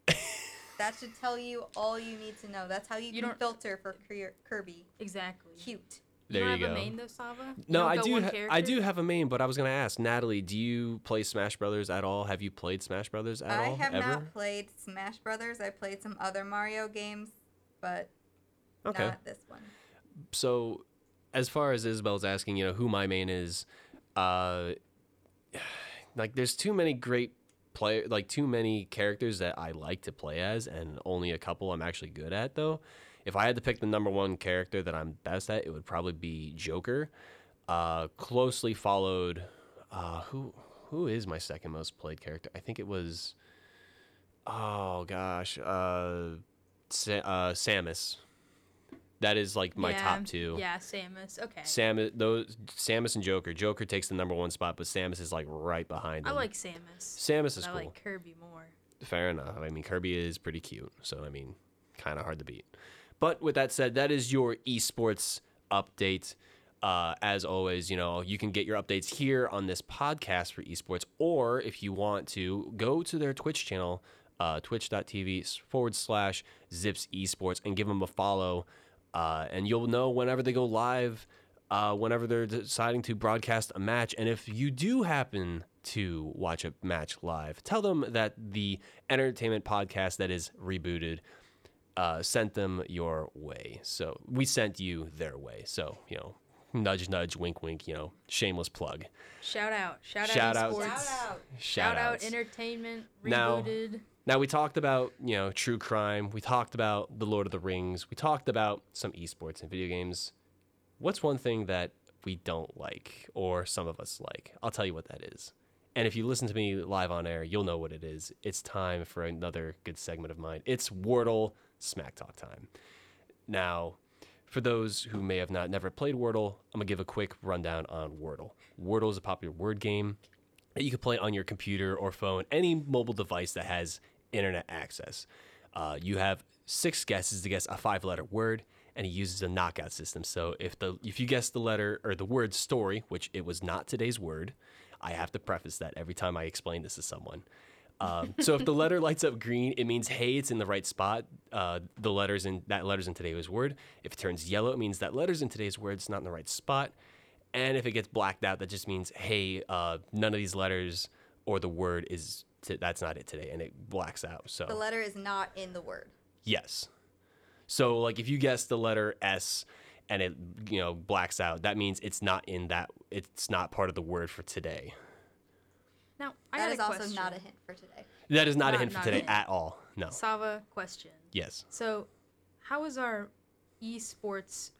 that should tell you all you need to know. That's how you, You can don't- filter for Kirby. Exactly. Cute. There you you don't have go. a main though, Sava? You No, don't I go do. one Ha- I do have a main, but I was gonna ask Natalie. Do you play Smash Brothers at all? Have you played Smash Brothers at I all? I have ever? not played Smash Brothers. I played some other Mario games, but Okay. not this one. so as far as Isabel's asking, you know, who my main is, uh, like there's too many great player, like too many characters that I like to play as, and only a couple I'm actually good at. Though, if I had to pick the number one character that I'm best at, it would probably be Joker. Uh, closely followed, uh, who who is my second most played character? I think it was, oh gosh, uh, Sa- uh Samus. That is like my yeah, top two. Yeah, Samus. Okay. Samus, those Samus and Joker. Joker takes the number one spot, but Samus is like right behind I like Samus. Samus is I cool. like Kirby more. Fair enough. I mean, Kirby is pretty cute, so I mean, kind of hard to beat. But with that said, that is your esports update. Uh, as always, you know, you can get your updates here on this podcast for esports, or if you want to, go to their Twitch channel, uh, twitch.tv forward slash zips esports, and give them a follow. Uh, and you'll know whenever they go live, uh, whenever they're deciding to broadcast a match. And if you do happen to watch a match live, tell them that the entertainment podcast that is rebooted uh, sent them your way. So we sent you their way. So, you know, nudge, nudge, wink, wink, you know, shameless plug. Shout out. Shout, Shout out. out. esports. Shout out. Shout out outs. entertainment Now- rebooted. Now we talked about you know true crime. We talked about the Lord of the Rings. We talked about some esports and video games. What's one thing that we don't like, or some of us like? I'll tell you what that is. And if you listen to me live on air, you'll know what it is. It's time for another good segment of mine. It's Wordle Smack Talk time. Now, for those who may have not never played Wordle, I'm gonna give a quick rundown on Wordle. Wordle is a popular word game that you can play on your computer or phone, any mobile device that has internet access. Uh, you have six guesses to guess a five-letter word, and it uses a knockout system. So if the if you guess the letter or the word story, which it was not today's word, I have to preface that every time I explain this to someone. Um, so if the letter lights up green, it means hey, it's in the right spot. Uh, the letters in that letters in today's word. If it turns yellow, it means that letters in today's word is not in the right spot. And if it gets blacked out, that just means hey, uh, none of these letters or the word is t- that's not it today, and it blacks out. So The letter is not in the word. yes. So like if you guess the letter S and it you know blacks out, that means it's not in that. It's not part of the word for today. Now, I That got is a also question. not a hint for today. That is not, a hint for not a today hint. at all. No. Sava, question. Yes. So, how is our esports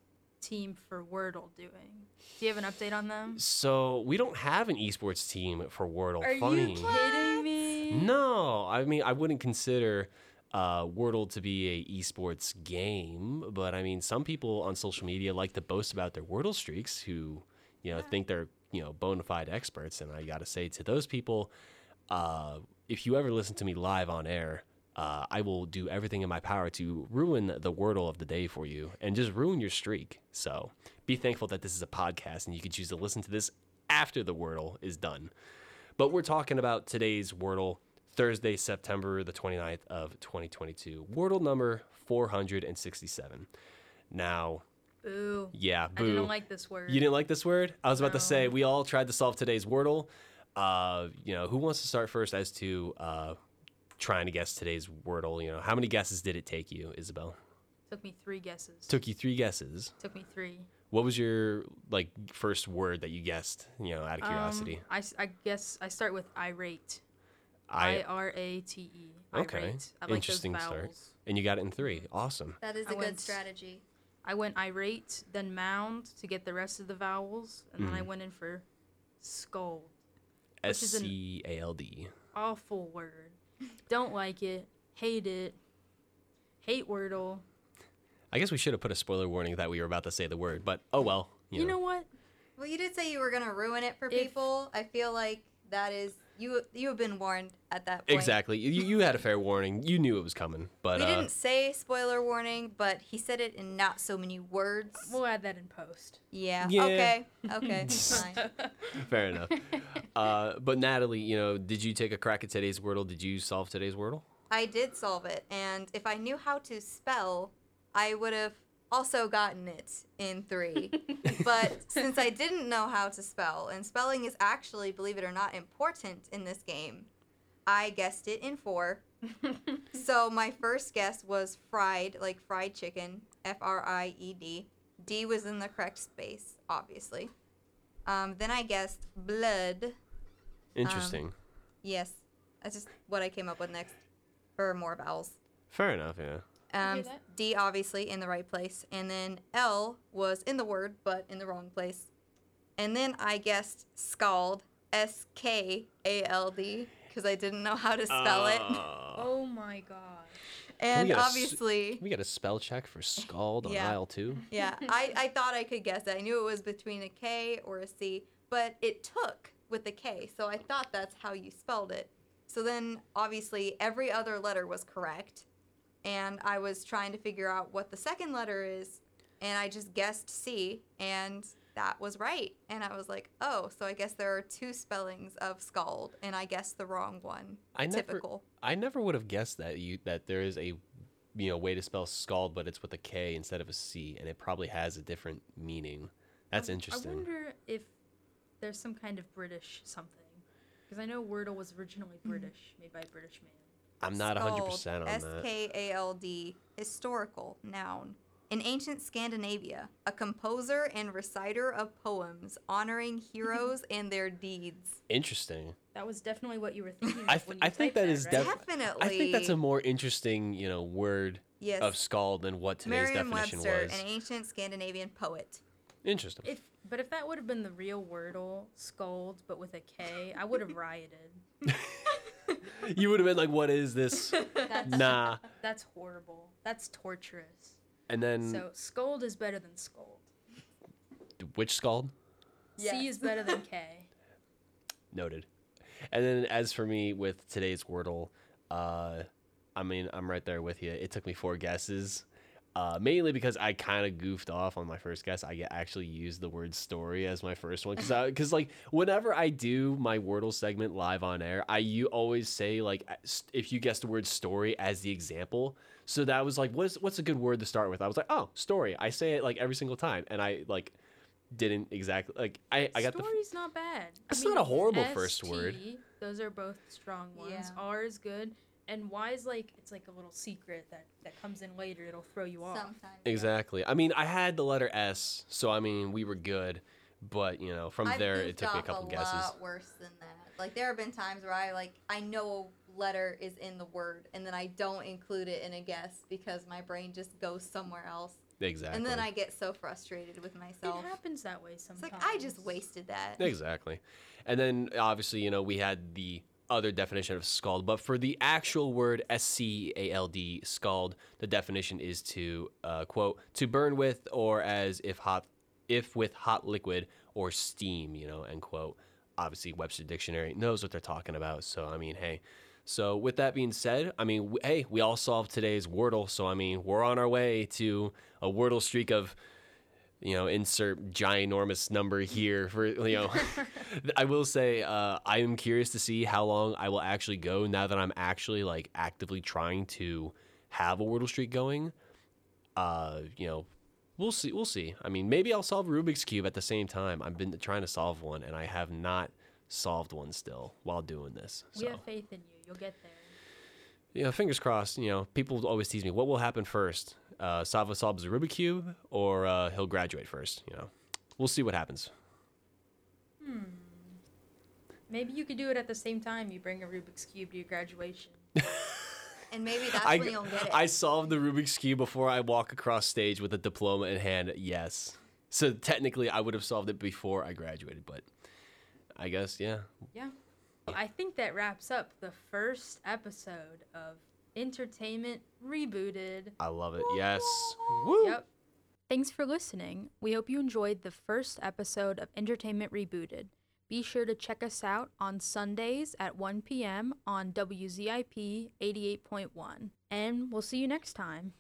team for Wordle doing? Do you have an update on them? So we don't have an esports team for Wordle. Are Funny. you kidding me? No, I mean I wouldn't consider uh, Wordle to be a esports game, but I mean some people on social media like to boast about their Wordle streaks, who you know think they're you know bona fide experts, and I gotta say to those people, uh, if you ever listen to me live on air. Uh, I will do everything in my power to ruin the Wordle of the day for you and just ruin your streak. So be thankful that this is a podcast and you can choose to listen to this after the Wordle is done. But we're talking about today's Wordle, Thursday, September the 29th of 2022. Wordle number 467. Now, Boo. yeah, I boo. didn't like this word. You didn't like this word? I was about to say we all tried to solve today's Wordle. Uh, you know, who wants to start first as to uh, trying to guess today's Wordle? You know, how many guesses did it take you, Isabel? Took me three guesses. Took you three guesses. Took me three. What was your like first word that you guessed? You know, out of Um, curiosity. I guess I start with irate. I R A T E. Okay. Irate. I like Interesting those start. and you got it in three. Awesome. That is I a good went- strategy. I went irate, then mound to get the rest of the vowels, and then I mm-hmm. went in for scold. S is an- C A L D. Awful word. Don't like it. Hate it. Hate Wordle. I guess we should have put a spoiler warning that we were about to say the word, but oh well. You, You know what? Well, you did say you were gonna ruin it for If- people. I feel like that is you. You have been warned at that point. exactly. You, you had a fair warning. You knew it was coming, but We uh, didn't say spoiler warning, but he said it in not so many words. We'll add that in post. yeah. Yeah. Okay. Okay. fine. fair enough. uh, but Natalie, you know, did you take a crack at today's Wordle? Did you solve today's Wordle? I did solve it, and if I knew how to spell, I would have also gotten it in three. but since I didn't know how to spell, and spelling is actually, believe it or not, important in this game, I guessed it in four. so my first guess was fried, like fried chicken, F R I E D. D was in the correct space, obviously. Um, then I guessed blood. Interesting. Yes, that's just what I came up with next for more vowels. Fair enough. Yeah. Um. D obviously in the right place, and then L was in the word but in the wrong place, and then I guessed scald, S K A L D, because I didn't know how to spell it, Oh my god. and We got a s- obviously, we got a spell check for scald on Yeah. aisle two. yeah, I, I thought I could guess it. I knew it was between a K or a C, but it took with a K, so I thought that's how you spelled it. So then, obviously, every other letter was correct, and I was trying to figure out what the second letter is, and I just guessed C, and that was right. And I was like, oh, so I guess there are two spellings of scald, and I guessed the wrong one. I never, Typical. I never would have guessed that you that there is a you know way to spell scald, but it's with a K instead of a C, and it probably has a different meaning. That's interesting. I wonder if there's some kind of British something. Because I know Wordle was originally. British, made by a British man. I'm not 100 percent on S that. K A L D, historical noun. In ancient Scandinavia, a composer and reciter of poems honoring heroes and their deeds. Interesting. That was definitely what you were thinking. I, th- when you I think typed that is right? def- Definitely. I think that's a more interesting, you know, word Yes. of scald than what today's definition Merriam-Webster, was. an ancient Scandinavian poet. Interesting. If but if that would have been the real Wordle, scold, but with a K, I would have rioted. you would have been like, "What is this?" That's nah. that's horrible. That's torturous. And then So scold is better than scold. which scald? C is better than K. Noted. And then as for me with today's Wordle, uh, I mean, I'm right there with you. It took me four guesses. Uh, mainly because I kind of goofed off on my first guess. I actually used the word story as my first one because because like whenever I do my Wordle segment live on air, I you always say like if you guess the word story as the example. So that was like what's what's a good word to start with? I was like oh story. I say it like every single time, and I like didn't exactly like I I got the Story's not bad. I It's not a horrible first ST, word. Those are both strong ones. Yeah. R is good, and why is like it's like a little secret that that comes in later. It'll throw you off. Sometimes. Exactly. I mean, I had the letter S, so I mean, we were good. But you know, from I've there, it took me a off couple a guesses. lot worse than that. Like there have been times where I like I know a letter is in the word and then I don't include it in a guess because my brain just goes somewhere else. Exactly. And then I get so frustrated with myself. It happens that way It's sometimes. like I just wasted that. Exactly. And then obviously, you know, we had the other definition of scald, but for the actual word S C A L D, scald, the definition is to uh, quote to burn with or as if hot, if with hot liquid or steam, you know, end quote. Obviously, Webster Dictionary knows what they're talking about. So I mean, hey. So with that being said, I mean, w- hey, we all solved today's Wordle. So I mean, we're on our way to a Wordle streak of you know, insert ginormous number here for you know. I will say uh, I am curious to see how long I will actually go now that I'm actually like actively trying to have a Wordle streak going. Uh, you know, we'll see. We'll see. I mean, maybe I'll solve Rubik's cube at the same time. I've been trying to solve one, and I have not solved one still while doing this. We So have faith in you. You'll get there. you know, fingers crossed. You know, people always tease me, what will happen first? Uh, Sava solves the Rubik's cube, or uh, he'll graduate first. You know, we'll see what happens. Hmm. Maybe you could do it at the same time. You bring a Rubik's cube to your graduation. And maybe that's I, when you'll get it. I solved the Rubik's cube before I walk across stage with a diploma in hand. Yes, so technically I would have solved it before I graduated, but I guess yeah. Yeah. I think that wraps up the first episode of Entertainment Rebooted. I love it. Yes. Woo. Yep. Thanks for listening. We hope you enjoyed the first episode of Entertainment Rebooted. Be sure to check us out on Sundays at 1 p.m. on WZIP 88.1. And we'll see you next time.